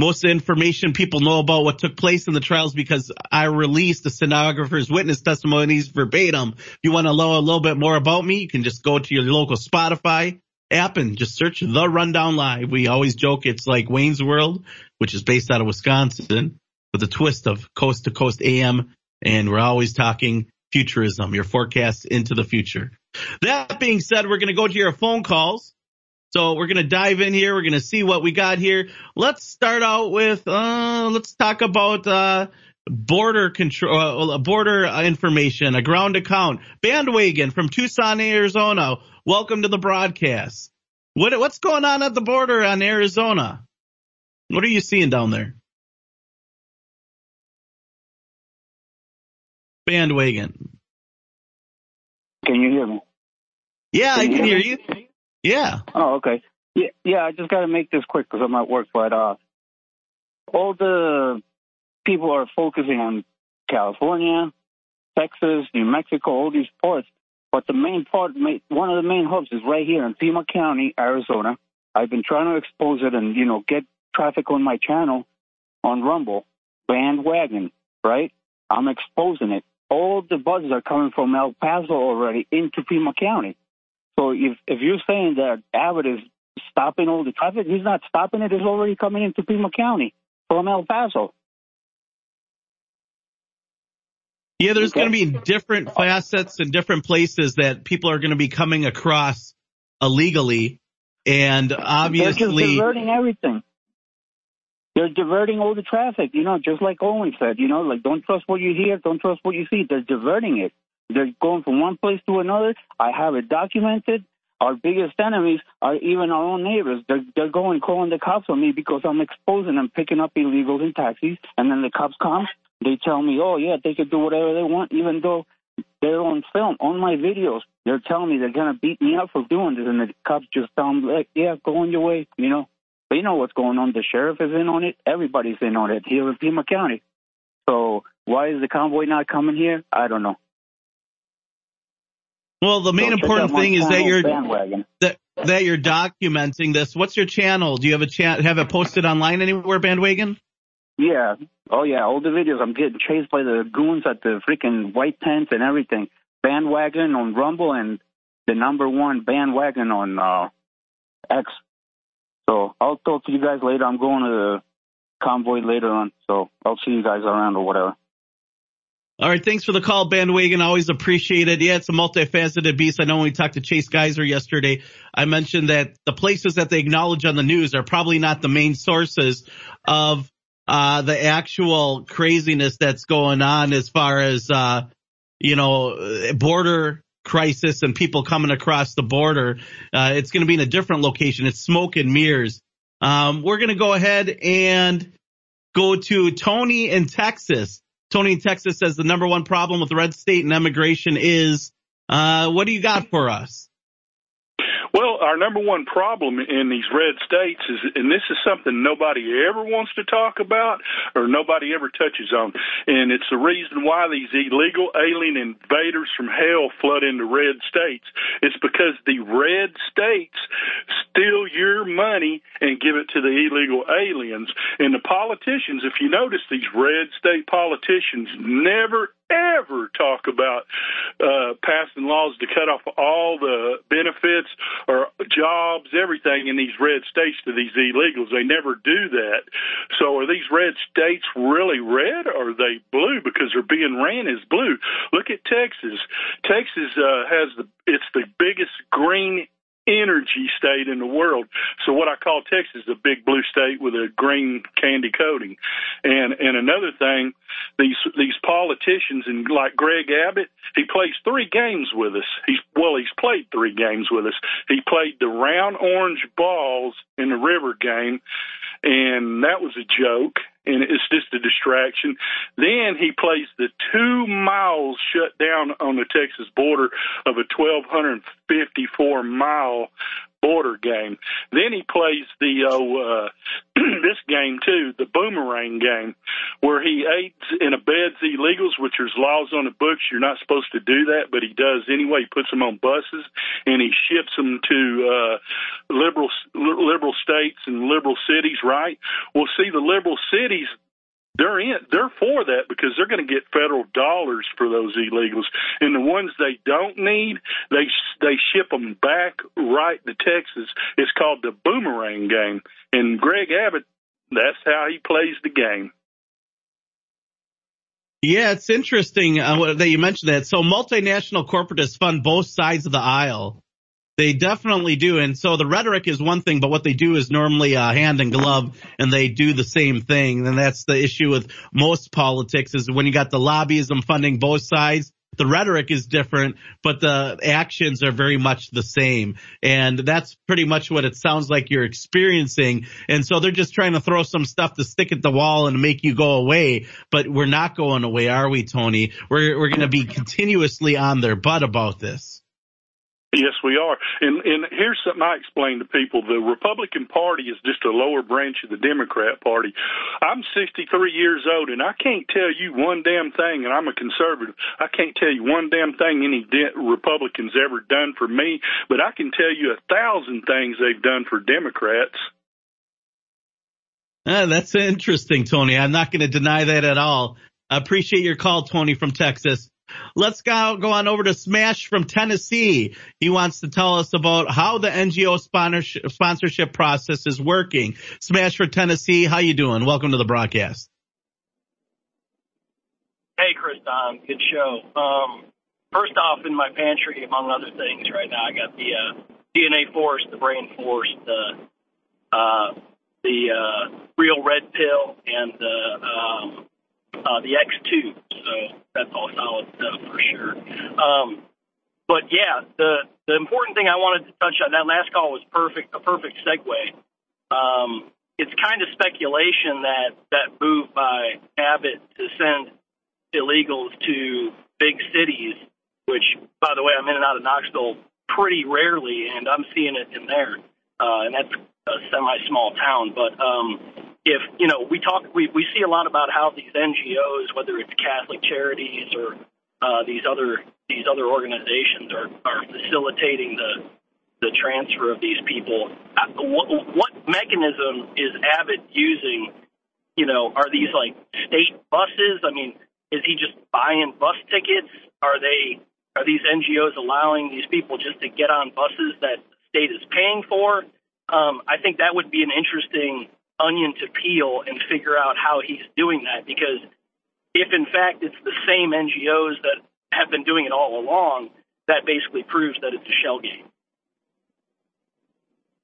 Most of the information people know about what took place in the trials because I released the stenographer's witness testimonies verbatim. If you want to know a little bit more about me, you can just go to your local Spotify app and just search the rundown live. We always joke it's like Wayne's World, which is based out of Wisconsin with a twist of coast to coast AM. And we're always talking futurism, your forecast into the future. That being said, we're going to go to your phone calls. So we're going to dive in here. We're going to see what we got here. Let's start out with, uh, let's talk about, uh, border control, uh, border information, a ground account. Bandwagon from Tucson, Arizona. Welcome to the broadcast. What, what's going on at the border on Arizona? What are you seeing down there? Bandwagon. Can you hear me? Yeah, I Can you can hear hear you. Yeah. Oh, okay. Yeah, yeah. I just got to make this quick because I'm at work. But uh, all the people are focusing on California, Texas, New Mexico, all these ports. But the main part, one of the main hubs, is right here in Pima County, Arizona. I've been trying to expose it and you know get traffic on my channel on Rumble, bandwagon, right? I'm exposing it. All the buses are coming from El Paso already into Pima County. So if if you're saying that Abbott is stopping all the traffic, he's not stopping it. It's already coming into Pima County from El Paso. Yeah, there's going to be different facets and different places that people are going to be coming across illegally. And obviously, They're just diverting everything. They're diverting all the traffic, you know, just like Owen said, you know, like don't trust what you hear, don't trust what you see. They're diverting it. They're going from one place to another. I have it documented. Our biggest enemies are even our own neighbors. They're, they're going calling the cops on me because I'm exposing them, picking up illegals in taxis, and then the cops come. They tell me, oh yeah, they could do whatever they want, even though they're on film, on my videos. They're telling me they're gonna beat me up for doing this, and the cops just them, like, yeah, go on your way, you know. But you know what's going on? The sheriff is in on it. Everybody's in on it here in Pima County. So why is the convoy not coming here? I don't know. Well, the main So important thing is that you're bandwagon. that that you're documenting this. What's your channel? Do you have a chat? Have it posted online anywhere, Bandwagon? Yeah. Oh yeah. All the videos. I'm getting chased by the goons at the freaking white tents and everything. Bandwagon on Rumble and the number one bandwagon on uh, X. So I'll talk to you guys later. I'm going to the convoy later on. So I'll see you guys around or whatever. All right, thanks for the call, Bandwagon. Always appreciate it. Yeah, it's a multifaceted beast. I know when we talked to Chase Geiser yesterday, I mentioned that the places that they acknowledge on the news are probably not the main sources of uh, the actual craziness that's going on as far as, uh, you know, border crisis and people coming across the border. Uh, it's going to be in a different location. It's smoke and mirrors. Um, we're going to go ahead and go to Tony in Texas. Tony in Texas says the number one problem with red state and immigration is, uh, what do you got for us? Well, our number one problem in these red states is, and this is something nobody ever wants to talk about or nobody ever touches on, and it's the reason why these illegal alien invaders from hell flood into red states. It's because the red states steal your money and give it to the illegal aliens. And the politicians, if you notice, these red state politicians never ever talk about uh, passing laws to cut off all the benefits or jobs, everything in these red states to these illegals. They never do that. So are these red states really red or are they blue because they're being ran as blue? Look at Texas. Texas uh, has the it's the biggest green energy state in the world. So what I call Texas a big blue state with a green candy coating. And and another thing, these these politicians and like Greg Abbott, he plays three games with us. He's well, he's played three games with us. He played the round orange balls in the river game and that was a joke and it's just a distraction. Then he plays the two miles shut down on the Texas border of a 1,254 mile border game. Then he plays the uh, uh this game too, the boomerang game, where he aids and abets illegals, which there's laws on the books. You're not supposed to do that, but he does anyway. He puts them on buses and he ships them to uh, liberal liberal states and liberal cities. Right? Well, see, the liberal cities they're in they're for that because they're going to get federal dollars for those illegals and the ones they don't need they they ship them back right to Texas it's called the boomerang game and Greg Abbott that's how he plays the game Yeah, it's interesting uh, that you mentioned that. So multinational corporatists fund both sides of the aisle. They definitely do. And so the rhetoric is one thing, but what they do is normally uh, hand and glove and they do the same thing. And that's the issue with most politics is when you got the lobbyism funding both sides, the rhetoric is different, but the actions are very much the same. And that's pretty much what it sounds like you're experiencing. And so they're just trying to throw some stuff to stick at the wall and make you go away. But we're not going away, are we, Tony? We're, we're going to be continuously on their butt about this. Yes, we are. And and here's something I explain to people. The Republican Party is just a lower branch of the Democrat Party. I'm 63 years old and I can't tell you one damn thing and I'm a conservative. I can't tell you one damn thing any de- Republicans ever done for me, but I can tell you a thousand things they've done for Democrats. Uh, that's interesting, Tony. I'm not going to deny that at all. I appreciate your call, Tony from Texas. Let's go, go on over to Smash from Tennessee. He wants to tell us about how the NGO sponsorship, sponsorship process is working. Smash for Tennessee, how you doing? Welcome to the broadcast. Hey, Kristan, good show. Um, first off, in my pantry, among other things, right now I got the uh, DNA Force, the Brain Force, the uh, the uh, Real Red Pill, and the um, uh, the X2. So that's all solid stuff for sure. Um, but yeah, the the important thing I wanted to touch on that last call was perfect, a perfect segue. Um, it's kind of speculation that that move by Abbott to send illegals to big cities, which, by the way, I'm in and out of Knoxville pretty rarely, and I'm seeing it in there, uh, and that's a semi-small town. But um, if you know, we talk, we we see a lot about how these NGOs, whether it's Catholic Charities or uh, these other these other organizations, are are facilitating the the transfer of these people. Uh, What, what mechanism is Abbott using? You know, are these like state buses? I mean, is he just buying bus tickets? Are they are these NGOs allowing these people just to get on buses that state is paying for? Um, I think that would be an interesting onion to peel and figure out how he's doing that because if in fact it's the same NGOs that have been doing it all along, that basically proves that it's a shell game.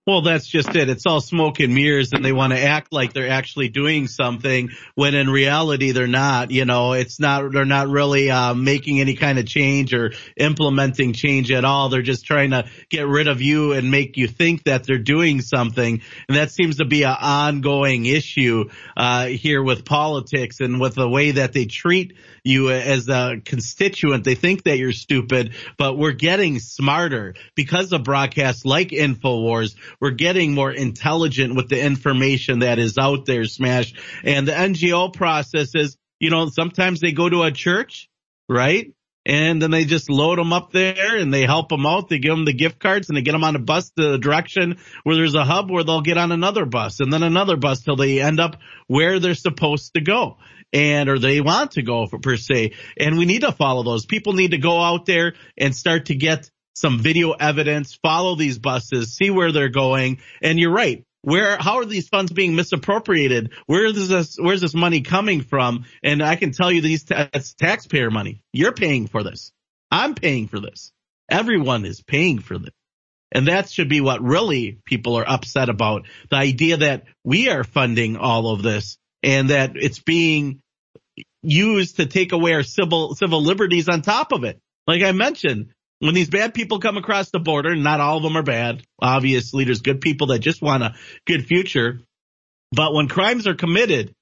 Well, that's just it. It's all smoke and mirrors and they want to act like they're actually doing something when in reality they're not, you know, it's not, they're not really, uh, making any kind of change or implementing change at all. They're just trying to get rid of you and make you think that they're doing something. And that seems to be an ongoing issue, uh, here with politics and with the way that they treat you as a constituent. They think that you're stupid, but we're getting smarter because of broadcasts like InfoWars. We're getting more intelligent with the information that is out there, Smash. And the NGO process is, you know, sometimes they go to a church, right? And then they just load them up there and they help them out. They give them the gift cards and they get them on a bus to the direction where there's a hub where they'll get on another bus and then another bus till they end up where they're supposed to go and or they want to go for, per se. And we need to follow those. People need to go out there and start to get some video evidence, follow these buses, see where they're going. And you're right. Where, how are these funds being misappropriated? Where is this, where's this money coming from? And I can tell you these, it's taxpayer money. You're paying for this. I'm paying for this. Everyone is paying for this. And that should be what really people are upset about. The idea that we are funding all of this and that it's being used to take away our civil, civil liberties on top of it. Like I mentioned, when these bad people come across the border, not all of them are bad. Obviously, there's good people that just want a good future. But when crimes are committed,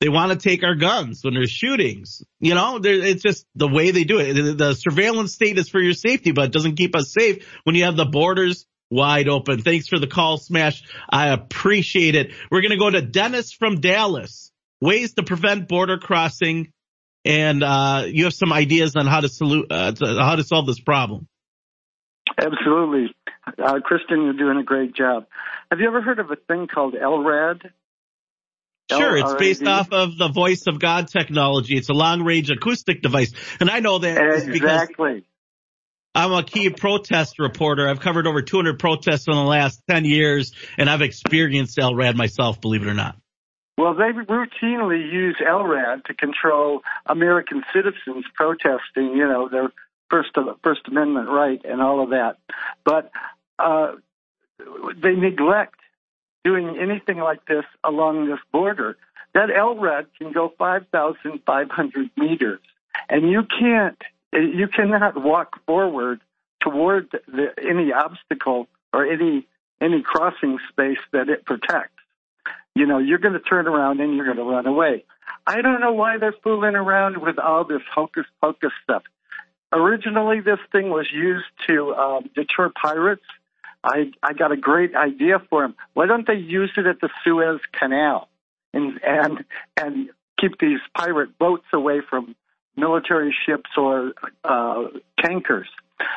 they want to take our guns when there's shootings. You know, it's just the way they do it. The- surveillance state is for your safety, but it doesn't keep us safe when you have the borders wide open. Thanks for the call, Smash. I appreciate it. We're going to go to Dennis from Dallas. Ways to prevent border crossing. And, uh, you have some ideas on how to salute, uh, to, how to solve this problem. Absolutely. Uh, Kristan, you're doing a great job. Have you ever heard of a thing called LRAD? Sure, it's based off of the voice of God technology. It's a long range acoustic device. And I know that Exactly. I'm a key protest reporter. I've covered over 200 protests in the last 10 years and I've experienced LRAD myself, believe it or not. Well, they routinely use LRAD to control American citizens protesting, you know, their First First Amendment right and all of that. But uh, they neglect doing anything like this along this border. That LRAD can go 5,500 meters, and you can't, you cannot walk forward toward the, any obstacle or any any crossing space that it protects. You know, you're going to turn around and you're going to run away. I don't know why they're fooling around with all this hocus pocus stuff. Originally, this thing was used to um, deter pirates. I I got a great idea for them. Why don't they use it at the Suez Canal and and and keep these pirate boats away from military ships or uh, tankers?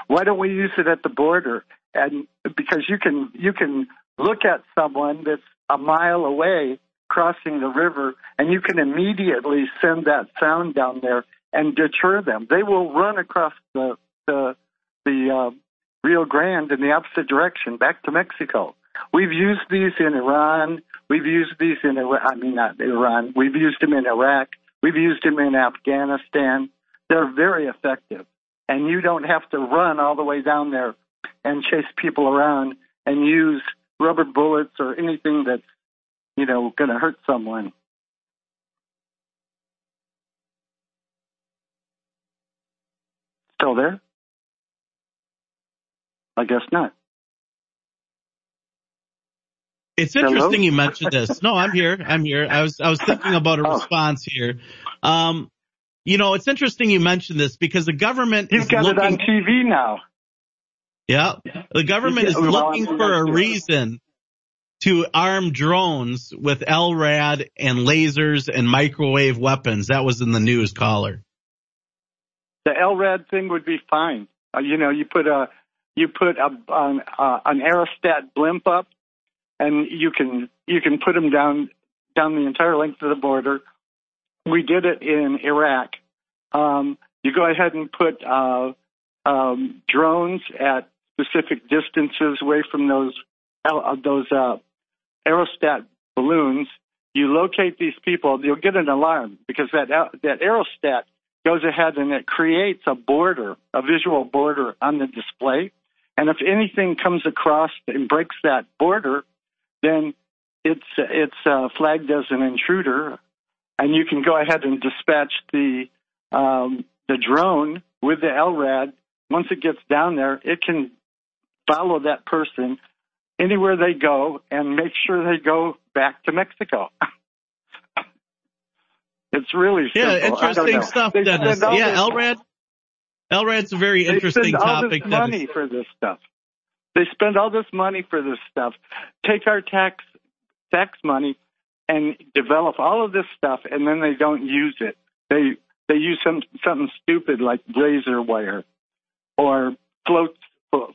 Why don't we use it at the border? And because you can you can look at someone that's a mile away crossing the river, and you can immediately send that sound down there and deter them. They will run across the the the uh, Rio Grande in the opposite direction, back to Mexico. We've used these in Iran. We've used these in. I mean, not Iran. We've used them in Iraq. We've used them in Afghanistan. They're very effective, and you don't have to run all the way down there and chase people around and use rubber bullets or anything that's you know going to hurt someone. Still there? I guess not. It's interesting Hello? you mentioned this. No, I'm here. I'm here. I was I was thinking about a oh. response here. Um, you know, it's interesting you mentioned this because the government. You've got looking... it on TV now. Yeah, the government is looking for a reason to arm drones with LRAD and lasers and microwave weapons. That was in the news, caller. The LRAD thing would be fine. Uh, you know, you put a you put a an, uh, an aerostat blimp up, and you can you can put them down down the entire length of the border. We did it in Iraq. Um, you go ahead and put uh, um, drones at specific distances away from those uh, those uh, aerostat balloons. You locate these people. You'll get an alarm because that that aerostat goes ahead and it creates a border, a visual border on the display. And if anything comes across and breaks that border, then it's it's uh, flagged as an intruder, and you can go ahead and dispatch the um, the drone with the LRAD. Once it gets down there, it can follow that person anywhere they go and make sure they go back to Mexico. it's really Yeah, simple. Interesting stuff, They Dennis. Yeah, this- LRAD. LRAD's a very they spend all topic. this money is- for this stuff. They spend all this money for this stuff. Take our tax tax money and develop all of this stuff, and then they don't use it. They they use some something stupid like razor wire, or floats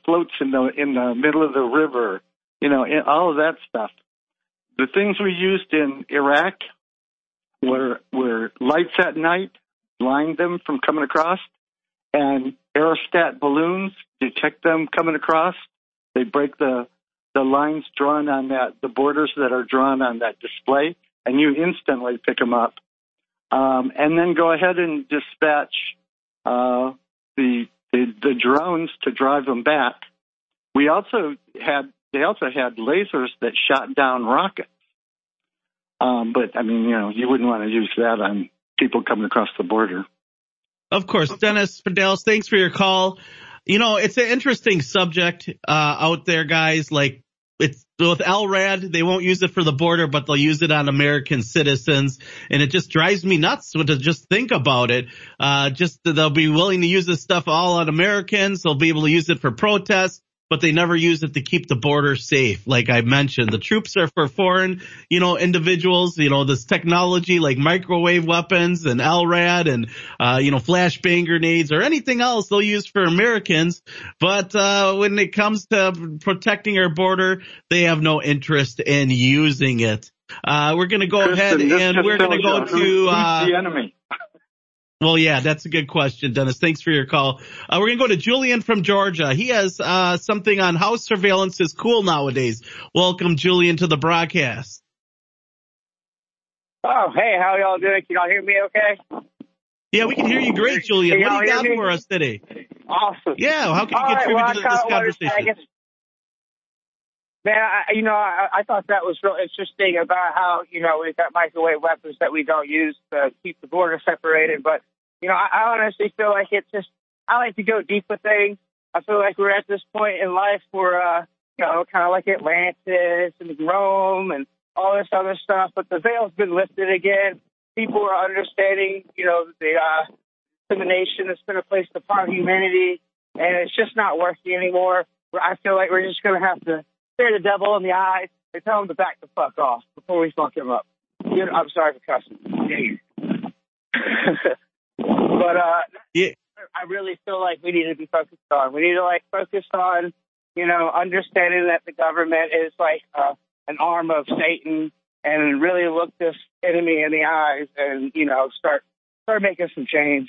floats in the in the middle of the river. You know, and all of that stuff. The things we used in Iraq were were lights at night, blind them from coming across, and aerostat balloons detect them coming across. They break the the lines drawn on that, the borders that are drawn on that display, and you instantly pick them up. Um, and then go ahead and dispatch uh, the, the the drones to drive them back. We also had they also had lasers that shot down rockets. Um, but I mean, you know, you wouldn't want to use that on people coming across the border. Of course, Dennis Fidelis, thanks for your call. You know, it's an interesting subject uh, out there, guys. Like it's with LRAD, they won't use it for the border, but they'll use it on American citizens, and it just drives me nuts to just think about it. Uh, just they'll be willing to use this stuff all on Americans. They'll be able to use it for protests. But they never use it to keep the border safe. Like I mentioned, the troops are for foreign, you know, individuals, you know, this technology like microwave weapons and LRAD and, uh, you know, flashbang grenades or anything else they'll use for Americans. But, uh, when it comes to protecting our border, they have no interest in using it. Uh, we're going to go ahead Kristan, this and we're going to go to, uh, the enemy. Well, yeah, that's a good question, Dennis. Thanks for your call. Uh, we're gonna go to Julian from Georgia. He has uh, something on how surveillance is cool nowadays. Welcome, Julian, to the broadcast. Oh, hey, how y'all doing? Can y'all hear me okay? Yeah, we can hear you great, Julian. What do you got me? for us today? Awesome. Yeah, how can you All right, contribute well, to this conversation? I guess, man, I, you know, I, I thought that was real interesting about how, you know, we've got microwave weapons that we don't use to keep the border separated. But, you know, I, I honestly feel like it's just, I like to go deep with things. I feel like we're at this point in life where, uh, you know, kind of like Atlantis and Rome and all this other stuff. But the veil's been lifted again. People are understanding, you know, the uh, discrimination that's been placed upon humanity, and it's just not working anymore. I feel like we're just going to have to stare the devil in the eyes and tell him to back the fuck off before we fuck him up. You know, I'm sorry for cussing. but uh, yeah. I really feel like we need to be focused on. We need to like focus on, you know, understanding that the government is like uh, an arm of Satan, and really look this enemy in the eyes, and you know, start start making some change.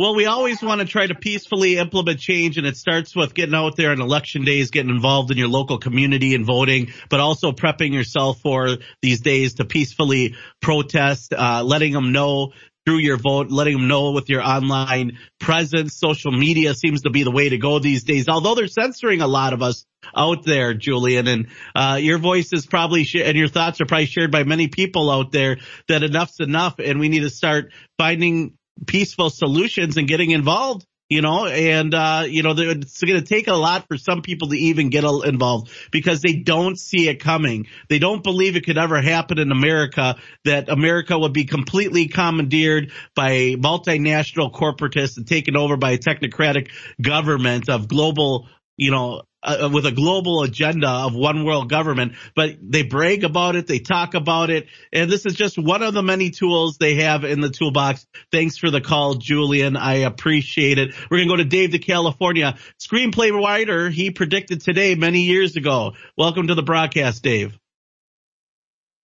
Well, we always want to try to peacefully implement change, and it starts with getting out there on election days, getting involved in your local community and voting, but also prepping yourself for these days to peacefully protest, uh, letting them know through your vote, letting them know with your online presence. Social media seems to be the way to go these days, although they're censoring a lot of us out there, Julian. And uh, your voice is probably sh- and your thoughts are probably shared by many people out there that enough's enough, and we need to start finding peaceful solutions and getting involved. You know, and, uh, you know, it's going to take a lot for some people to even get involved because they don't see it coming. They don't believe it could ever happen in America, that America would be completely commandeered by multinational corporatists and taken over by a technocratic government of global you know, uh, with a global agenda of one world government, but they brag about it, they talk about it, and this is just one of the many tools they have in the toolbox. Thanks for the call, Julian. I appreciate it. We're gonna go to Dave to California. Screenplay writer, he predicted today many years ago. Welcome to the broadcast, Dave.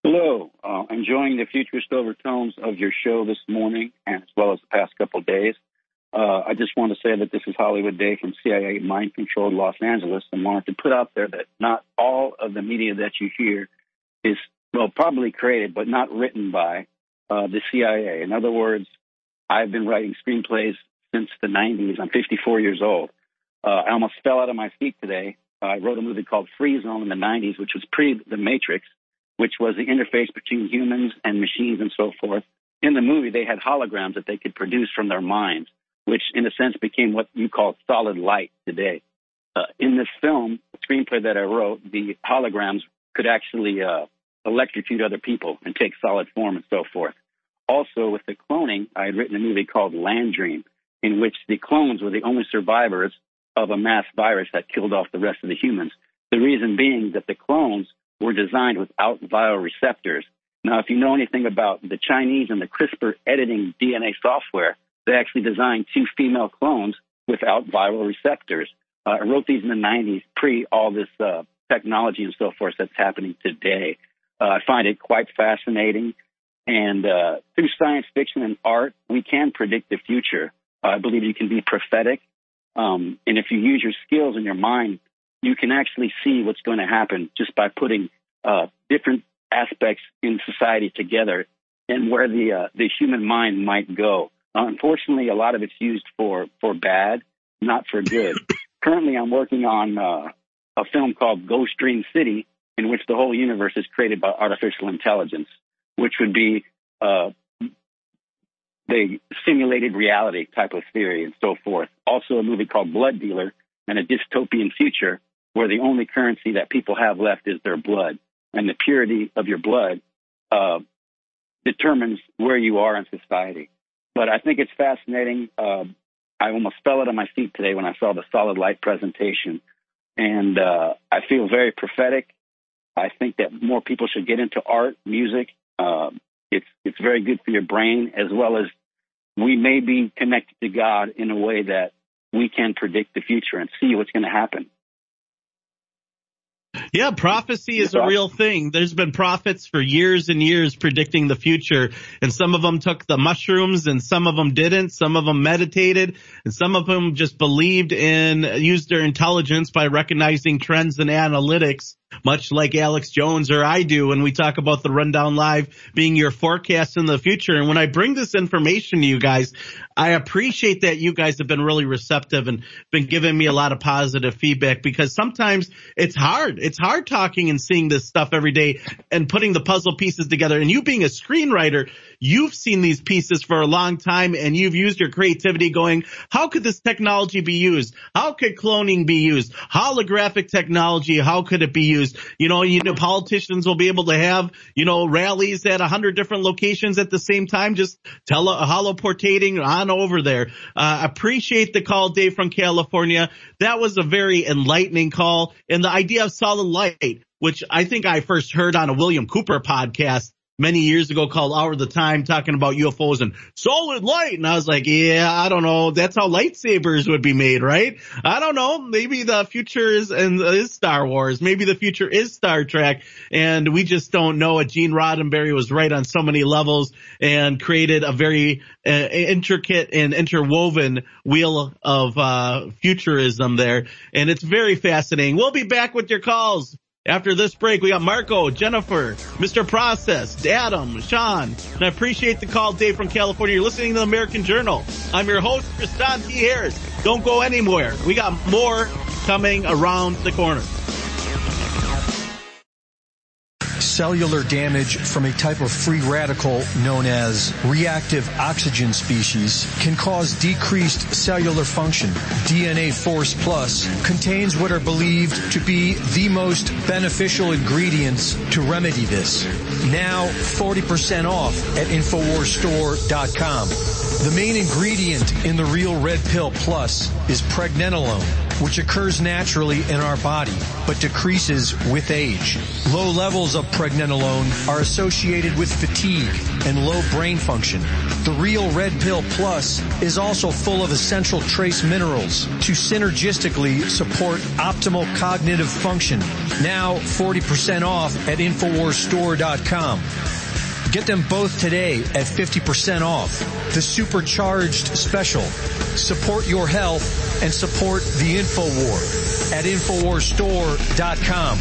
Hello. Uh, enjoying the futurist overtones of your show this morning and as well as the past couple days. Uh, I just want to say that this is Hollywood Dave from CIA Mind Controlled Los Angeles and wanted to put out there that not all of the media that you hear is, well, probably created, but not written by uh, the CIA. In other words, I've been writing screenplays since the 90s. I'm 54 years old. Uh, I almost fell out of my seat today. I wrote a movie called Free Zone in the 90s, which was pre The Matrix, which was the interface between humans and machines and so forth. In the movie, they had holograms that they could produce from their minds which in a sense became what you call solid light today. Uh, in this film, the screenplay that I wrote, the holograms could actually uh, electrocute other people and take solid form and so forth. Also, with the cloning, I had written a movie called Land Dream, in which the clones were the only survivors of a mass virus that killed off the rest of the humans. The reason being that the clones were designed without viral receptors. Now, if you know anything about the Chinese and the CRISPR editing DNA software, they actually designed two female clones without viral receptors. Uh, I wrote these in the 90s, pre all this uh, technology and so forth that's happening today. Uh, I find it quite fascinating. And uh, through science fiction and art, we can predict the future. I believe you can be prophetic. Um, and if you use your skills and your mind, you can actually see what's going to happen just by putting uh, different aspects in society together and where the uh, the human mind might go. Unfortunately, a lot of it's used for for bad, not for good. Currently, I'm working on uh, a film called Ghost Dream City, in which the whole universe is created by artificial intelligence, which would be uh, the simulated reality type of theory and so forth. Also, a movie called Blood Dealer and a dystopian future where the only currency that people have left is their blood, and the purity of your blood uh, determines where you are in society. But I think it's fascinating. Uh, I almost fell out of my seat today when I saw the solid light presentation. And uh, I feel very prophetic. I think that more people should get into art, music. Uh, it's it's very good for your brain, as well as we may be connected to God in a way that we can predict the future and see what's going to happen. Yeah, prophecy is a real thing. There's been prophets for years and years predicting the future, and some of them took the mushrooms and some of them didn't. Some of them meditated and some of them just believed in, used their intelligence by recognizing trends and analytics much like Alex Jones or I do when we talk about the rundown live being your forecast in the future. And when I bring this information to you guys, I appreciate that you guys have been really receptive and been giving me a lot of positive feedback because sometimes it's hard. It's hard talking and seeing this stuff every day and putting the puzzle pieces together. And you being a screenwriter, You've seen these pieces for a long time and you've used your creativity going, how could this technology be used? How could cloning be used? Holographic technology, how could it be used? You know, you know, politicians will be able to have, you know, rallies at a hundred different locations at the same time, just tele, holoportating on over there. Uh, appreciate the call, Dave from California. That was a very enlightening call and the idea of solid light which I think I first heard on a William Cooper podcast many years ago called Hour of the Time talking about UFOs and solid light. And I was like, yeah, I don't know. That's how lightsabers would be made, right? I don't know. Maybe the future is, and is Star Wars. Maybe the future is Star Trek. And we just don't know it. Gene Roddenberry was right on so many levels and created a very uh, intricate and interwoven wheel of, uh, futurism there. And it's very fascinating. We'll be back with your calls. After this break, we got Marco, Jennifer, Mr. Process, Adam, Sean, and I appreciate the call, Dave from California. You're listening to the American Journal. I'm your host, Kristan T. Harris. Don't go anywhere. We got more coming around the corner. Cellular damage from a type of free radical known as reactive oxygen species can cause decreased cellular function. DNA Force Plus contains what are believed to be the most beneficial ingredients to remedy this. Now 40% off at InfoWarsStore.com. The main ingredient in the Real Red Pill Plus is pregnenolone, which occurs naturally in our body, but decreases with age. Low levels of pregnenolone are associated with fatigue and low brain function. The Real Red Pill Plus is also full of essential trace minerals to synergistically support optimal cognitive function. Now 40% off at InfoWarsStore.com. Get them both today at 50% off. The supercharged special. Support your health and support the InfoWar at InfoWarsStore.com.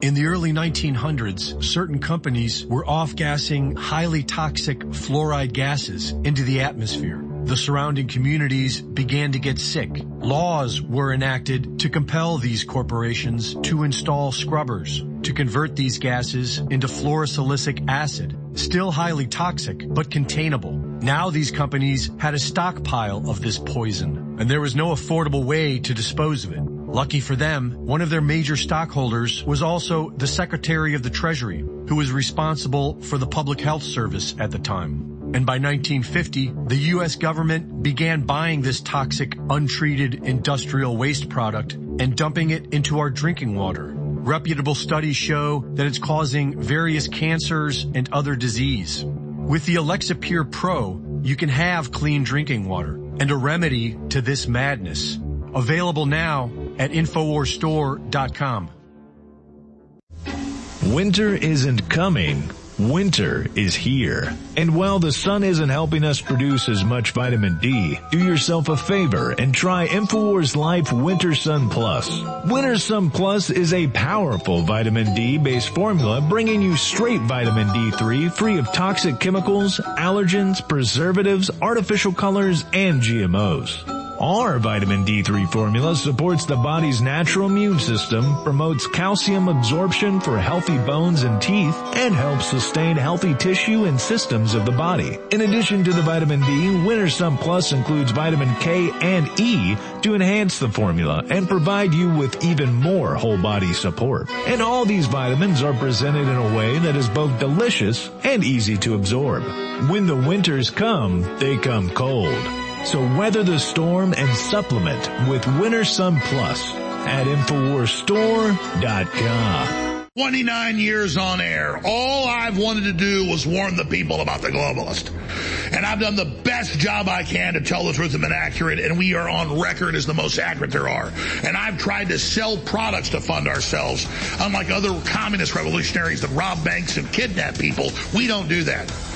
In the early 1900s, certain companies were off-gassing highly toxic fluoride gases into the atmosphere. The surrounding communities began to get sick. Laws were enacted to compel these corporations to install scrubbers to convert these gases into fluorosilicic acid, still highly toxic, but containable. Now these companies had a stockpile of this poison, and there was no affordable way to dispose of it. Lucky for them, one of their major stockholders was also the Secretary of the Treasury, who was responsible for the Public Health Service at the time. And by 1950, the U.S. government began buying this toxic, untreated industrial waste product and dumping it into our drinking water. Reputable studies show that it's causing various cancers and other disease. With the Alexapure Pro, you can have clean drinking water and a remedy to this madness. Available now at InfoWarsStore.com. Winter isn't coming. Winter is here. And while the sun isn't helping us produce as much vitamin D, do yourself a favor and try InfoWars Life Winter Sun Plus. Winter Sun Plus is a powerful vitamin D based formula bringing you straight vitamin D3 free of toxic chemicals, allergens, preservatives, artificial colors, and GMOs. Our vitamin D3 formula supports the body's natural immune system, promotes calcium absorption for healthy bones and teeth, and helps sustain healthy tissue and systems of the body. In addition to the vitamin D, Winter Sun Plus includes vitamin K and E to enhance the formula and provide you with even more whole body support. And all these vitamins are presented in a way that is both delicious and easy to absorb. When the winters come, they come cold. So weather the storm and supplement with Winter Sun Plus at InfoWarsStore.com. 29 years on air. All I've wanted to do was warn the people about the globalist. And I've done the best job I can to tell the truth and been accurate, and we are on record as the most accurate there are. And I've tried to sell products to fund ourselves. Unlike other communist revolutionaries that rob banks and kidnap people, we don't do that.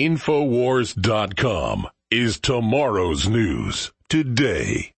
Infowars.com is tomorrow's news today.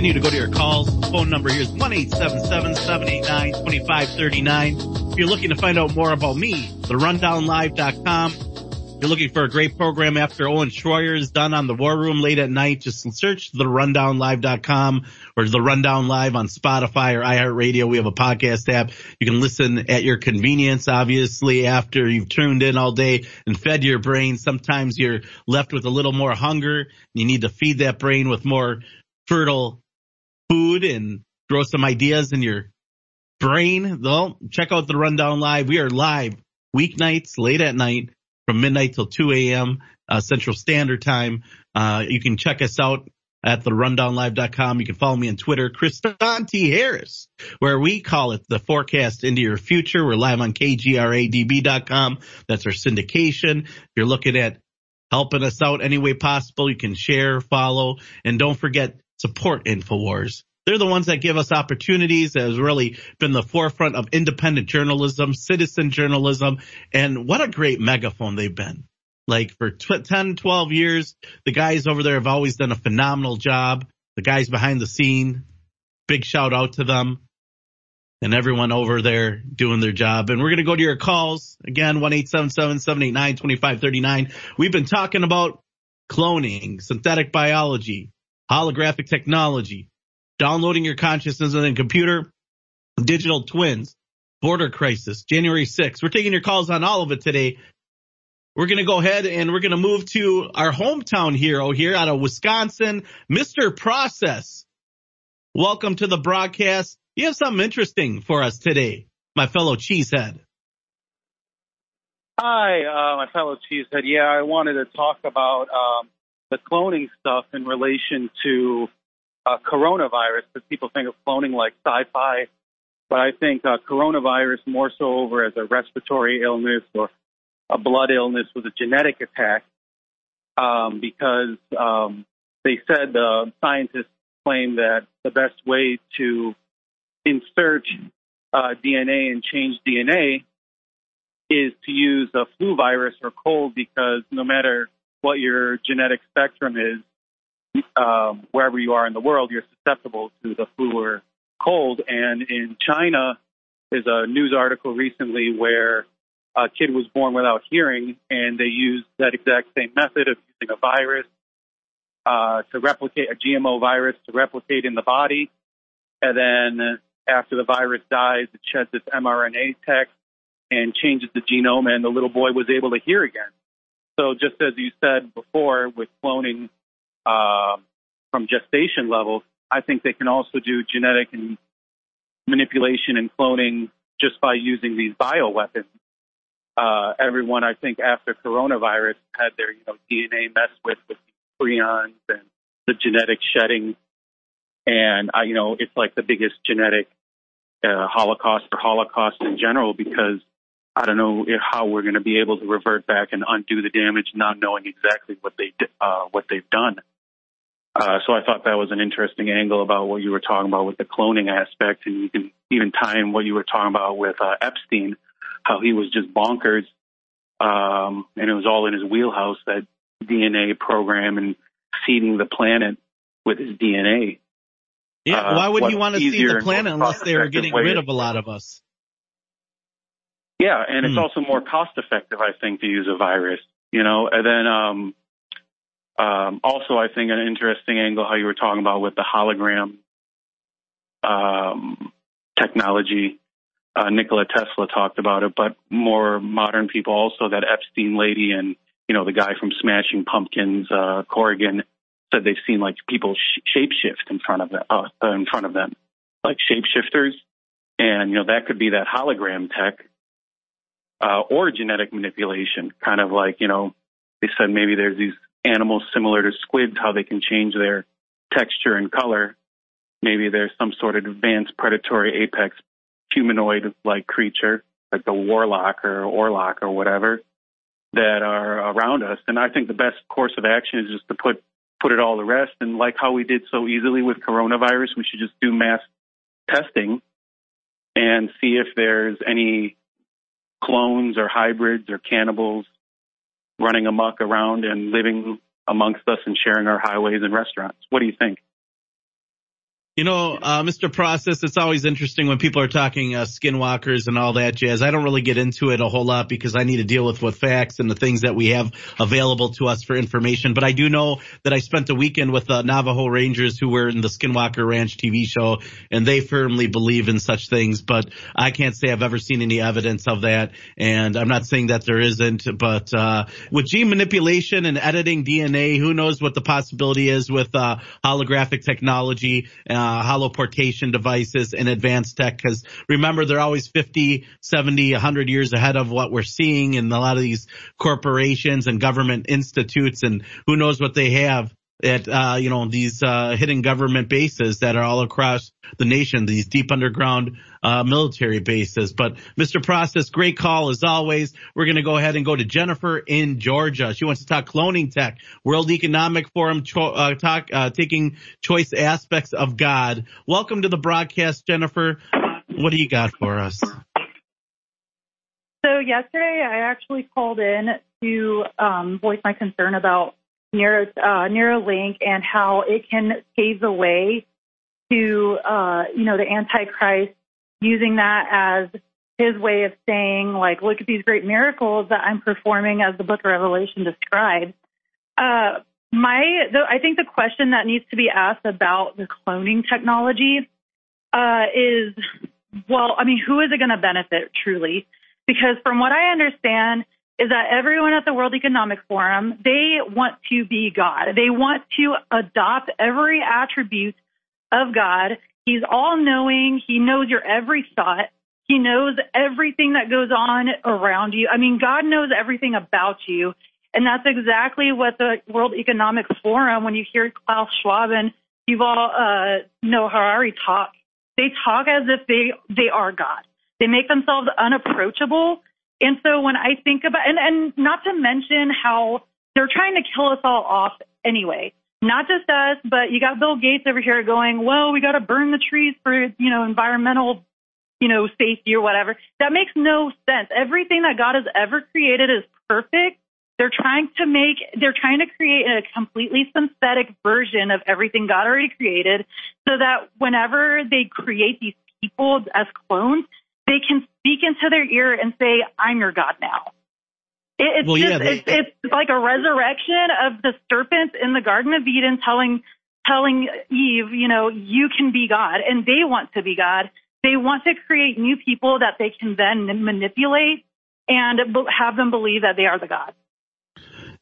Continue to go to your calls. The phone number here is 1-877-789-2539. If you're looking to find out more about me, therundownlive.com. You're looking for a great program after Owen Schroyer is done on the War Room late at night. Just search therundownlive.com or the Rundown Live on Spotify or iHeartRadio. We have a podcast app. You can listen at your convenience, obviously, after you've tuned in all day and fed your brain. Sometimes you're left with a little more hunger. You need to feed that brain with more fertile food and throw some ideas in your brain, well, check out the Rundown Live. We are live weeknights late at night from midnight till 2 a.m. Uh, Central Standard Time. Uh, you can check us out at the rundownlive.com. You can follow me on Twitter, Kristan T. Harris, where we call it the forecast into your future. We're live on KGRADB.com. That's our syndication. If you're looking at helping us out any way possible, you can share, follow, and don't forget support InfoWars. They're the ones that give us opportunities that has really been the forefront of independent journalism, citizen journalism, and what a great megaphone they've been. Like for tw- 10, 12 years, the guys over there have always done a phenomenal job. The guys behind the scene, big shout out to them and everyone over there doing their job. And we're going to go to your calls again, 1-877-789-2539. We've been talking about cloning, synthetic biology, holographic technology, downloading your consciousness in a computer, digital twins, border crisis, January 6th. We're taking your calls on all of it today. We're going to go ahead and we're going to move to our hometown hero here out of Wisconsin, Mr. Process. Welcome to the broadcast. You have something interesting for us today, my fellow cheesehead. Hi, uh, my fellow cheesehead. Yeah, I wanted to talk about um, the cloning stuff in relation to uh, coronavirus, because people think of cloning like sci-fi, but I think uh, coronavirus more so over as a respiratory illness or a blood illness with a genetic attack, um, because um, they said uh, scientists claim that the best way to insert uh, DNA and change DNA is to use a flu virus or cold because no matter what your genetic spectrum is, um, wherever you are in the world, you're susceptible to the flu or cold. And in China, there's a news article recently where a kid was born without hearing, and they used that exact same method of using a virus uh, to replicate a GMO virus to replicate in the body, and then after the virus dies, it sheds its mRNA text and changes the genome, and the little boy was able to hear again. So just as you said before, with cloning uh, from gestation levels, I think they can also do genetic and manipulation and cloning just by using these bioweapons. Uh, everyone, I think, after coronavirus had their you know DNA messed with with prions and the genetic shedding, and uh, you know it's like the biggest genetic uh, Holocaust or Holocaust in general because I don't know how we're going to be able to revert back and undo the damage, not knowing exactly what they uh, what they've done. Uh, so I thought that was an interesting angle about what you were talking about with the cloning aspect, and you can even tie in what you were talking about with uh, Epstein, how he was just bonkers, um, and it was all in his wheelhouse that DNA program and seeding the planet with his DNA. Yeah, Uh, why would you want to see easier the planet unless they were getting rid of a lot of us? Yeah, and it's Hmm. also more cost effective, I think, to use a virus. You know, and then um, um, also I think an interesting angle how you were talking about with the hologram um, technology. Uh, Nikola Tesla talked about it, but more modern people also that Epstein lady and you know the guy from Smashing Pumpkins, uh, Corrigan, said they've seen like people sh- shapeshift in front of them, uh, in front of them, like shapeshifters, and you know that could be that hologram tech uh, or genetic manipulation, kind of like, you know, they said maybe there's these animals similar to squids, how they can change their texture and color. Maybe there's some sort of advanced predatory apex humanoid like creature, like the warlock or orlock or whatever, that are around us. And I think the best course of action is just to put put it all to rest. And like how we did so easily with coronavirus, we should just do mass testing and see if there's any clones or hybrids or cannibals running amok around and living amongst us and sharing our highways and restaurants. What do you think? You know, uh, Mr. Process, it's always interesting when people are talking uh, skinwalkers and all that jazz. I don't really get into it a whole lot because I need to deal with what facts and the things that we have available to us for information. But I do know that I spent the weekend with the Navajo Rangers who were in the Skinwalker Ranch TV show and they firmly believe in such things. But I can't say I've ever seen any evidence of that. And I'm not saying that there isn't, but, uh, with gene manipulation and editing DNA, who knows what the possibility is with, uh, holographic technology. Uh, uh, holoportation devices and advanced tech. Cause remember, they're always 50, 70, 100 years ahead of what we're seeing in a lot of these corporations and government institutes and who knows what they have at uh, you know these uh, hidden government bases that are all across the nation, these deep underground uh, military bases. But Mr. Process, great call as always. We're going to go ahead and go to Jennifer in Georgia. She wants to talk cloning tech, World Economic Forum, cho- uh, talk uh, taking choice aspects of God. Welcome to the broadcast, Jennifer. What do you got for us? So yesterday, I actually called in to um, voice my concern about Neuralink and how it can pave the way to, uh, you know, the Antichrist using that as his way of saying, like, look at these great miracles that I'm performing as the book of Revelation describes. Uh, my, the, I think the question that needs to be asked about the cloning technology uh, is, well, I mean, who is it going to benefit truly? Because from what I understand, is that everyone at the World Economic Forum, they want to be God. They want to adopt every attribute of God. He's all knowing. He knows your every thought. He knows everything that goes on around you. I mean, God knows everything about you. And that's exactly what the World Economic Forum, when you hear Klaus Schwab and Yuval uh, Noah Harari talk, they talk as if they, they are God. They make themselves unapproachable and so when I think about, and, and not to mention how they're trying to kill us all off anyway, not just us, but you got Bill Gates over here going, well, we got to burn the trees for, you know, environmental, you know, safety or whatever. That makes no sense. Everything that God has ever created is perfect. They're trying to make, they're trying to create a completely synthetic version of everything God already created so that whenever they create these people as clones, they can speak into their ear and say, I'm your God now. It, it's Well, just, yeah, they- it's, it's like a resurrection of the serpent in the Garden of Eden telling, telling Eve, you know, you can be God and they want to be God. They want to create new people that they can then manipulate and have them believe that they are the God.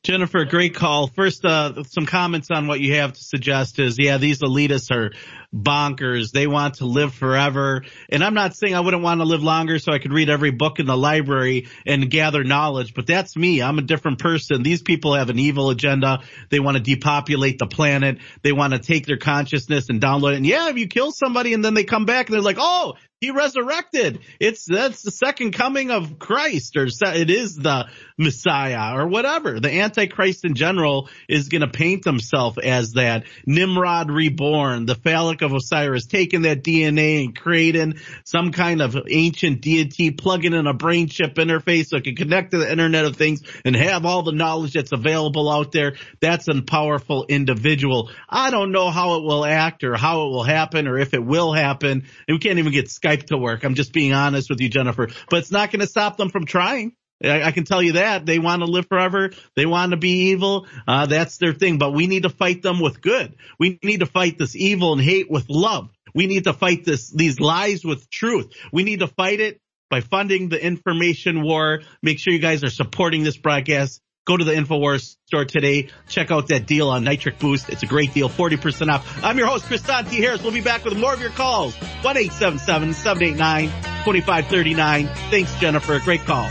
Jennifer, great call. First, uh, some comments on what you have to suggest is, yeah, these elitists are bonkers. They want to live forever. And I'm not saying I wouldn't want to live longer so I could read every book in the library and gather knowledge, but that's me. I'm a different person. These people have an evil agenda. They want to depopulate the planet. They want to take their consciousness and download it. And yeah, if you kill somebody and then they come back and they're like, oh, he resurrected. It's, that's the second coming of Christ or it is the Messiah or whatever. The Antichrist in general is going to paint himself as that Nimrod reborn, the phallic of Osiris, taking that DNA and creating some kind of ancient deity, plugging in a brain chip interface so it can connect to the internet of things and have all the knowledge that's available out there. That's a powerful individual. I don't know how it will act or how it will happen or if it will happen. And we can't even get Skype to work. I'm just being honest with you, Jennifer, but it's not going to stop them from trying. I, I can tell you that they want to live forever. They want to be evil. Uh, that's their thing, but we need to fight them with good. We need to fight this evil and hate with love. We need to fight this, these lies with truth. We need to fight it by funding the information war. Make sure you guys are supporting this broadcast. Go to the InfoWars store today. Check out that deal on Nitric Boost. It's a great deal, 40% off. I'm your host, Kristan T. Harris. We'll be back with more of your calls. 1-877-789-2539. Thanks, Jennifer. Great call.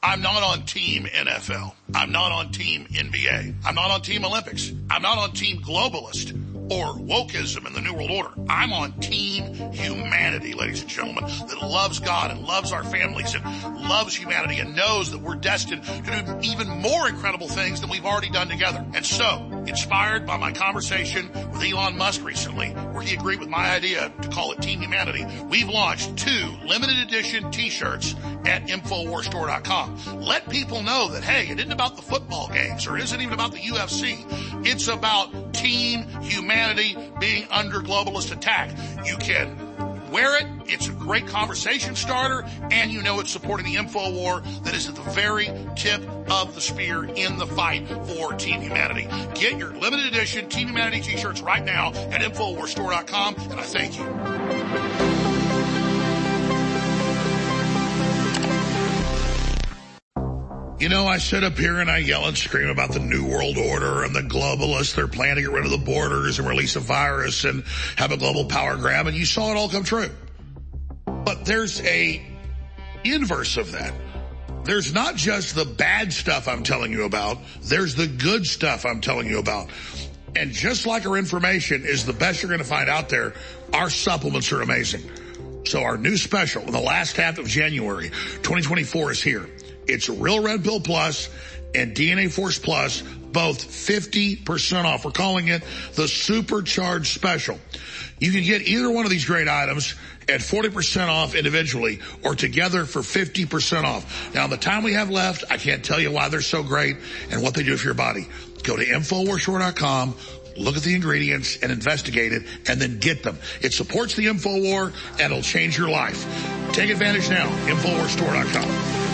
I'm not on team NFL. I'm not on team NBA. I'm not on team Olympics. I'm not on team globalist or wokeism in the New World Order. I'm on team humanity, ladies and gentlemen, that loves God and loves our families and loves humanity and knows that we're destined to do even more incredible things than we've already done together. And so, inspired by my conversation with Elon Musk recently, where he agreed with my idea to call it Team Humanity, we've launched two limited edition t-shirts at InfoWarsStore.com. Let people know that, hey, it isn't about the football games or it isn't even about the UFC. It's about team humanity being under globalist attack. You can wear it. It's a great conversation starter and you know it's supporting the info war that is at the very tip of the spear in the fight for Team Humanity. Get your limited edition Team Humanity t-shirts right now at InfoWarsStore.com and I thank you. You know, I sit up here and I yell and scream about the New World Order and the globalists. They're planning to get rid of the borders and release a virus and have a global power grab, and you saw it all come true. But there's a inverse of that. There's not just the bad stuff I'm telling you about, there's the good stuff I'm telling you about. And just like our information is the best you're going to find out there, our supplements are amazing. So our new special in the last half of January 2024 is here. It's Real Red Pill Plus and DNA Force Plus, both 50% off. We're calling it the Supercharged Special. You can get either one of these great items at 40% off individually or together for 50% off. Now, the time we have left, I can't tell you why they're so great and what they do for your body. Go to InfoWarsStore.com, look at the ingredients and investigate it and then get them. It supports the InfoWar and it'll change your life. Take advantage now, InfoWarsStore.com.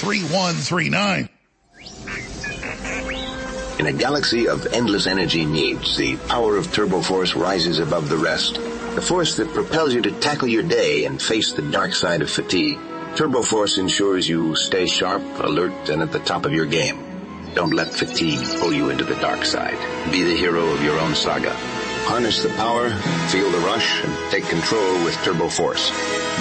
888-253-3139. In a galaxy of endless energy needs, the power of Turbo Force rises above the rest. The force that propels you to tackle your day and face the dark side of fatigue. Turbo Force ensures you stay sharp, alert, and at the top of your game. Don't let fatigue pull you into the dark side. Be the hero of your own saga. Harness the power, feel the rush, and take control with Turbo Force.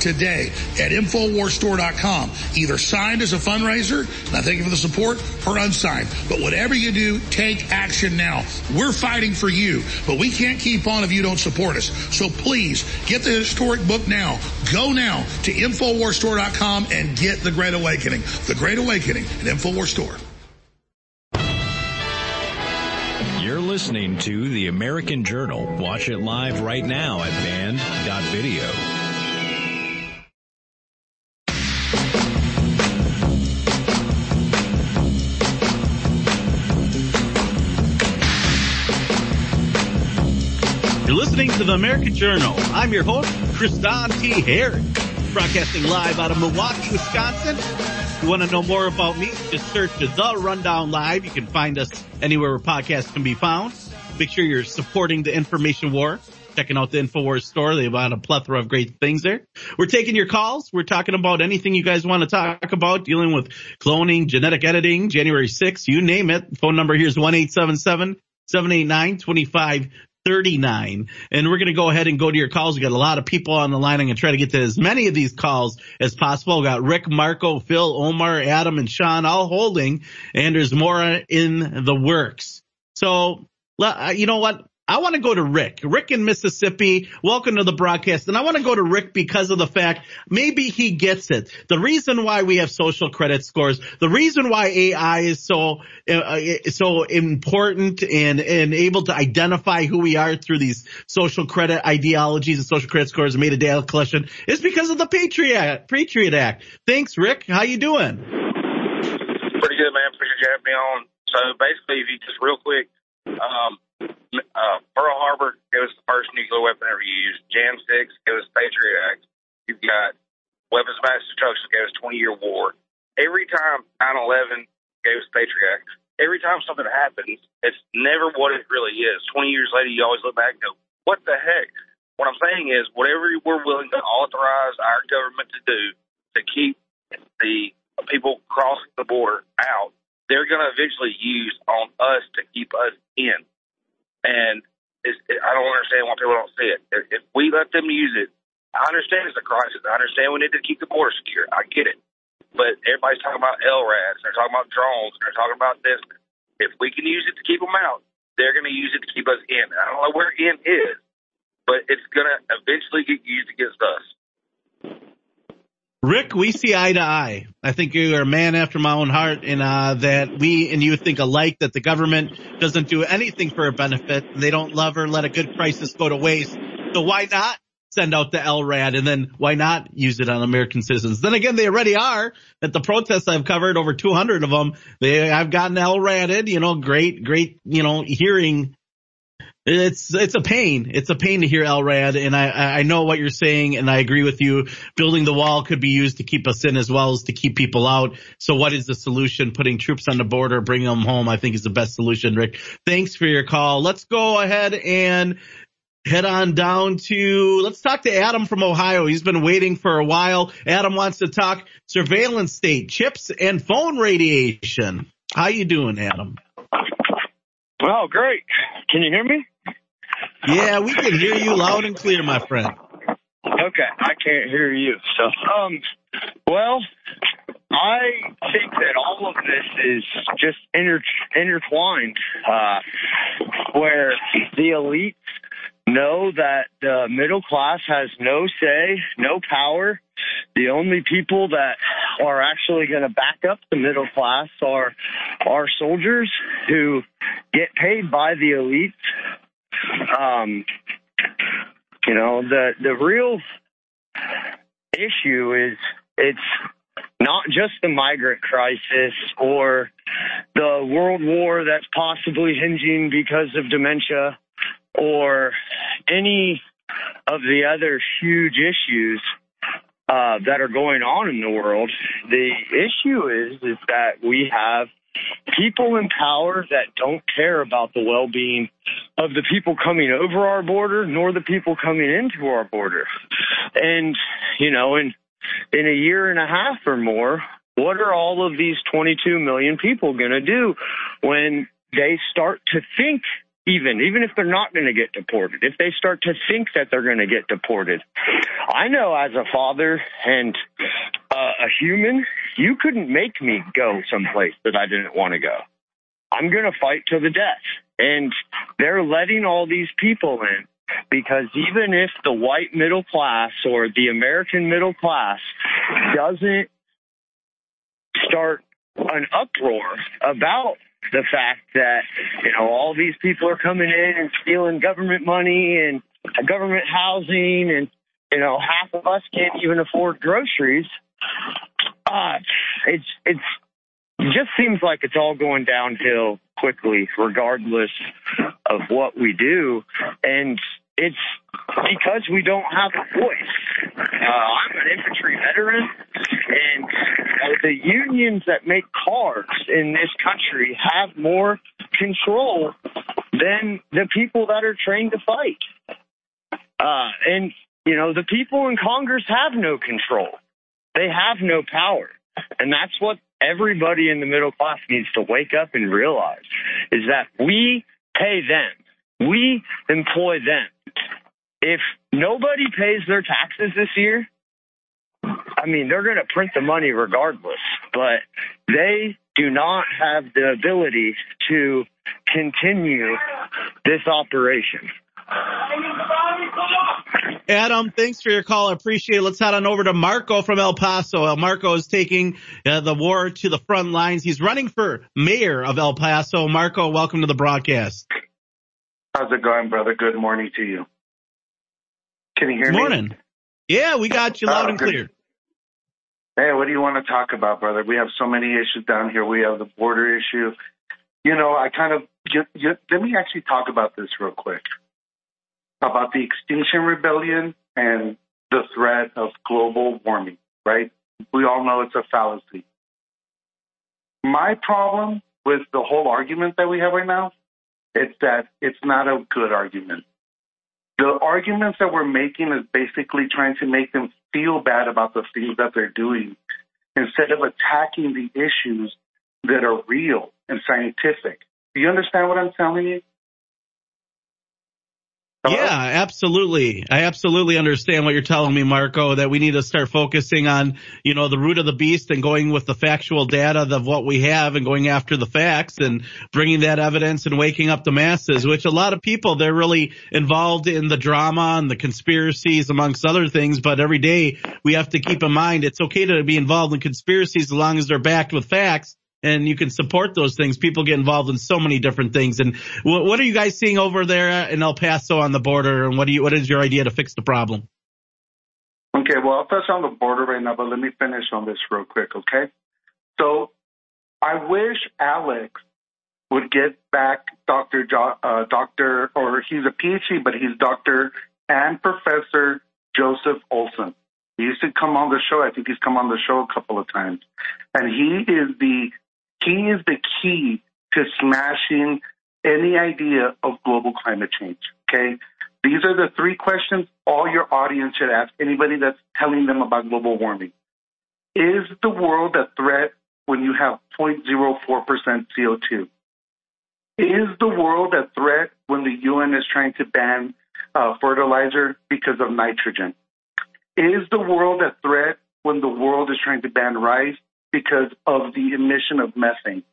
today at InfoWarsStore.com. Either signed as a fundraiser, and I thank you for the support, or unsigned. But whatever you do, take action now. We're fighting for you, but we can't keep on if you don't support us. So please, get the historic book now. Go now to InfoWarsStore.com and get The Great Awakening. The Great Awakening at InfoWars Store. You're listening to The American Journal. Watch it live right now at banned.video. You're listening to the American Journal. I'm your host, Kristan T. Harris, broadcasting live out of Milwaukee, Wisconsin. If you want to know more about me, just search The Rundown Live. You can find us anywhere where podcasts can be found. Make sure you're supporting the information war. Checking out the InfoWars store. They've got a plethora of great things there. We're taking your calls. We're talking about anything you guys want to talk about, dealing with cloning, genetic editing, January 6th, you name it. Phone number here is 1-877-789-25 39. And we're going to go ahead and go to your calls. We got a lot of people on the line. I'm going to try to get to as many of these calls as possible. We got Rick, Marco, Phil, Omar, Adam, and Sean all holding, and there's more in the works. So, uh, you know what? I want to go to Rick. Rick in Mississippi. Welcome to the broadcast. And I want to go to Rick because of the fact maybe he gets it. The reason why we have social credit scores, the reason why AI is so uh, so important and and able to identify who we are through these social credit ideologies and social credit scores and made a data collection is because of the Patriot. Patriot Act. Thanks, Rick. How you doing? Pretty good, man. Appreciate you having me on. So basically, if you just real quick, um, uh, Pearl Harbor gave us the first nuclear weapon ever used. Jan 6 gave us Patriot Act. You've got weapons of mass destruction gave us 20 year war. Every time 9/11 gave us Patriot Act. Every time something happens, it's never what it really is. 20 years later, you always look back and go, "What the heck?" What I'm saying is, whatever we're willing to authorize our government to do to keep the people crossing the border out, they're going to eventually use on us to keep us in. And it's, it, I don't understand why people don't see it. If, if we let them use it, I understand it's a crisis. I understand we need to keep the border secure. I get it. But everybody's talking about LRADs. They're talking about drones. They're talking about this. If we can use it to keep them out, they're going to use it to keep us in. I don't know where in is, but it's going to eventually get used against us. Rick, we see eye to eye. I think you are a man after my own heart and uh, that we and you think alike that the government doesn't do anything for a benefit. They don't love or let a good crisis go to waste. So why not send out the LRAD and then why not use it on American citizens? Then again, they already are. At the protests I've covered, over 200 of them, they, I've gotten LRADed, you know, great, great, you know, hearing it's it's a pain. It's a pain to hear LRAD, and I I know what you're saying, and I agree with you. Building the wall could be used to keep us in as well as to keep people out. So what is the solution? Putting troops on the border, bringing them home, I think is the best solution. Rick, thanks for your call. Let's go ahead and head on down to let's talk to Adam from Ohio. He's been waiting for a while. Adam wants to talk surveillance state, chips, and phone radiation. How you doing, Adam? Well, great. Can you hear me? Yeah, we can hear you loud and clear, my friend. Okay, I can't hear you. So, um, well, I think that all of this is just inter- intertwined, uh, where the elites know that the middle class has no say, no power. The only people that are actually going to back up the middle class are our soldiers who get paid by the elites. Um, you know, the the real issue is it's not just the migrant crisis or the world war that's possibly hinging because of dementia or any of the other huge issues uh, that are going on in the world. The issue is is that we have people in power that don't care about the well-being of the people coming over our border nor the people coming into our border. And you know, in in a year and a half or more, what are all of these 22 million people going to do when they start to think even even if they're not going to get deported if they start to think that they're going to get deported. I know as a father and uh, a human you couldn't make me go someplace that i didn't want to go. I'm going to fight to the death. And they're letting all these people in because even if the white middle class or the american middle class doesn't start an uproar about the fact that you know all these people are coming in and stealing government money and government housing and you know half of us can't even afford groceries. Uh it's it's it just seems like it's all going downhill quickly regardless of what we do. And it's because we don't have a voice. Uh, I'm an infantry veteran, and uh, the unions that make cars in this country have more control than the people that are trained to fight. Uh, and, you know, the people in Congress have no control. They have no power. And that's what everybody in the middle class needs to wake up and realize is that we pay them. We employ them if nobody pays their taxes this year, I mean, they're going to print the money regardless, but they do not have the ability to continue this operation. Adam, thanks for your call. I appreciate it. Let's head on over to Marco from El Paso. El Marco is taking uh, the war to the front lines. He's running for mayor of El Paso. Marco, welcome to the broadcast. How's it going, brother? Good morning to you. Can you hear Good me? morning. Yeah, we got you loud Oh, and good. clear. Hey, what do you want to talk about, brother? We have so many issues down here. We have the border issue. You know, I kind of you, you, let me actually talk about this real quick about the Extinction Rebellion and the threat of global warming. Right? We all know it's a fallacy. My problem with the whole argument that we have right now is that it's not a good argument. The arguments that we're making is basically trying to make them feel bad about the things that they're doing instead of attacking the issues that are real and scientific. Do you understand what I'm telling you? Yeah, absolutely. I absolutely understand what you're telling me, Marco, that we need to start focusing on, you know, the root of the beast and going with the factual data of what we have and going after the facts and bringing that evidence and waking up the masses, which a lot of people, they're really involved in the drama and the conspiracies amongst other things. But every day we have to keep in mind it's okay to be involved in conspiracies as long as they're backed with facts and you can support those things. People get involved in so many different things. And what, what are you guys seeing over there in El Paso on the border? And what do you, what is your idea to fix the problem? Okay, well, I'll touch on the border right now, but let me finish on this real quick, okay? So I wish Alex would get back Dr. Jo- uh, Dr. or he's a PhD, but he's Dr. and Professor Joseph Olson. He used to come on the show. I think he's come on the show a couple of times. And he is the he is the key to smashing any idea of global climate change. Okay. These are the three questions all your audience should ask anybody that's telling them about global warming. Is the world a threat when you have 0.04% CO2? Is the world a threat when the UN is trying to ban uh, fertilizer because of nitrogen? Is the world a threat when the world is trying to ban rice because of the emission of methane?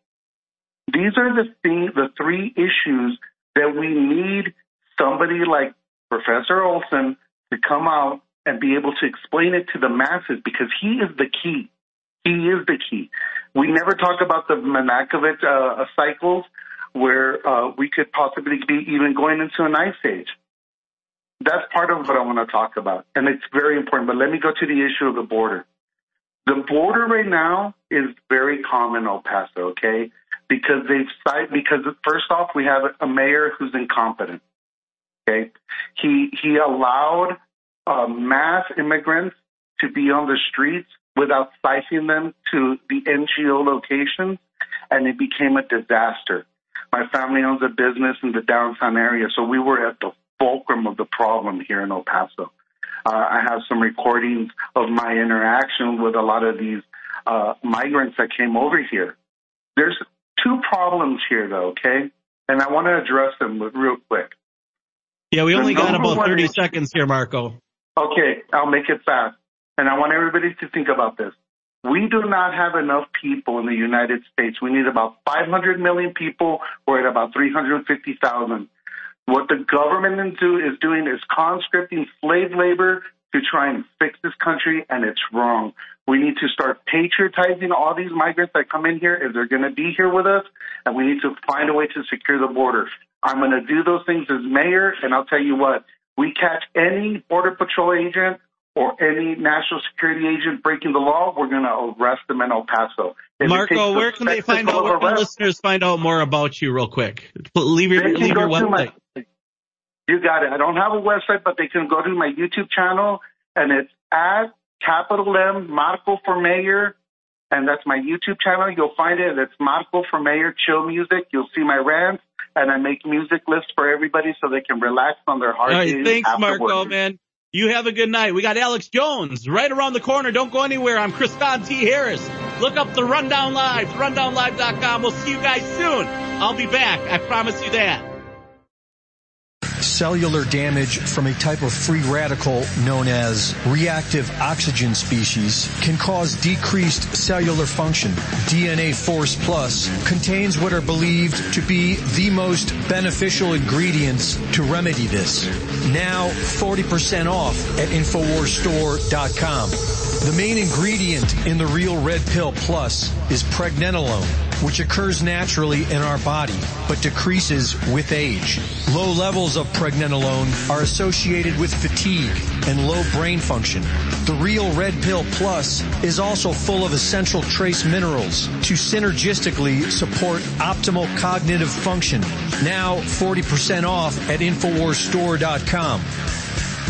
These are the thing, the three issues that we need somebody like Professor Olson to come out and be able to explain it to the masses because he is the key. He is the key. We never talk about the Milankovitch uh, cycles where uh, we could possibly be even going into an ice age. That's part of what I want to talk about, and it's very important. But let me go to the issue of the border. The border right now is very calm in El Paso, okay? Because they've because first off, we have a mayor who's incompetent. Okay, he he allowed uh, mass immigrants to be on the streets without citing them to the NGO locations, and it became a disaster. My family owns a business in the downtown area, so we were at the fulcrum of the problem here in El Paso. Uh, I have some recordings of my interaction with a lot of these uh, migrants that came over here. There's two problems here, though, okay? And I want to address them real quick. Yeah, we The only got about 30 issue- seconds here, Marco. Okay, I'll make it fast. And I want everybody to think about this. We do not have enough people in the United States. We need about 500 million people. We're at about 350,000. What the government is do- is doing is conscripting slave labor to try and fix this country, and it's wrong. We need to start patriotizing all these migrants that come in here if they're going to be here with us, and we need to find a way to secure the border. I'm going to do those things as mayor, and I'll tell you what, we catch any border patrol agent or any national security agent breaking the law, we're going to arrest them in El Paso. If Marco, where can they find out, where can arrest- listeners find out more about you real quick? Leave your, leave your website. my- You got it. I don't have a website, but they can go to my YouTube channel, and it's at capital M Marco for Mayor, and that's my YouTube channel. You'll find it. It's Marco for Mayor Chill Music. You'll see my rants, and I make music lists for everybody so they can relax on their hard All right, days. thanks, after Marco, man. You have a good night. We got Alex Jones right around the corner. Don't go anywhere. I'm Kristan T. Harris. Look up the Rundown Live, rundownlive.com. We'll see you guys soon. I'll be back. I promise you that. Cellular damage from a type of free radical known as reactive oxygen species can cause decreased cellular function. DNA Force Plus contains what are believed to be the most beneficial ingredients to remedy this. Now 40% off at InfoWarsStore.com. The main ingredient in the Real Red Pill Plus is pregnenolone, which occurs naturally in our body, but decreases with age. Low levels of pregnenolone are associated with fatigue and low brain function. The Real Red Pill Plus is also full of essential trace minerals to synergistically support optimal cognitive function. Now 40% off at InfoWarsStore.com.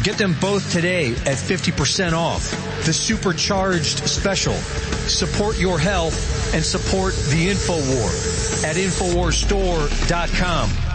Get them both today at 50% off. The supercharged special. Support your health and support the InfoWar at InfoWarsStore.com.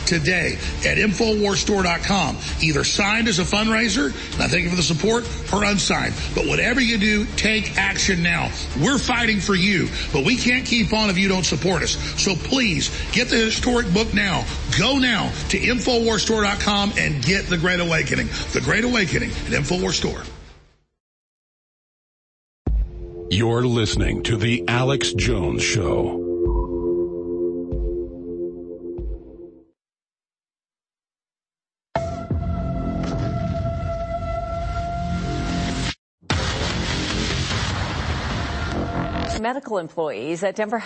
today at InfoWarsStore.com. Either signed as a fundraiser, and I thank you for the support, or unsigned. But whatever you do, take action now. We're fighting for you, but we can't keep on if you don't support us. So please, get the historic book now. Go now to InfoWarsStore.com and get The Great Awakening. The Great Awakening at InfoWars Store. You're listening to The Alex Jones Show. Medical employees at Denver